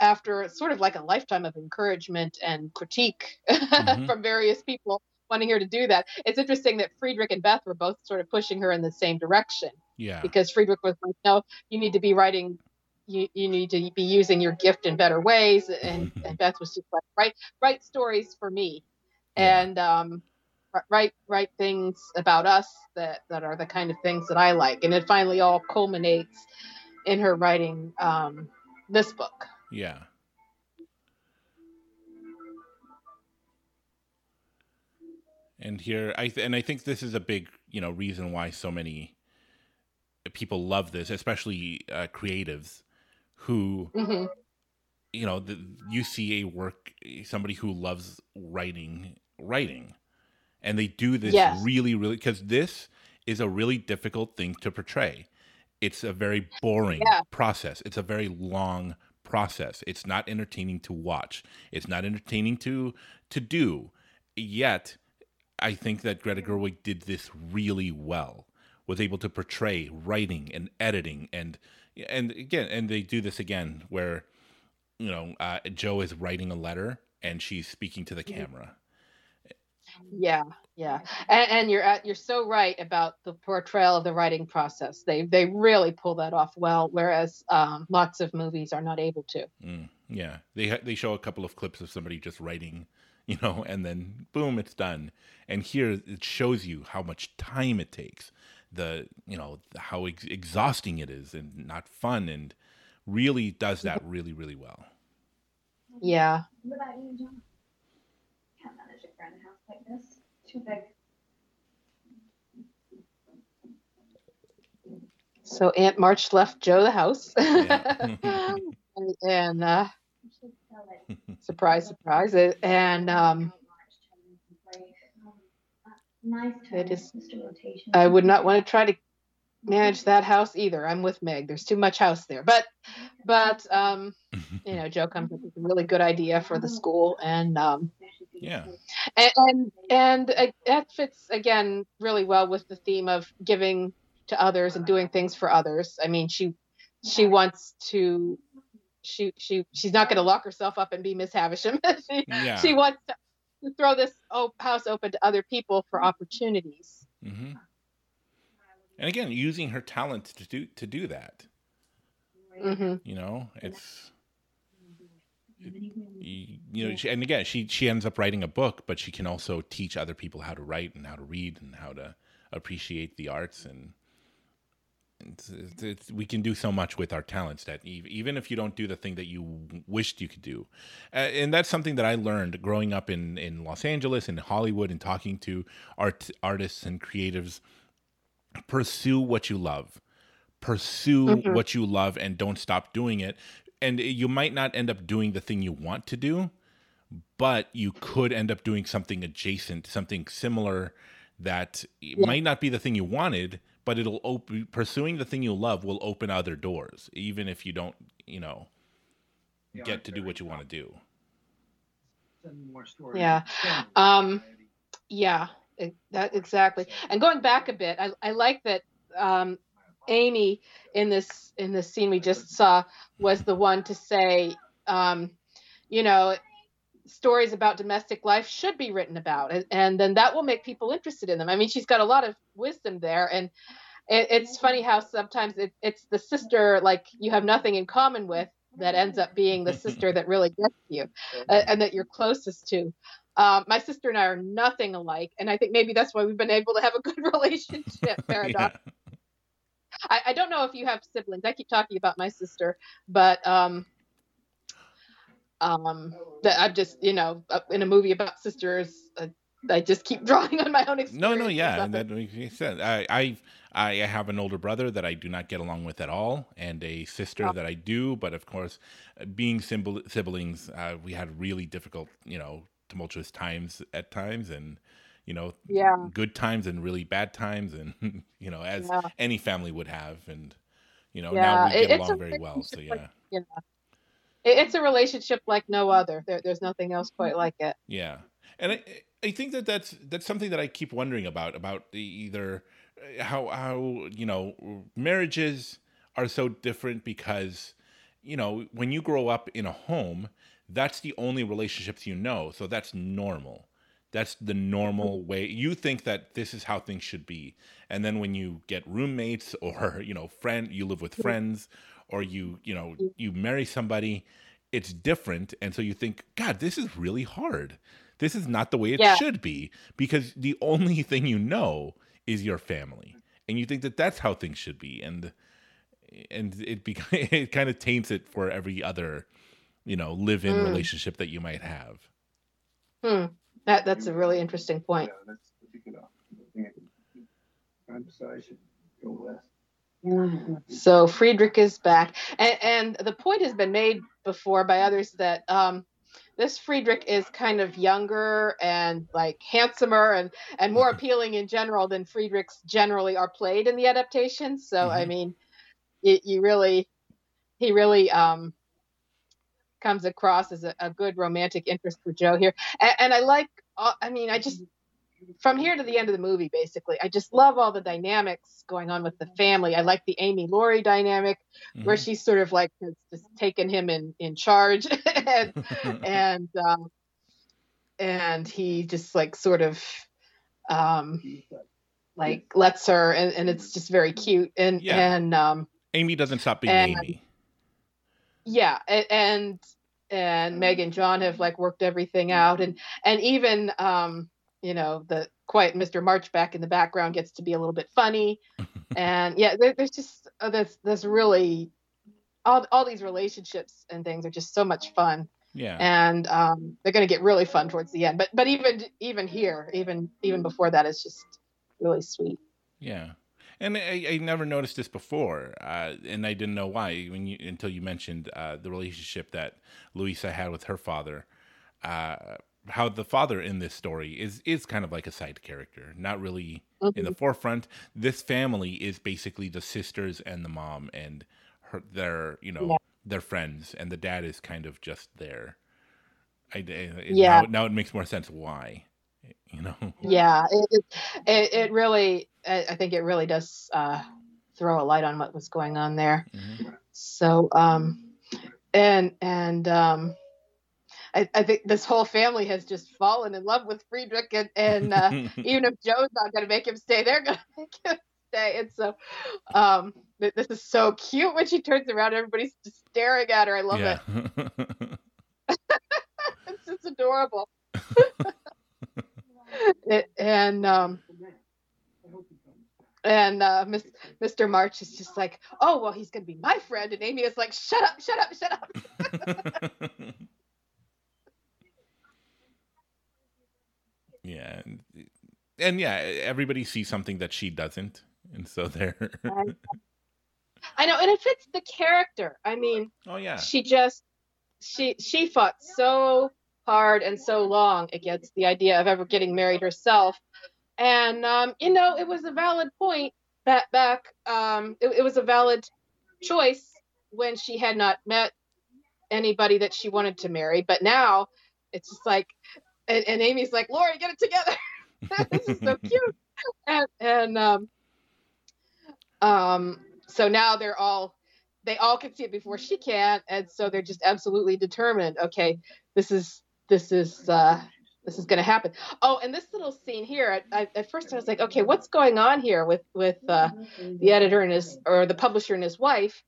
after sort of like a lifetime of encouragement and critique Mhm. from various people wanting her to do that. It's interesting that Friedrich and Beth were both sort of pushing her in the same direction Yeah. because Friedrich was like, no, you need to be writing, you, you need to be using your gift in better ways. And, and Beth was just like, write, write stories for me Yeah. and um, write, write things about us that, that are the kind of things that I like. And it finally all culminates in her writing um, this book. Yeah. And here, I th- and I think this is a big, you know, reason why so many people love this, especially uh, creatives who, hmm you know, the, you see a work, somebody who loves writing, writing, and they do this Yes. really, really, because this is a really difficult thing to portray. It's a very boring Yeah. process. It's a very long process. It's not entertaining to watch. It's not entertaining to to do. Yet, I think that Greta Gerwig did this really well. Was able to portray writing and editing and and again and they do this again where you know uh, Jo is writing a letter and she's speaking to the Mhm. camera. Yeah, yeah, and, and you're at, you're so right about the portrayal of the writing process. They they really pull that off well, whereas um, lots of movies are not able to. Mm, yeah, they ha- they show a couple of clips of somebody just writing, you know, and then boom, it's done. And here it shows you how much time it takes, the you know how ex- exhausting it is and not fun, and really does that really really well. Yeah, like this, too big. So Aunt March left Jo the house. And, and uh, surprise, surprise. And um, I I would not want to try to manage that house either. I'm with Meg. There's too much house there. But, but um, you know, Jo comes up with a really good idea for the school, and um, yeah. and and, and uh, that fits again really well with the theme of giving to others and doing things for others. I mean, she she wants to she she she's not going to lock herself up and be Miss Havisham. she, Yeah. she wants to, to throw this op- house open to other people for opportunities. hmm And again, using her talent to do to do that. hmm You know, it's you, know, she, and again, she she ends up writing a book, but she can also teach other people how to write and how to read and how to appreciate the arts and. It's, it's, it's, we can do so much with our talents that even if you don't do the thing that you wished you could do, uh, and that's something that I learned growing up in in Los Angeles and Hollywood and talking to art artists and creatives. Pursue what you love, pursue Mhm. what you love, and don't stop doing it and you might not end up doing the thing you want to do, but you could end up doing something adjacent, something similar that Yeah. might not be the thing you wanted, but it'll open pursuing the thing you love will open other doors, even if you don't, you know, get to do what you want to do. Yeah. Um, yeah, it, that exactly. And going back a bit, I, I like that um, Amy in this in this scene we just saw was the one to say, um, you know, stories about domestic life should be written about, and, and then that will make people interested in them. I mean, she's got a lot of wisdom there, and it, it's funny how sometimes it, it's the sister like you have nothing in common with that ends up being the sister that really gets you uh, and that you're closest to. Um, my sister and I are nothing alike, and I think maybe that's why we've been able to have a good relationship. Paradox. Yeah. I, I don't know if you have siblings. I keep talking about my sister, but um, um, that I'm just you know uh, in a movie about sisters. Uh, I just keep drawing on my own experience. No, no, yeah, and that makes sense. I, I, I have an older brother that I do not get along with at all, and a sister Yeah. that I do. But of course, uh, being sibl- siblings, uh, we had really difficult, you know, tumultuous times at times, and you know, Yeah. good times and really bad times, and you know, as Yeah. any family would have, and you know, Yeah, now we get it's along very well. So yeah, like- It- it's a relationship like no other. There, there's nothing else quite like it. Yeah, and I I think that that's that's something that I keep wondering about about the either uh, how how you know marriages are so different because you know when you grow up in a home that's the only relationships you know so that's normal that's the normal way. You think that this is how things should be. And then when you get roommates or you know friend you live with friends or you you know you marry somebody it's different. And so you think god this is really hard. This is not the way it Yeah. should be. Because the only thing you know is your family. And you think that that's how things should be. And and it bec- it kind of taints it for every other you know live-in Mm. relationship that you might have. Hmm. That that's a really interesting point. Yeah, that's particular. I conversation go west. So Friedrich is back, and, and the point has been made before by others that um, this Friedrich is kind of younger and like handsomer and and more appealing in general than Friedrichs generally are played in the adaptations. So I Mhm. mean, you, you really, he really um, comes across as a, a good romantic interest for Jo here, and, and I like. I mean, I just from here to the end of the movie, basically, I just love all the dynamics going on with the family. I like the Amy Laurie dynamic where Mhm. she's sort of like has just taken him in in charge and and um, and he just like sort of um like lets her and, and it's just very cute and Yeah. and um amy doesn't stop being And- amy yeah and and meg and john have like worked everything out and and even um you know the quiet mr march back in the background gets to be a little bit funny. And yeah there, there's just uh, there's there's really all, all these relationships and things are just so much fun. Yeah. And um they're going to get really fun towards the end but but even even here even even before that it's just really sweet. Yeah. And I, I never noticed this before, uh, and I didn't know why when you, until you mentioned uh, the relationship that Louisa had with her father. Uh, how the father in this story is is kind of like a side character, not really in the forefront. This family is basically the sisters and the mom and her their you know Yeah. their friends, and the dad is kind of just there. I, I- Yeah. Now, now it makes more sense why, you know. Yeah, it it, it, really I, think it really does uh, throw a light on what was going on there. Mhm. So um, and and um. I, I think this whole family has just fallen in love with Friedrich, and, and uh, even if Jo's not going to make him stay, they're going to make him stay. And so, um, th- this is so cute when she turns around, everybody's just staring at her. I love it. It's just adorable. It, and um, and uh, Miss, Mr. March is just like, oh well, he's going to be my friend, and Amy is like, shut up, shut up, shut up. yeah, and, and yeah, everybody sees something that she doesn't, and so they're. I know, and it fits the character. I mean, oh yeah, she just she she fought so hard and so long against the idea of ever getting married herself. And um, you know it was a valid point back back um, it, it was a valid choice when she had not met anybody that she wanted to marry but now it's just like and, and amy's like laurie get it together. This is so cute. And and um um so now they're all they all can see it before she can and so they're just absolutely determined okay this is this is uh this is going to happen. Oh and this little scene here I, I, at first i was like okay what's going on here with with uh the editor and his or the publisher and his wife?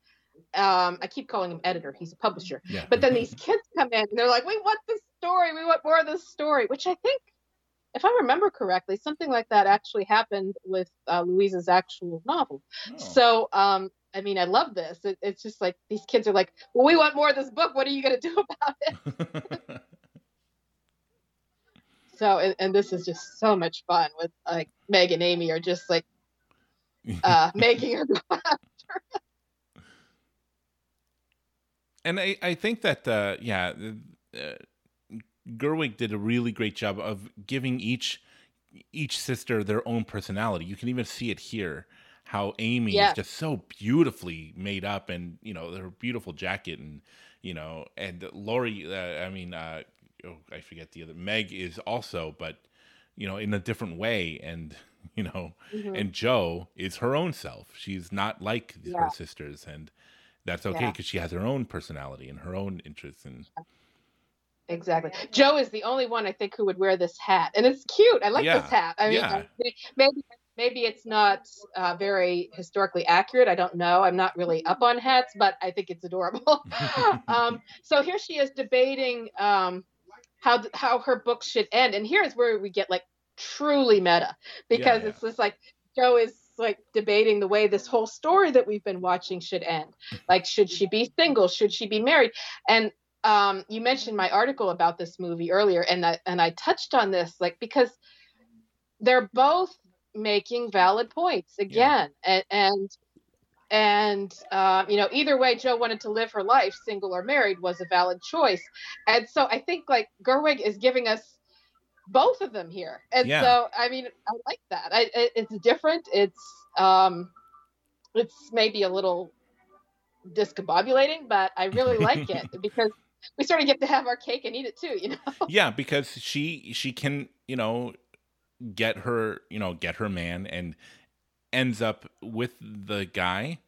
Um i keep calling him editor he's a publisher. Yeah. but then these kids come in and they're like we want this story we want more of this story which i think if i remember correctly something like that actually happened with uh, louisa's actual novel. Oh. so um i mean i love this. It, it's just like these kids are like well we want more of this book. What are you going to do about it so and, and this is just so much fun with like meg and amy are just like uh making her go after and I, I think that uh, yeah, uh, Gerwig did a really great job of giving each each sister their own personality. You can even see it here how Amy Yeah. is just so beautifully made up, and you know her beautiful jacket, and you know, and Laurie. Uh, I mean, uh, oh, I forget the other. Meg is also, but you know, in a different way, and you know, Mhm. and Jo is her own self. She's not like Yeah. her sisters, and that's okay Yeah. because she has her own personality and her own interests. And Exactly. Jo is the only one I think who would wear this hat, and it's cute. I like Yeah, this hat. I mean, yeah. maybe maybe it's not uh, very historically accurate. I don't know. I'm not really up on hats, but I think it's adorable. um, so here she is debating um, how how her book should end, and here's where we get like truly meta because yeah. it's just like Jo is like debating the way this whole story that we've been watching should end. Like, should she be single? Should she be married? And um, you mentioned my article about this movie earlier, and I, and I touched on this, like because they're both making valid points again, and and and um, you know either way, Jo wanted to live her life, single or married, was a valid choice, and so I think like Gerwig is giving us both of them here, and Yeah. so I mean I like that. I, it, it's different. It's um, it's maybe a little discombobulating, but I really like it because we sort of get to have our cake and eat it too, you know? yeah, because she she can you know get her you know get her man and ends up with the guy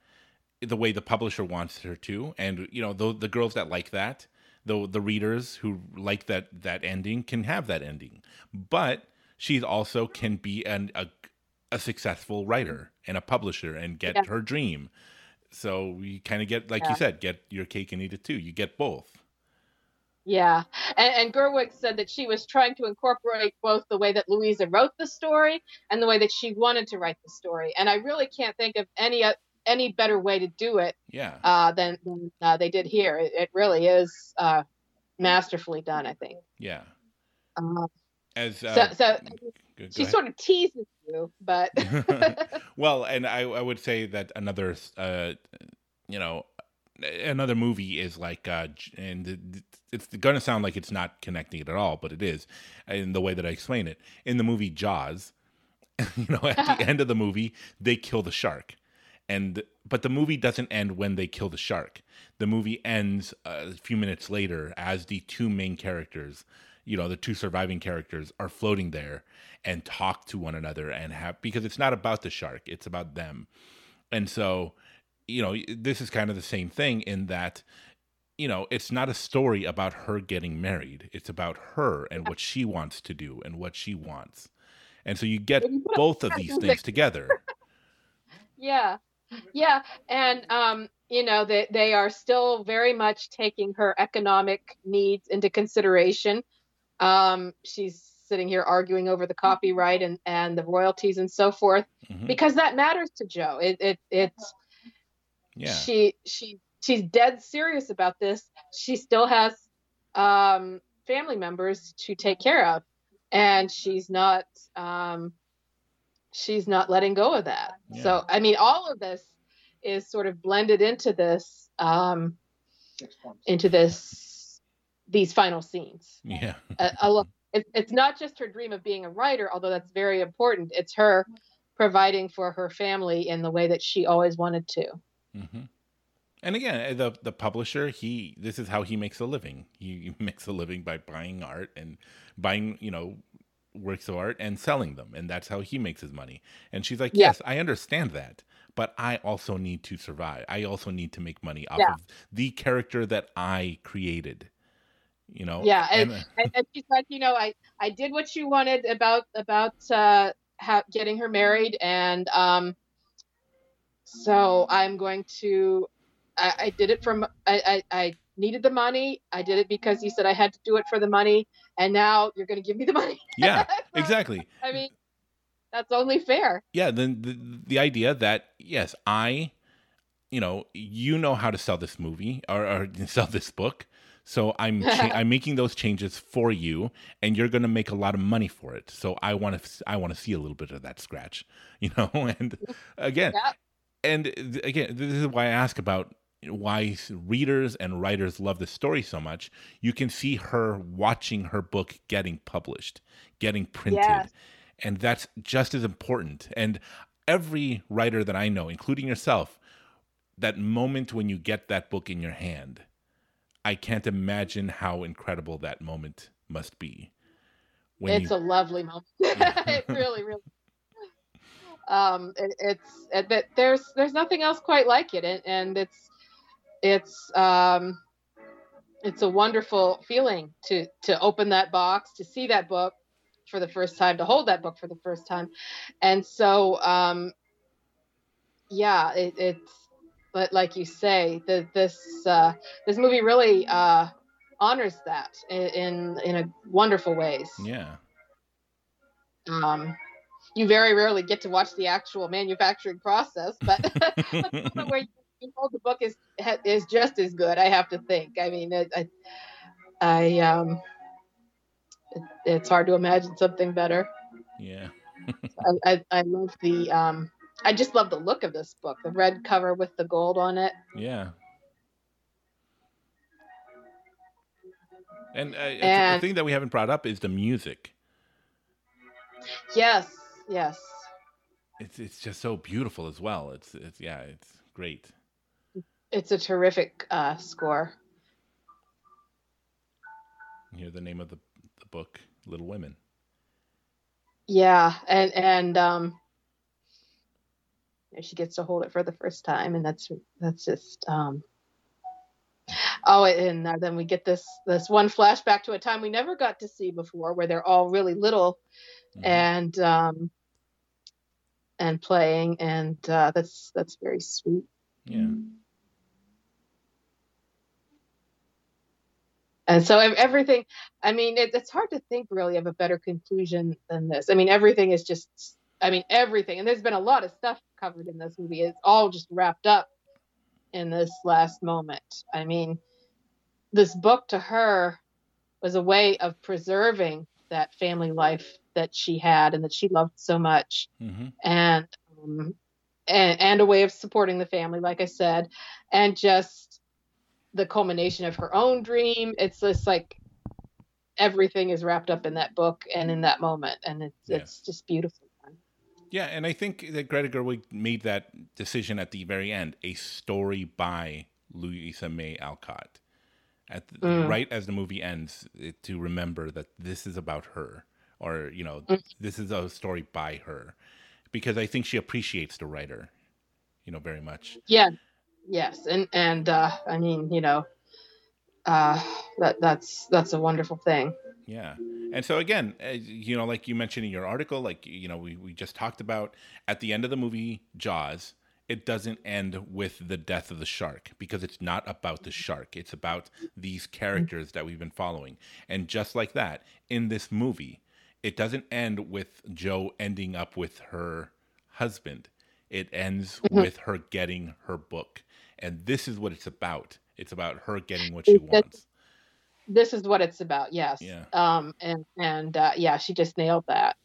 the way the publisher wants her to, and you know the the girls that like that, the the readers who like that that ending can have that ending, but she also can be an a a successful writer and a publisher and get Yeah. her dream. So we kind of get, like Yeah. you said, get your cake and eat it too. You get both. Yeah. And, and Gerwig said that she was trying to incorporate both the way that Louisa wrote the story and the way that she wanted to write the story. And I really can't think of any uh, any better way to do it Yeah. uh, than, than uh, they did here. It, it really is uh, masterfully done, I think. Yeah. Um, as uh, so so go- she sort of teases you, but well, and I, I would say that another, uh, you know, another movie is like, uh, and it's going to sound like it's not connecting it at all, but it is in the way that I explain it. In the movie Jaws, you know, at the end of the movie, they kill the shark. And but the movie doesn't end when they kill the shark. The movie ends uh, a few minutes later as the two main characters, you know, the two surviving characters are floating there and talk to one another and have because it's not about the shark, it's about them. And so, you know, this is kind of the same thing in that you know, it's not a story about her getting married. It's about her and what she wants to do and what she wants. And so you get When you put both of these things together. yeah, yeah, and um, you know they they are still very much taking her economic needs into consideration. Um, she's sitting here arguing over the copyright and and the royalties and so forth Mhm. because that matters to Jo. It it it's Yeah. she she she's dead serious about this. She still has um, family members to take care of, and she's not um, she's not letting go of that. Yeah. So I mean, all of this is sort of blended into this um, into this these final scenes. Yeah. A, a it, it's not just her dream of being a writer, although that's very important. It's her providing for her family in the way that she always wanted to. Hmm And again, uh, the the publisher, he this is how he makes a living. He makes a living by buying art and buying, you know, works of art and selling them, and that's how he makes his money. And she's like, Yeah. "Yes, I understand that, but I also need to survive. I also need to make money off Yeah. of the character that I created." You know? Yeah, and, uh, and, and she's like, you know, I I did what you wanted about about uh, ha- getting her married, and um, so I'm going to. I, I did it from. I, I I needed the money. I did it because you said I had to do it for the money, and now you're going to give me the money. yeah, exactly. I mean, that's only fair. yeah then the, the idea that yes i you know you know how to sell this movie or, or sell this book so i'm cha- i'm making those changes for you and you're going to make a lot of money for it so i want to i want to see a little bit of that scratch you know and again. And th- again this is why i ask about why readers and writers love this story so much you can see her watching her book getting published getting printed Yes. and that's just as important and every writer that i know including yourself that moment when you get that book in your hand i can't imagine how incredible that moment must be when it's you a lovely moment. it really, really. Um, it, it's it, but there's there's nothing else quite like it, and, and it's it's um, it's a wonderful feeling to to open that box, to see that book for the first time, to hold that book for the first time, and so um, yeah, it, it's but like you say, the, this uh, this movie really uh, honors that in in, in a wonderful ways. Yeah. Um, you very rarely get to watch the actual manufacturing process, but where you hold the book is is just as good. I have to think. I mean, I, I um, it, it's hard to imagine something better. yeah I, I, I love the um, I just love the look of this book, the red cover with the gold on it. yeah and, uh, And- the thing that we haven't brought up is the music Yes, yes. it's it's just so beautiful as well it's it's yeah it's great It's a terrific uh, score. you hear the name of the, the book little women Yeah, and and um, she gets to hold it for the first time, and that's that's just um. Oh, and then we get this this one flashback to a time we never got to see before, where they're all really little Mhm. and um, and playing, and uh, that's that's very sweet. yeah And so everything, I mean, it, it's hard to think really of a better conclusion than this. I mean, everything is just, I mean, everything. And there's been a lot of stuff covered in this movie. It's all just wrapped up in this last moment. I mean, this book to her was a way of preserving that family life that she had and that she loved so much hmm and um, and, and a way of supporting the family like i said and just the culmination of her own dream it's just like everything is wrapped up in that book and in that moment and it's Yeah. it's just beautiful Yeah, and I think that Greta Gerwig made that decision at the very end, a story by Louisa May Alcott. At the, Mm. right as the movie ends, it, to remember that this is about her, or you know, Mm. this is a story by her, because I think she appreciates the writer, you know, very much. yeah yes and and uh i mean you know uh that that's that's a wonderful thing Yeah. And so again, uh, you know, like you mentioned in your article, like you know, we, we just talked about at the end of the movie Jaws, it doesn't end with the death of the shark because it's not about the shark. It's about these characters that we've been following. And just like that, in this movie, it doesn't end with Jo ending up with her husband. It ends Mhm. with her getting her book. And this is what it's about. It's about her getting what she wants. this is what it's about yes Yeah. um and and uh yeah she just nailed that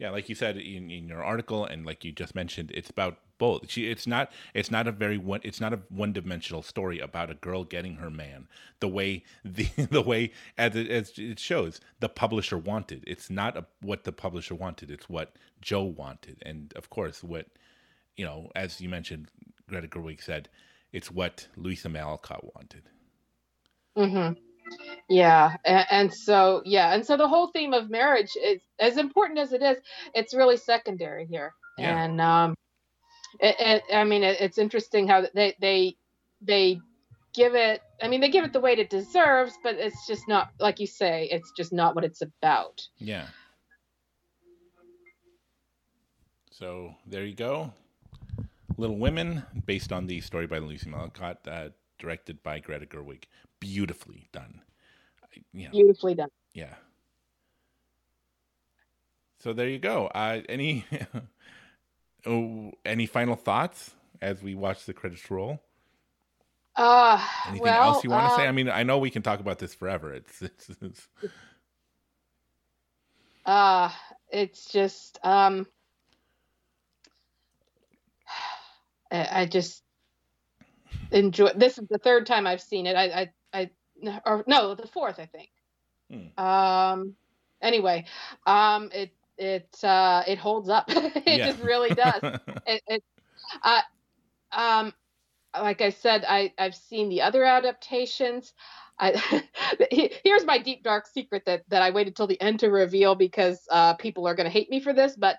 Yeah, like you said in, in your article, and like you just mentioned, it's about both. She, it's not, it's not a very one, it's not a one dimensional story about a girl getting her man. The way the the way as it, as it shows, the publisher wanted. It's not a, what the publisher wanted. It's what Jo wanted, and of course, what you know, as you mentioned, Greta Gerwig said, it's what Louisa May Alcott wanted. hmm Yeah, and, and so yeah, and so the whole theme of marriage is as important as it is. It's really secondary here, Yeah. and um, it, it, I mean, it, it's interesting how they they they give it. I mean, they give it the weight it deserves, but it's just not like you say. It's just not what it's about. Yeah. So there you go. Little Women, based on the story by Louisa May Alcott, uh, directed by Greta Gerwig. Beautifully done. You know, Beautifully done. yeah. So there you go. Uh, any oh, any final thoughts as we watch the credits roll? Uh, Anything well, else you want to say? uh, I mean, I know we can talk about this forever. It's, it's, it's uh it's just um I, I just enjoy this is the third time I've seen it. I I, I or no, the fourth I think. Hmm. Um anyway, um it it uh it holds up. it Yeah. just really does. it, it uh, um like I said, I I've seen the other adaptations. I here's my deep dark secret that that I waited till the end to reveal because uh, people are going to hate me for this. But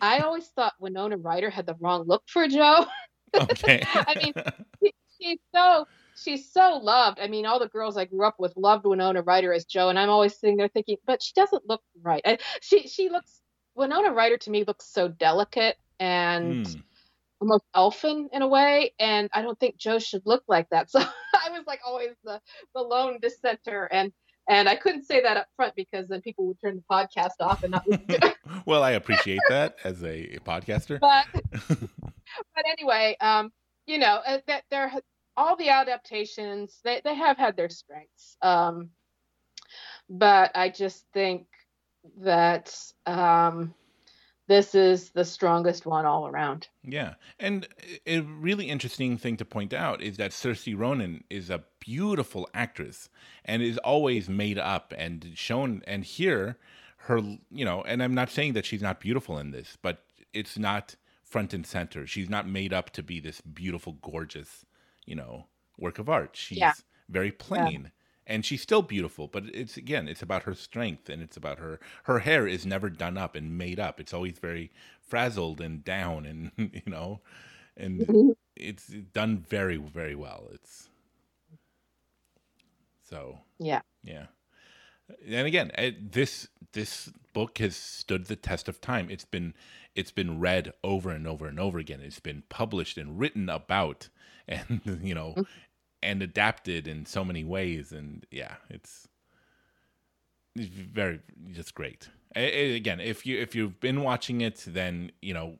I always thought Winona Ryder had the wrong look for Jo. okay. I mean, she's so she's so loved. I mean, all the girls I grew up with loved Winona Ryder as Jo, and I'm always sitting there thinking, but she doesn't look right. I, she she looks Winona Ryder to me looks so delicate and Hmm. almost elfin in a way, and I don't think Jo should look like that. So I was like always the the lone dissenter, and and I couldn't say that up front because then people would turn the podcast off and not listen to it. well, I appreciate that as a, a podcaster. But but anyway, um, you know uh, that they're all the adaptations they they have had their strengths, um, but I just think that um, this is the strongest one all around. Yeah, and a really interesting thing to point out is that Saoirse Ronan is a beautiful actress and is always made up and shown. And here, her, you know, and I'm not saying that she's not beautiful in this, but it's not front and center. She's not made up to be this beautiful, gorgeous, you know, work of art. She's Yeah. very plain. And she's still beautiful, but it's again, it's about her strength and it's about her. Her hair is never done up and made up. It's always very frazzled and down, and you know, and mm-hmm. it's done very, very well. It's so Yeah. yeah. And again, this this book has stood the test of time. It's been it's been read over and over and over again. It's been published and written about, and you know, mm-hmm. and adapted in so many ways. And yeah, it's, it's very just great. A- Again, if you if you've been watching it, then you know,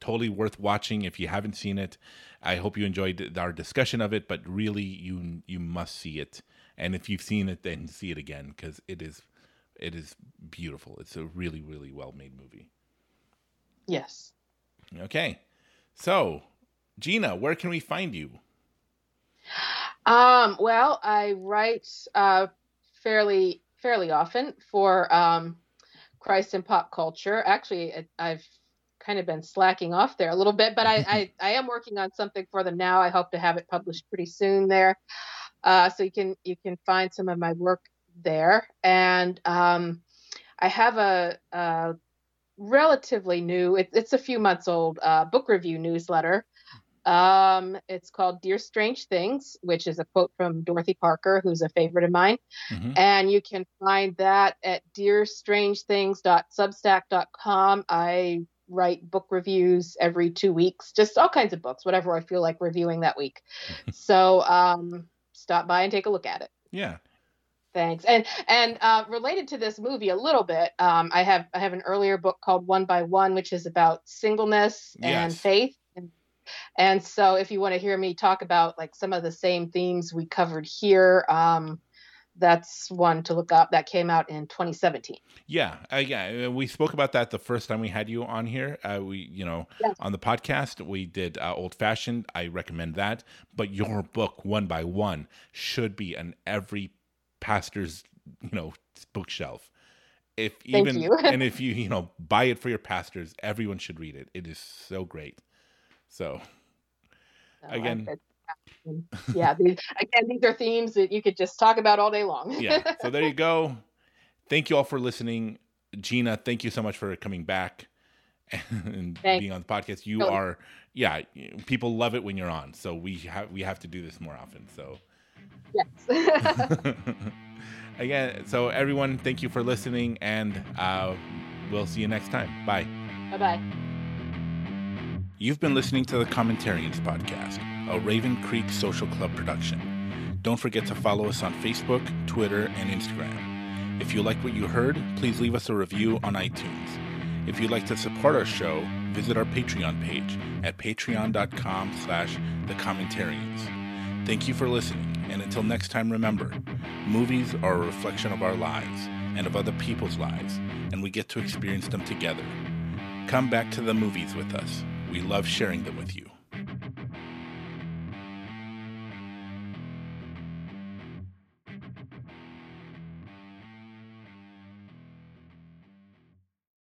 totally worth watching. If you haven't seen it, I hope you enjoyed our discussion of it. But really, you you must see it. And if you've seen it, then see it again because it is It is beautiful. It's a really, really well made movie. Yes. Okay. So, Gina, where can we find you? Um, well, I write uh, fairly fairly often for um, Christ and pop culture. Actually, it, I've kind of been slacking off there a little bit, but I, I, I am working on something for them now. I hope to have it published pretty soon there. Uh, so you can you can find some of my work there, and um, I have a, a relatively new. It, it's a few months old uh, book review newsletter. Um, it's called Dear Strange Things, which is a quote from Dorothy Parker, who's a favorite of mine. Mhm. And you can find that at dearstrangethings.substack.com. I write book reviews every two weeks, just all kinds of books, whatever I feel like reviewing that week. so um, stop by and take a look at it. Yeah. Thanks. And and uh, related to this movie a little bit, um, I have I have an earlier book called One by One, which is about singleness and Yes. faith. And, and so, if you want to hear me talk about like some of the same themes we covered here, um, that's one to look up. That came out in 2017. Yeah, uh, yeah. uh, We spoke about that the first time we had you on here. Uh, we, you know, Yes. on the podcast, we did uh, old fashioned. I recommend that. But your book, one by one, should be on every pastor's, you know, bookshelf. If even you. and if you, you know, buy it for your pastors, everyone should read it. It is so great. So I Again- um, yeah. These, again, these are themes that you could just talk about all day long. yeah. So there you go. Thank you all for listening. Gina, thank you so much for coming back and Thank- being on the podcast. You are yeah, people love it when you're on. So we have we have to do this more often. So yes. again, so everyone, thank you for listening and uh, we'll see you next time. Bye. bye bye. You've been listening to the Commentarians podcast, a Raven Creek Social Club production. Don't forget to follow us on Facebook, Twitter, and Instagram. If you like what you heard, please leave us a review on iTunes. If you'd like to support our show, visit our Patreon page at patreon.com slash the commentarians. Thank you for listening, and until next time remember, movies are a reflection of our lives and of other people's lives, and we get to experience them together. Come back to the movies with us. We love sharing them with you.